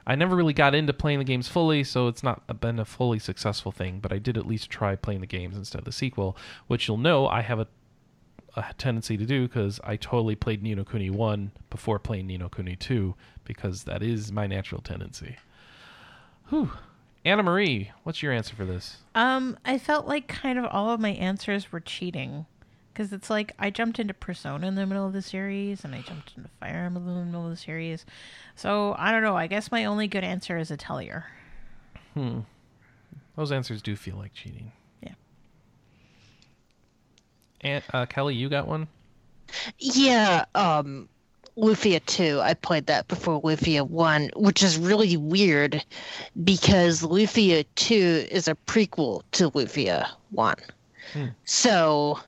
I never really got into playing the games fully, so it's not been a fully successful thing. But I did at least try playing the games instead of the sequel, which you'll know I have a, a tendency to do because I totally played Ni no Kuni one before playing Ni no Kuni two because that is my natural tendency. Whew. Anna Marie, what's your answer for this? Um, I felt like kind of all of my answers were cheating. Because it's like I jumped into Persona in the middle of the series, and I jumped into Fire Emblem in the middle of the series. So I don't know. I guess my only good answer is a Atelier. Hmm. Those answers do feel like cheating. Yeah. And uh, Kelly, you got one? Yeah, um, Lufia 2. I played that before Lufia 1, which is really weird because Lufia 2 is a prequel to Lufia 1. Hmm. So, i-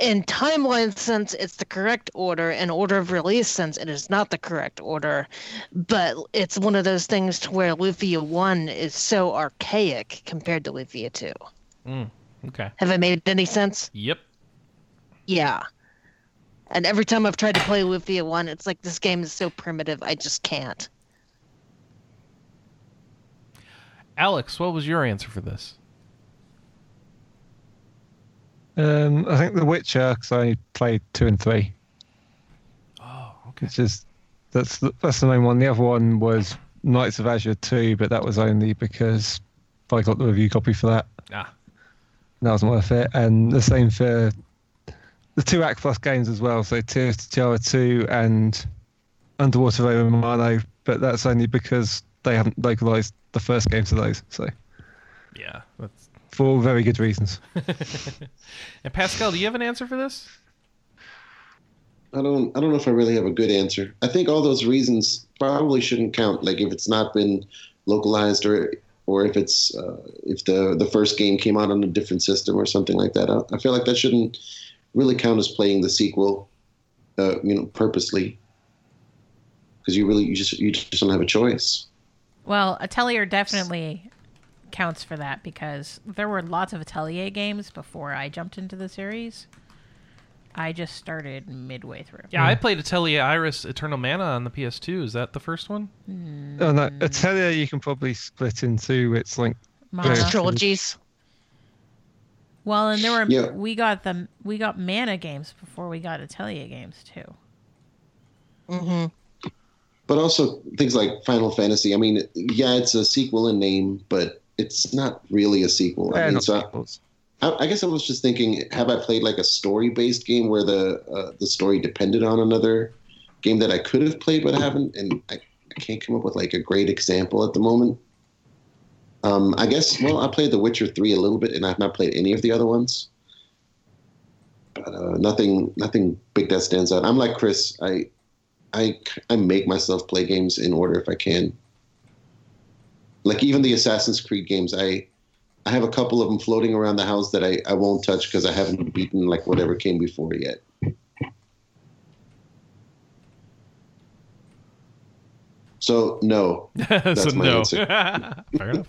in timeline sense, it's the correct order. In order of release sense, it is not the correct order. But it's one of those things to where Lufia 1 is so archaic compared to Lufia 2. Mm, okay. Have I made any sense? Yep. Yeah. And every time I've tried to play Lufia 1, it's like this game is so primitive, I just can't. Alex, what was your answer for this? Um, I think The Witcher because I played two and three, Oh, okay. which is that's the, that's the main one. The other one was Nights of Azure two, but that was only because I got the review copy for that. Ah, That wasn't worth it. And the same for the two Aquaplus games as well. So Tears to Tiara 2 and Utawarerumono, but that's only because they haven't localized the first games of those. So yeah. That's... for very good reasons. and Pascal, do you have an answer for this? I don't I don't know if I really have a good answer. I think all those reasons probably shouldn't count. Like if it's not been localized or or if it's uh, if the the first game came out on a different system or something like that. I, I feel like that shouldn't really count as playing the sequel, uh, you know, purposely. Because you really you just you just don't have a choice. Well, Atelier definitely counts for that because there were lots of Atelier games before I jumped into the series. I just started midway through. Yeah, I played Atelier Iris Eternal Mana on the PS2. Is that the first one? Oh no, Atelier you can probably split into its like Mana. Yeah. Well, and there were Yeah. we got the we got Mana games before we got Atelier games too. hmm But also things like Final Fantasy. I mean, yeah, it's a sequel in name, but it's not really a sequel. I mean, not so I guess I was just thinking, have I played like a story-based game where the uh, the story depended on another game that I could have played but I haven't, and I, I can't come up with like a great example at the moment. Um, I guess well, I played The Witcher three a little bit, and I've not played any of the other ones. But uh, nothing, nothing big that stands out. I'm like Chris. I, I, I make myself play games in order if I can. Like even the Assassin's Creed games, I I have a couple of them floating around the house that I, I won't touch because I haven't beaten like whatever came before yet. So no, so my no. answer. Fair enough.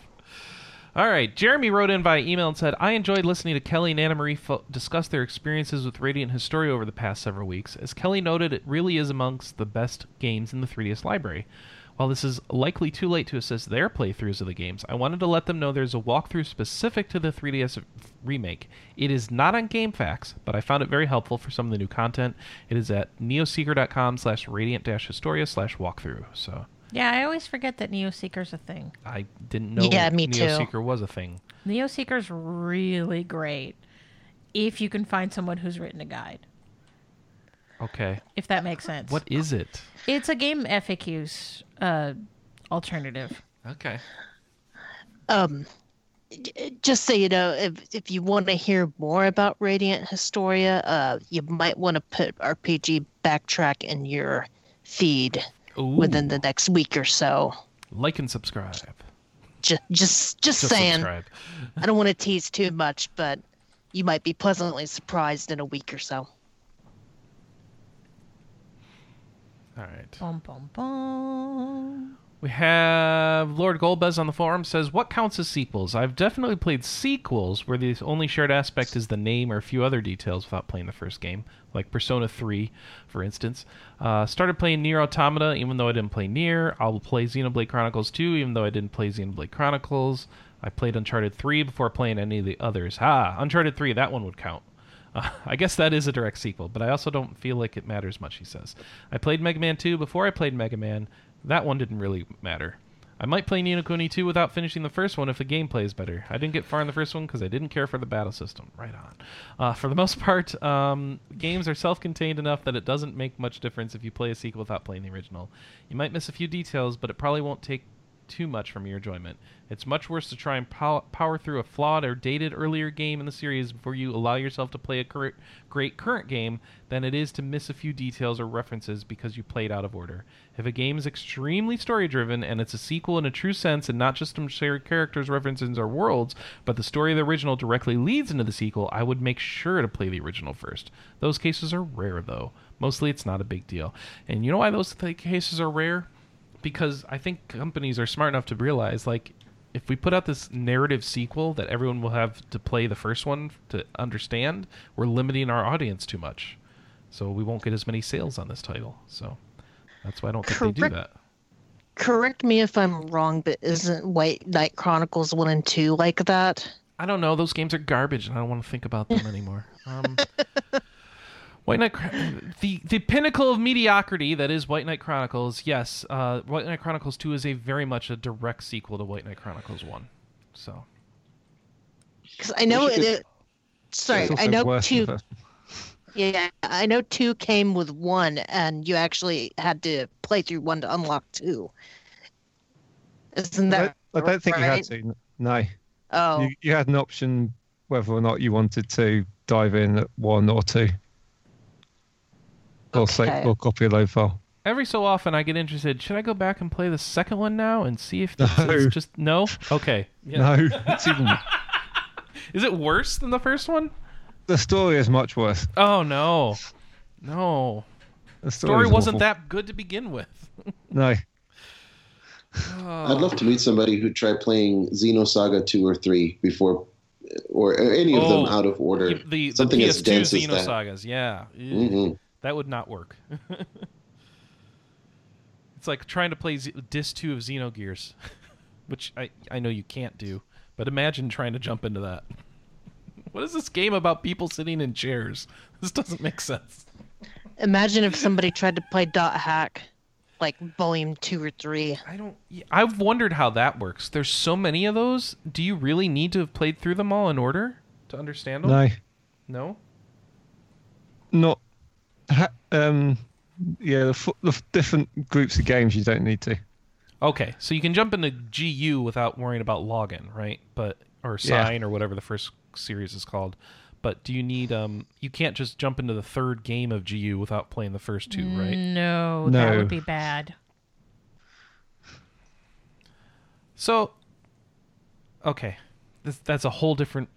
All right. Jeremy wrote in via email and said, I enjoyed listening to Kelly and Anna Marie discuss their experiences with Radiant Historia over the past several weeks. As Kelly noted, it really is amongst the best games in the 3DS library. While this is likely too late to assist their playthroughs of the games, I wanted to let them know there's a walkthrough specific to the 3DS remake. It is not on GameFAQs, but I found it very helpful for some of the new content. It is at neoseeker.com slash radiant-historia slash walkthrough. So Yeah, I always forget that Neo Seeker's a thing. I didn't know Yeah, me too. Neo Seeker was a thing. Neo Seeker's really great if you can find someone who's written a guide. Okay. If that makes sense. What is it? It's a game FAQs uh, alternative. Okay. Um, just so you know, if if you want to hear more about Radiant Historia, uh, you might want to put RPG Backtrack in your feed Ooh. within the next week or so. like and subscribe. Just just just, Just saying. subscribe. I don't want to tease too much, but you might be pleasantly surprised in a week or so. All right. Bum, bum, bum. We have Lord Golbez on the forum says, "What counts as sequels? I've definitely played sequels where the only shared aspect is the name or a few other details without playing the first game, like Persona 3, for instance. Uh, started playing Nier Automata even though I didn't play Nier. I'll play Xenoblade Chronicles 2 even though I didn't play Xenoblade Chronicles. I played Uncharted 3 before playing any of the others. Ah, Uncharted 3, that one would count." Uh, I guess that is a direct sequel, but I also don't feel like it matters much, he says. I played Mega Man 2 before I played Mega Man. That one didn't really matter. I might play Ni no Kuni 2 without finishing the first one if the gameplay is better. I didn't get far in the first one because I didn't care for the battle system. Right on. Uh, for the most part, um, games are self contained enough that it doesn't make much difference if you play a sequel without playing the original. You might miss a few details, but it probably won't take too much from your enjoyment. It's much worse to try and pow- power through a flawed or dated earlier game in the series before you allow yourself to play a cur- great current game than it is to miss a few details or references because you played out of order. If a game is extremely story driven and it's a sequel in a true sense and not just some shared characters, references, or worlds, but the story of the original directly leads into the sequel, I would make sure to play the original first. Those cases are rare, though. Mostly it's not a big deal. And you know why those th- cases are rare? Because I think companies are smart enough to realize, like, if we put out this narrative sequel that everyone will have to play the first one to understand, we're limiting our audience too much. So we won't get as many sales on this title. So that's why I don't think they do that. Correct me if I'm wrong, but isn't White Knight Chronicles 1 and 2 like that? I don't know. Those games are garbage, and I don't want to think about them anymore. Um, White Knight, the the pinnacle of mediocrity that is White Knight Chronicles. Yes, uh, White Knight Chronicles Two is a very much a direct sequel to White Knight Chronicles One. So Because I know it. it sorry, It's I know worse than the two. Yeah, I know two came with one, and you actually had to play through one to unlock two. Isn't I that? don't, I don't think you had to. No, Oh, you, you had an option whether or not you wanted to dive in at one or two, or Okay. say, or copy a load file. every so often I get interested. Should I go back and play the second one now and see if this No. is just no? Okay. Yeah. No, it's even Is it worse than the first one? the story is much worse. Oh no, no. The Story is wasn't awful. that good to begin with. No, I'd love to meet somebody who tried playing Xenosaga 2 or 3 before, or any of Oh, them out of order. The, the, the Something as PS2 dense as that. Xenosagas, yeah. Ew. That would not work. it's like trying to play Z- Disc 2 of Xenogears, which I, I know you can't do, but imagine trying to jump into that. What is this game about people sitting in chairs? This doesn't make sense. imagine if somebody tried to play Dot Hack, like Volume Two or Three. I don't. I've wondered how that works. There's so many of those. Do you really need to have played through them all in order to understand them? no, No? not. Ha, um, yeah, the, f- the f- different groups of games you don't need to. Okay, so you can jump into GU without worrying about login, right? But or Yeah. sign or whatever the first series is called. But do you need um you can't just jump into the third game of GU without playing the first two, right? No, that would be bad. So okay. This, that's a whole different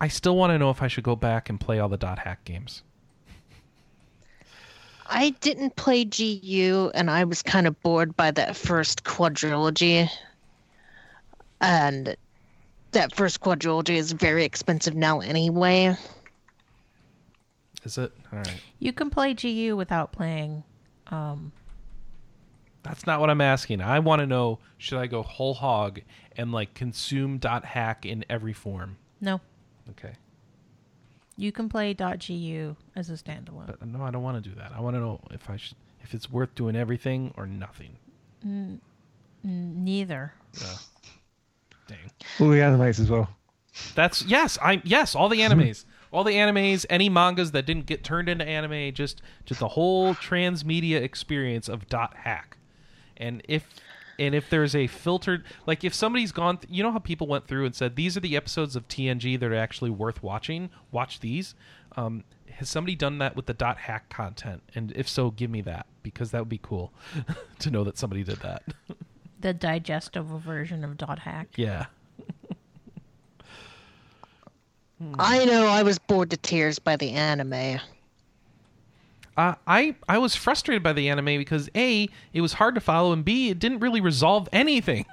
I still want to know if I should go back and play all the dot hack games. I didn't play GU, and I was kind of bored by that first quadrilogy. And that first quadrilogy is very expensive now, anyway. Is it? All right. You can play GU without playing. Um, That's not what I'm asking. I want to know should I go whole hog and like consume dot hack in every form? no, Okay. You can play .gu as a standalone. But no, I don't want to do that. I want to know if I should, if it's worth doing everything or nothing. N- neither. Yeah. Dang. All the animes as well. That's yes, I yes, all the animes. all the animes, any mangas that didn't get turned into anime, just just the whole transmedia experience of dot hack. And if and if there's a filtered like if somebody's gone th- you know how people went through and said these are the episodes of TNG that are actually worth watching, watch these. Um has somebody done that with the dot hack content? And if so, give me that because that would be cool to know that somebody did that. The digestible version of dot hack. yeah. I know I was bored to tears by the anime. Uh, I I was frustrated by the anime because a it was hard to follow and b it didn't really resolve anything.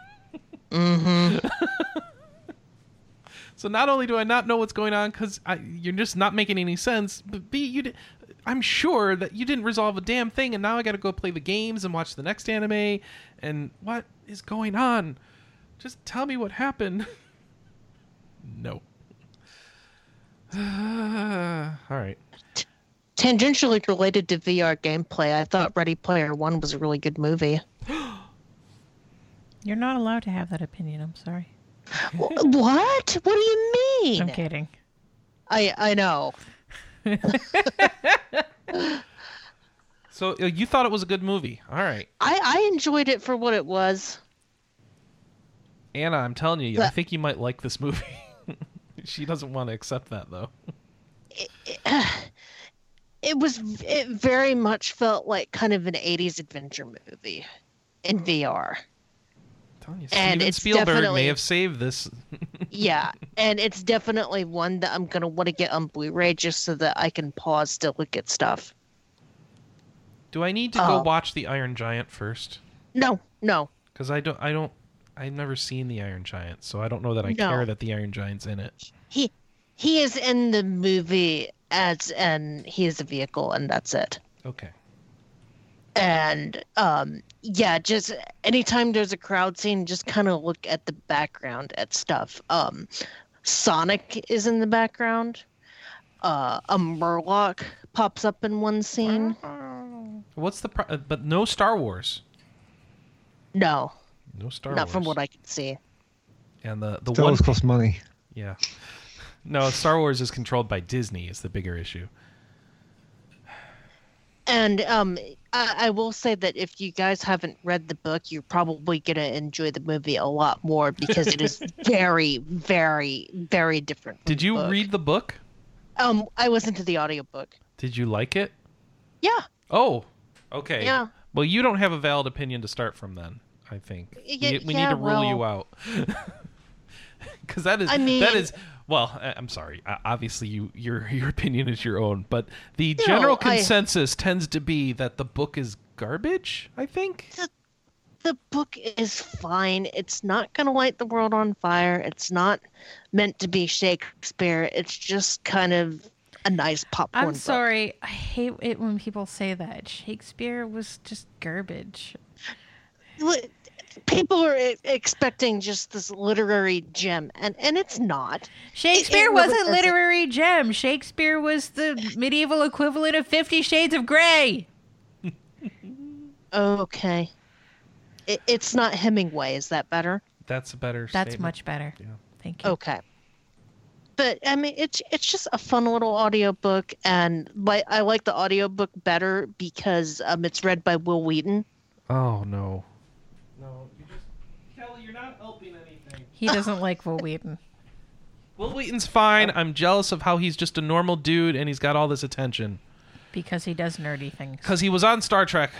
Mm-hmm. so not only do I not know what's going on because you're just not making any sense, but b you di- I'm sure that you didn't resolve a damn thing, and now I got to go play the games and watch the next anime. And what is going on? Just tell me what happened. no. All right. Tangentially related to VR gameplay, I thought Ready Player One was a really good movie. You're not allowed to have that opinion. I'm sorry. What? What do you mean? I'm kidding. I I know. So uh, you thought it was a good movie. All right. I I enjoyed it for what it was. Anna, I'm telling you, I think you might like this movie. she doesn't want to accept that though. it was it very much felt like kind of an 80s adventure movie in VR. I'm you, And Steven it's Spielberg definitely- may have saved this. Yeah, and it's definitely one that I'm going to want to get on Blu-ray just so that I can pause to look at stuff. Do I need to go Oh. watch the Iron Giant first? No, no. Because I don't, I don't, I've never seen the Iron Giant, so I don't know that I No. care that the Iron Giant's in it. He he is in the movie as and he is a vehicle and that's it. Okay. and um yeah just anytime there's a crowd scene just kind of look at the background at stuff um sonic is in the background uh a murloc pops up in one scene What's the pro- uh, but no Star Wars. no No Star not Wars. from what i can see And the the Star one Wars cost money. yeah. No, Star Wars is controlled by Disney. Is the bigger issue. and um I, I will say that if you guys haven't read the book you're probably gonna enjoy the movie a lot more because it is very very very different Did you book. read the book? um i listened to the audiobook Did you like it? yeah Oh, okay. Yeah. Well, you don't have a valid opinion to start from then. I think Y- we, we need to rule you out. Because that is I mean- is well. I- I'm sorry. Uh, Obviously, you your your opinion is your own, but the No, general I- consensus tends to be that the book is garbage. I think. the book is fine. It's not going to light the world on fire. It's not meant to be Shakespeare. It's just kind of a nice popcorn. I'm book. sorry. I hate it when people say that. Shakespeare was just garbage. Li- People are e- expecting just this literary gem, and and it's not. Shakespeare it was really a doesn't- literary gem. Shakespeare was the medieval equivalent of Fifty Shades of Grey. Okay. It, it's not Hemingway. Is that better? That's a better. That's statement. much better. Yeah. Thank you. Okay. But I mean, it's it's just a fun little audiobook, and like I like the audiobook better because um, it's read by Wil Wheaton. Oh no. No, you just Kelly, you're not helping anything. He doesn't like Wil Wheaton. Wil Wheaton's fine. I'm jealous of how he's just a normal dude and he's got all this attention because he does nerdy things. because he was on Star Trek.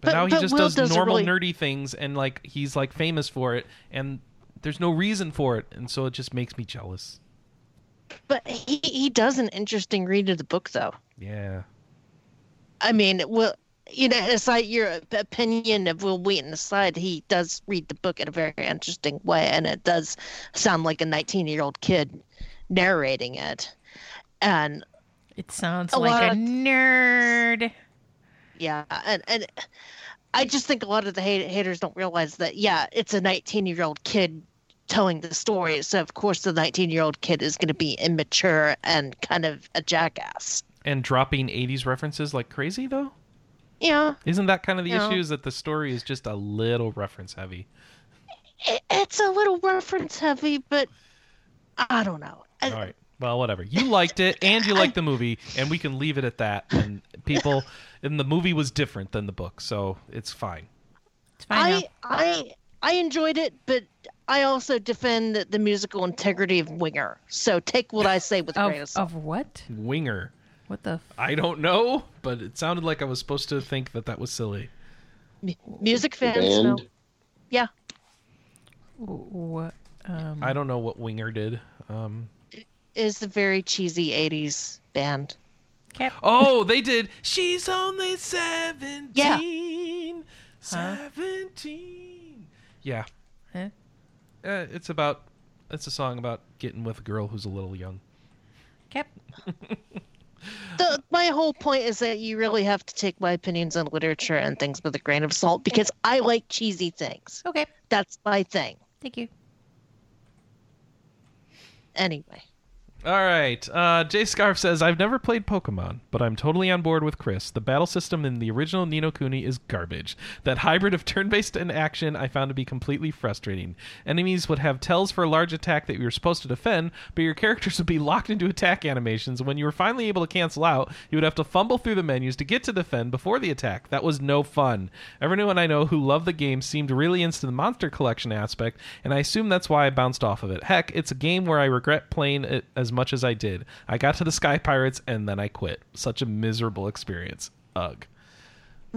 But, But- now he but just Will does, does normal really- nerdy things and like he's like famous for it and there's no reason for it and so it just makes me jealous. But he he does an interesting read of the book, though. Yeah. I mean, well, you know, aside your opinion of Wil Wheaton aside, he does read the book in a very interesting way, and it does sound like a 19-year-old kid narrating it. And It sounds A like lot a of- nerd. yeah, and and I just think a lot of the hate- haters don't realize that. Yeah, it's a 19-year-old kid telling the story, so of course the 19-year-old kid is going to be immature and kind of a jackass. And dropping 80s references like crazy though? Yeah, Isn't that kind of the No. issue is that the story is just a little reference heavy? it's a little reference heavy, but I don't know. All right. Well, whatever. You liked it, and you liked the movie, and we can leave it at that. And people, and the movie was different than the book, so it's fine. It's fine now. I I I enjoyed it, but I also defend the, the musical integrity of Winger. So take what I say with a grain of Of, salt. of what? Winger. What the? F- I don't know, but it sounded like I was supposed to think that that was silly. M- music fans Band. know. Yeah, what? Um, I don't know what Winger did. Um, is a very cheesy '80s band. Cap. oh, they did. She's only seventeen. Huh? Seventeen. Yeah. Huh? Uh, it's about. It's a song about getting with a girl who's a little young. Cap. The, my whole point is that you really have to take my opinions on literature and things with a grain of salt because I like cheesy things. Okay. That's my thing. Thank you. Anyway, All right. Uh, Jay Scarf says, I've never played Pokemon, but I'm totally on board with Chris. The battle system in the original Ni no Kuni is garbage. That hybrid of turn based and action I found to be completely frustrating. Enemies would have tells for a large attack that you were supposed to defend, but your characters would be locked into attack animations. When you were finally able to cancel out, you would have to fumble through the menus to get to defend before the attack. That was no fun. Everyone I know who loved the game seemed really into the monster collection aspect, and I assume that's why I bounced off of it. Heck, it's a game where I regret playing it as much as I did. I got to the Sky Pirates and then I quit. Such a miserable experience. Ugh.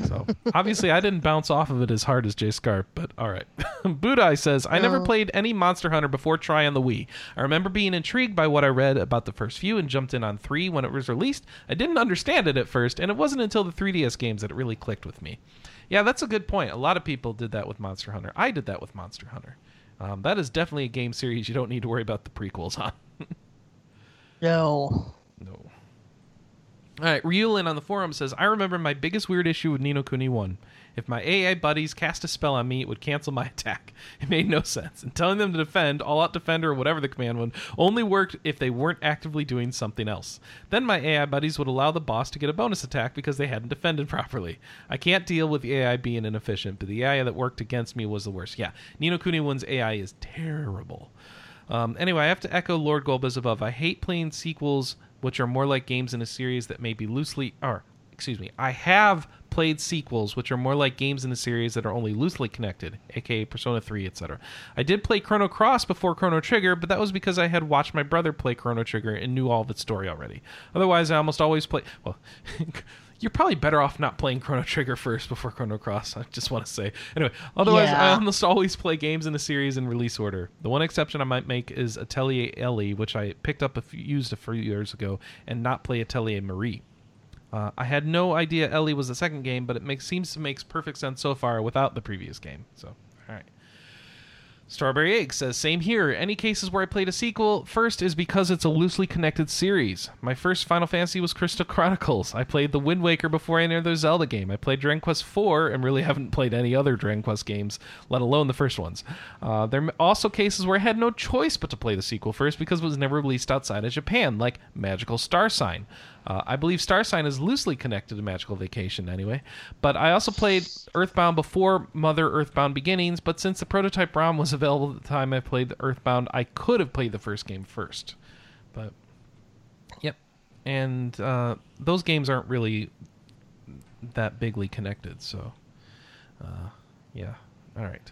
So obviously I didn't bounce off of it as hard as Jay Scarp, but all right. Budai says I never played any Monster Hunter before Tri on the Wii. I remember being intrigued by what I read about the first few and jumped in on three when it was released. I didn't understand it at first, and it wasn't until the 3DS games that it really clicked with me. Yeah, that's a good point. A lot of people did that with Monster Hunter. I did that with Monster Hunter. Um, that is definitely a game series you don't need to worry about the prequels on. No. No. All right, Ryulin on the forum says, I remember my biggest weird issue with Ni no Kuni 1. If my AI buddies cast a spell on me, it would cancel my attack. It made no sense. And telling them to defend, all out defender, or whatever the command would, only worked if they weren't actively doing something else. Then my AI buddies would allow the boss to get a bonus attack because they hadn't defended properly. I can't deal with the AI being inefficient, but the AI that worked against me was the worst. Yeah, Ni no Kuni 1's AI is terrible. Um, anyway, I have to echo Lord Golbez above. I hate playing sequels which are more like games in a series that may be loosely, or excuse me, I have played sequels which are more like games in a series that are only loosely connected, aka Persona 3, etc. I did play Chrono Cross before Chrono Trigger, but that was because I had watched my brother play Chrono Trigger and knew all of its story already. Otherwise, I almost always play. Well, you're probably better off not playing Chrono Trigger first before Chrono Cross. I just want to say. Anyway, otherwise, I almost always play games in a series in release order. The one exception I might make is Atelier Elie, which I picked up a few, used a few years ago, and not play Atelier Marie. Uh, I had no idea Elie was the second game, but it makes seems to makes perfect sense so far without the previous game. So, all right. Strawberry Egg says, same here. Any cases where I played a sequel, first is because it's a loosely connected series. My first Final Fantasy was Crystal Chronicles. I played the Wind Waker before any other Zelda game. I played Dragon Quest IV and really haven't played any other Dragon Quest games, let alone the first ones. Uh, there are also cases where I had no choice but to play the sequel first because it was never released outside of Japan, like Magical Star Sign. Uh, I believe Star Sign is loosely connected to Magical Vacation anyway. But I also played Earthbound before Mother Earthbound Beginnings, but since the prototype ROM was available at the time I played the Earthbound, I could have played the first game first. But, yep. And uh, those games aren't really that bigly connected, so, uh, yeah. All right.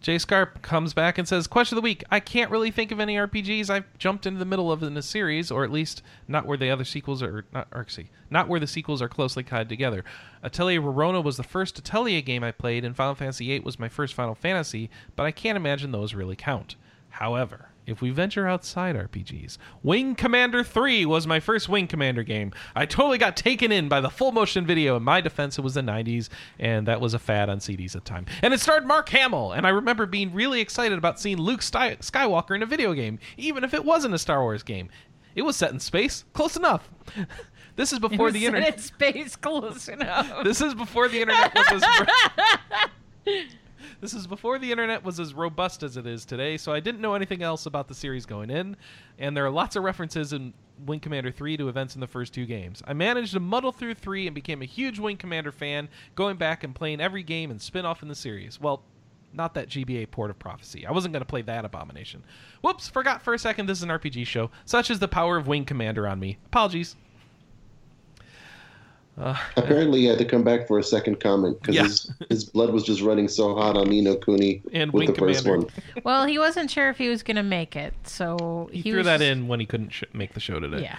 Jay Scarp comes back and says, Question of the week. I can't really think of any RPGs I've jumped into the middle of in a series, or at least not where the other sequels are, not, or, not where the sequels are closely tied together. Atelier Rorona was the first Atelier game I played, and Final Fantasy VIII was my first Final Fantasy, but I can't imagine those really count. However, if we venture outside RPGs, Wing Commander 3 was my first Wing Commander game. I totally got taken in by the full motion video. In my defense, it was the 90s, and that was a fad on CDs at the time. And it starred Mark Hamill, and I remember being really excited about seeing Luke Sky- Skywalker in a video game, even if it wasn't a Star Wars game. It was set in space, close enough. this is before the internet. in space close enough. This is before the internet was as This is before the internet was as robust as it is today, so I didn't know anything else about the series going in, and there are lots of references in Wing Commander 3 to events in the first two games. I managed to muddle through 3 and became a huge Wing Commander fan, going back and playing every game and spin-off in the series. Well, not that GBA port of Prophecy. I wasn't going to play that abomination. Whoops, forgot for a second this is an RPG show. Such is the power of Wing Commander on me. Apologies. Uh, Apparently, he had to come back for a second comment because Yeah. his, his blood was just running so hot on Ni no Kuni And with Wing the first one. well, he wasn't sure if he was going to make it, so he, he, threw was that in when he couldn't sh- make the show today. Yeah.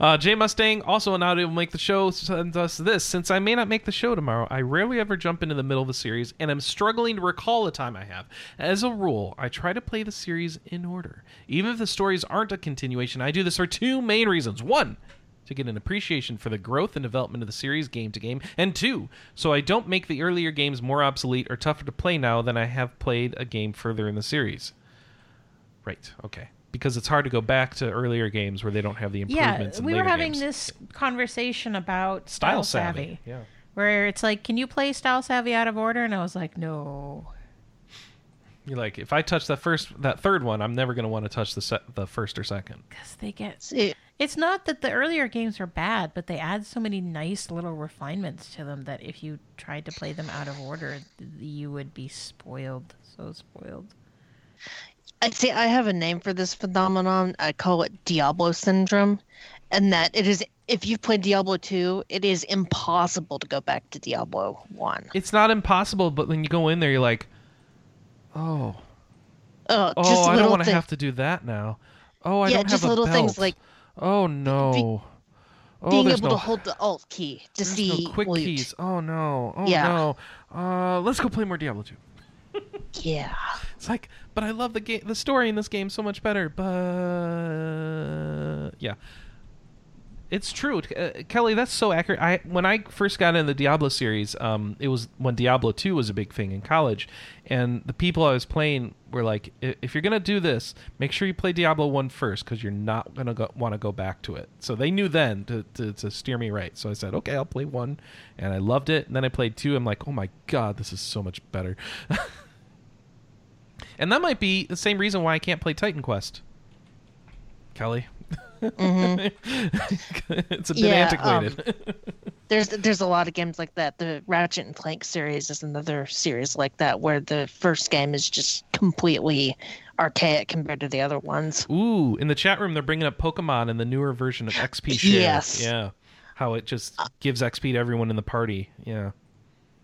Uh, Jay Mustang, also not able to make the show, sends us this. Since I may not make the show tomorrow, I rarely ever jump into the middle of a series, and I'm struggling to recall the time I have. As a rule, I try to play the series in order. Even if the stories aren't a continuation, I do this for two main reasons. One, to get an appreciation for the growth and development of the series game to game, and two, so I don't make the earlier games more obsolete or tougher to play now than I have played a game further in the series. Right, okay. Because it's hard to go back to earlier games where they don't have the Yeah, improvements. in we were having games. this conversation about style style, savvy. savvy, Yeah. where it's like, can you play style savvy out of order? And I was like, no. You're like, if I touch that first, that third one, I'm never gonna want to touch the se- the first or second. Because they get. See, It's not that the earlier games are bad, but they add so many nice little refinements to them that if you tried to play them out of order, you would be spoiled. So spoiled. I see. I have a name for this phenomenon. I call it Diablo syndrome, and that it is. If you've played Diablo two, it is impossible to go back to Diablo one. It's not impossible, but when you go in there, you're like, oh, Oh, oh, I don't want to have to do that now. Oh, I Yeah, don't just a little things like oh no. oh, being able no, to hold the Alt key to see no quick loot. keys. Oh no. Oh Yeah. no. Uh, let's go play more Diablo 2. Yeah. It's like, but I love the game, the story in this game so much better. But yeah, it's true, uh, Kelly. That's so accurate. I when I first got into the Diablo series, um, it was when Diablo two was a big thing in college, and the people I was playing were like, if you're gonna do this, make sure you play Diablo one first, because you're not gonna go, want to go back to it. So they knew then to, to to steer me right. So I said, okay, I'll play one, and I loved it. And then I played two. I'm like, oh my god, this is so much better. And that might be the same reason why I can't play Titan Quest. Kelly. Mm-hmm. it's a bit Yeah, antiquated. Um, there's there's a lot of games like that. The Ratchet and Clank series is another series like that where the first game is just completely archaic compared to the other ones. Ooh, in the chat room they're bringing up Pokemon and the newer version of XP share. Yes. Yeah. How it just gives XP to everyone in the party. Yeah.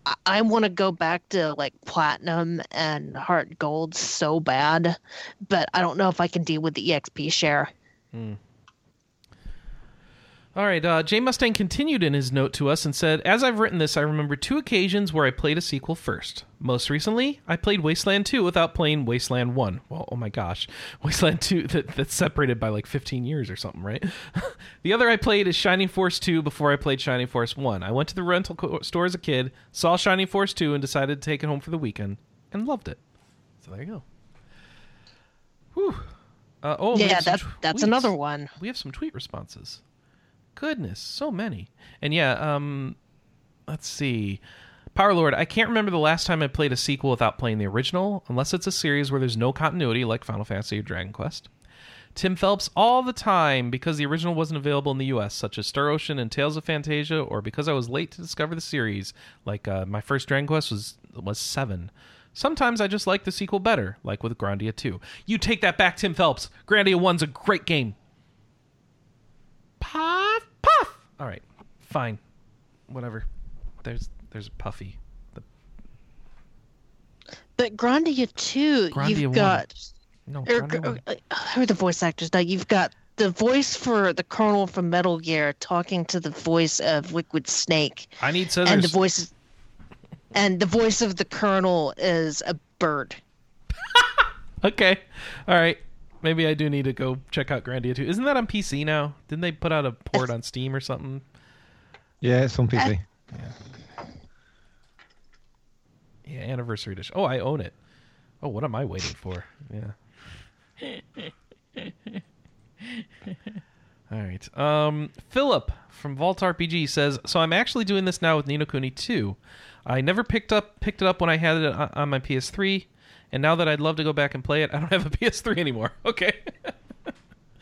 I, I want to go back to like platinum and heart gold so bad, but I don't know if I can deal with the EXP share. Hmm. All right, uh, Jay Mustang continued in his note to us and said, As I've written this, I remember two occasions where I played a sequel first. Most recently, I played Wasteland 2 without playing Wasteland 1. Well, oh my gosh. Wasteland 2, that, that's separated by like 15 years or something, right? the other I played is Shining Force 2 before I played Shining Force 1. I went to the rental co- store as a kid, saw Shining Force 2, and decided to take it home for the weekend, and loved it. So there you go. Whew. Uh, oh, yeah, that that's tweets another one. we have some tweet responses. Goodness, so many. And yeah, um let's see. Power Lord, I can't remember the last time I played a sequel without playing the original, unless it's a series where there's no continuity like Final Fantasy or Dragon Quest. Tim Phelps all the time because the original wasn't available in the US, such as Star Ocean and Tales of Phantasia, or because I was late to discover the series, like uh, my first Dragon Quest was was seven. Sometimes I just like the sequel better, like with Grandia 2. You take that back, Tim Phelps. Grandia 1's a great game. Puff. All right, fine, whatever. There's there's a puffy. The, But Grandia too. Grandia you've 1. got no, er, Grandia er, 1. who are the voice actors now? You've got the voice for the Colonel from Metal Gear talking to the voice of Liquid Snake, I need scissors. and the voice and the voice of the Colonel is a bird. Okay, all right. Maybe I do need to go check out Grandia 2. Isn't that on PC now? Didn't they put out a port on Steam or something? Yeah, it's on PC. Yeah, anniversary edition. Oh, I own it. Oh, what am I waiting for? Yeah. All right. Um, Philip from Vault RPG says, "So I'm actually doing this now with Ni no Kuni 2. I never picked up picked it up when I had it on, on my PS3, and now that I'd love to go back and play it, I don't have a PS3 anymore. Okay."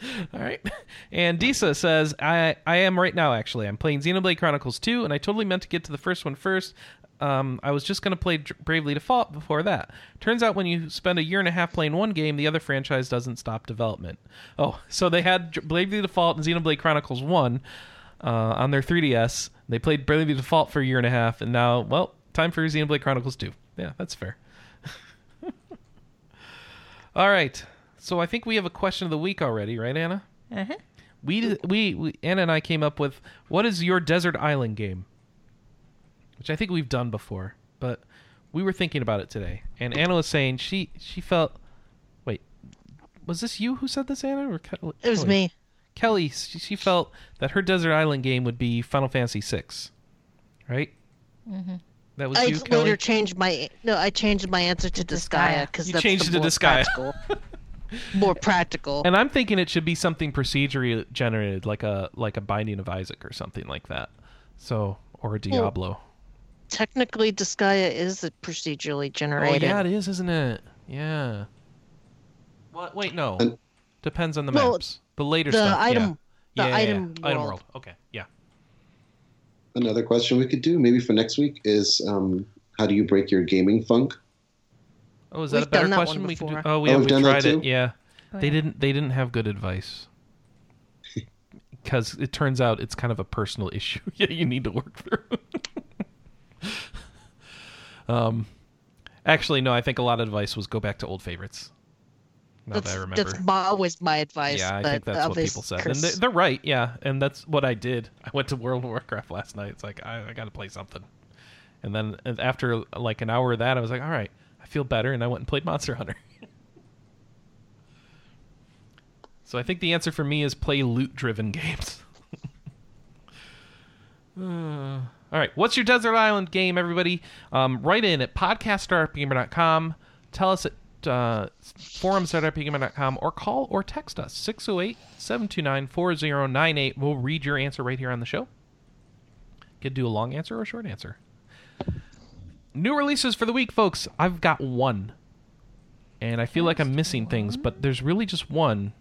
All right. And Disa says, I, I am right now, actually. I'm playing Xenoblade Chronicles 2, and I totally meant to get to the first one first. Um, I was just going to play Bravely Default before that. Turns out when you spend a year and a half playing one game, the other franchise doesn't stop development. Oh, so they had Bravely Default and Xenoblade Chronicles 1 uh, on their 3DS. They played Bravely Default for a year and a half, and now, well, time for Xenoblade Chronicles 2. Yeah, that's fair. All right. So I think we have a question of the week already, right, Anna? Uh-huh. We, we, we Anna and I came up with what is your desert island game, which I think we've done before, but we were thinking about it today, and Anna was saying she she felt. Wait, was this you who said this, Anna, or Kelly? It was Kelly? me. Kelly, she, she felt that her desert island game would be Final Fantasy VI, right? Mm-hmm. That was I you, later Kelly. changed my no. I changed my answer to Disgaea because You that's changed the it to more Disgaea. practical. more practical. And I'm thinking it should be something procedurally generated, like a like a Binding of Isaac or something like that. So or a Diablo. Technically, Disgaea is a procedurally Oh generated. yeah, it is, isn't it? Yeah. What? Wait, no. And- Depends on the Well, maps. The later the stuff. item- yeah. the yeah, yeah, item yeah. Item world. world. Okay. Yeah. Another question we could do maybe for next week is um, how do you break your gaming funk? Oh, is that We've a better done that one question we could do? before. Oh, we Oh, have we've we done that tried it. too? Yeah. Oh, They yeah. didn't they didn't have good advice. Cuz it turns out it's kind of a personal issue yeah, you need to work through. um actually no, I think a lot of advice was go back to old favorites. Now That's, that I remember. that's my, always my advice. yeah, I but think that's what people said. Chris- And they, they're right, yeah. And that's what I did. I went to World of Warcraft last night. It's like I, I got to play something. And then after like an hour of that, I was like, all right, I feel better, and I went and played Monster Hunter. so I think the answer for me is play loot-driven games. Uh, all right, what's your desert island game, everybody? Um, write in at podcast.rpgamer.com. Tell us at uh, or call or text us 608 729 4098. We'll read your answer right here on the show. Could do a long answer or a short answer. New releases for the week, folks. I've got one. And I feel like I'm missing things, but there's really just one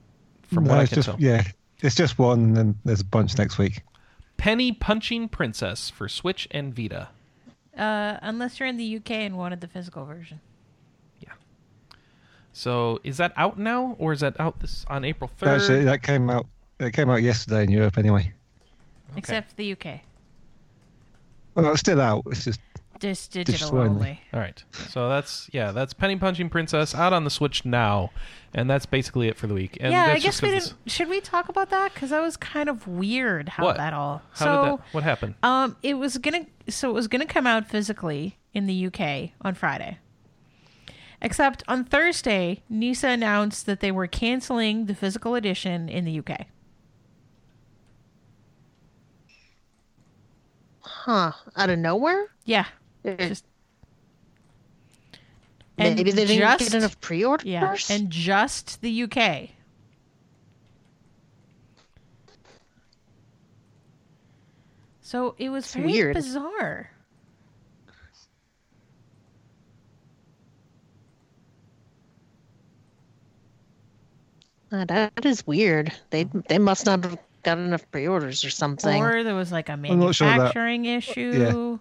from No, what I can just tell. yeah, it's just one, and then there's a bunch next week. Penny Punching Princess for Switch and Vita. Uh, unless you're in the UK and wanted the physical version. So is that out now, or is that out this on April third? Actually, that came out. It came out yesterday in Europe anyway. Except the UK. Well, it's still out. It's just Just digital Digital only. only. All right. So that's yeah, that's Penny Punching Princess out on the Switch now, and that's basically it for the week. And yeah, I guess we didn't. it's- Should we talk about that? Because that was kind of weird how What? that all. How so, did that? What happened? Um, it was gonna so it was gonna come out physically in the UK on Friday. Except on Thursday, Nisa announced that they were canceling the physical edition in the UK. huh? Out of nowhere? Yeah, Just, maybe they didn't just, get enough pre-orders. Yeah, and just the UK. So it was very weird. bizarre. Uh, that is weird. They they must not have got enough pre-orders or something. Or there was like a I'm not sure that- manufacturing issue.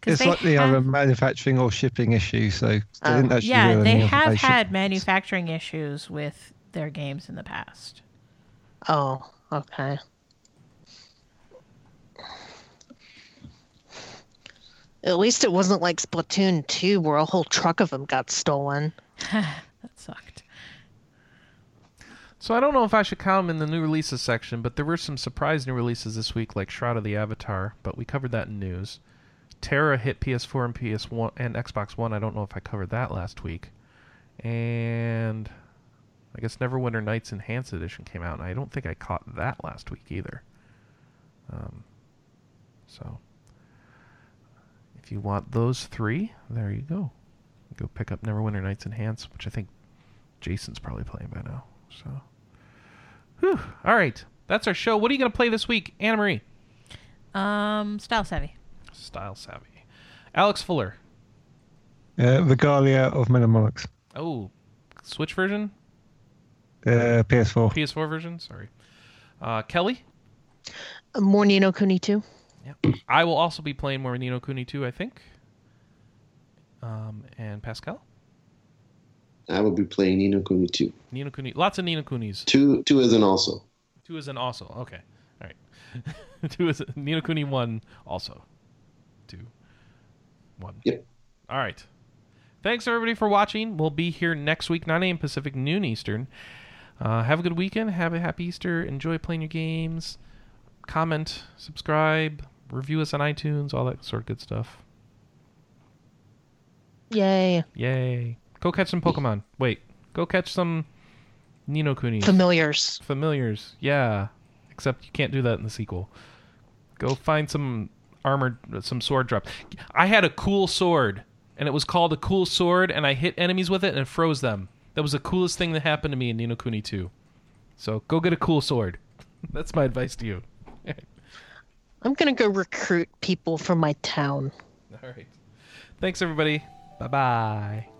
'Cause it's they like the have- other manufacturing or shipping issue. So they Oh. didn't actually. yeah, reveal they have had manufacturing issues with their games in the past. Oh, okay. At least it wasn't like Splatoon 2 where a whole truck of them got stolen. So I don't know if I should count them in the new releases section, but there were some surprise new releases this week, like Shroud of the Avatar. But we covered that in news. Tera hit PS4 and PS1 and Xbox One. I don't know if I covered that last week. And I guess Neverwinter Nights Enhanced Edition came out, and I don't think I caught that last week either. Um, so if you want those three, there you go. Go pick up Neverwinter Nights Enhanced, which I think Jason's probably playing by now. So, whew. All right, that's our show. What are you going to play this week, Anna Marie? Um, style savvy. Style savvy. Alex Fuller. Uh, Regalia of Men and Monarchs. Oh, Switch version, Uh, PS4. PS4 version. Sorry. Uh, Kelly. Uh, More Ni no Kuni 2. Yeah. I will also be playing more Ni no Kuni 2, I think. Um, and Pascal. I will be playing Ni no Kuni 2. Ni no Kuni. Lots of Ni no Kunis. Two, two is an also. Two is an also. Okay. All right. Two is Ni no Kuni one also. Two. One. Yep. All right. Thanks everybody for watching. We'll be here next week, 9 a.m. Pacific, noon Eastern. Uh, have a good weekend. Have a happy Easter. Enjoy playing your games. Comment, subscribe, review us on iTunes, all that sort of good stuff. Yay. Yay. Go catch some Pokemon. Wait. Go catch some Ni no. Familiars. Familiars, yeah. Except you can't do that in the sequel. Go find some armored, some sword drops. I had a cool sword, and it was called a cool sword, and I hit enemies with it and it froze them. That was the coolest thing that happened to me in Ni no Kuni 2. So go get a cool sword. That's my advice to you. I'm going to go recruit people from my town. All right. Thanks, everybody. Bye bye.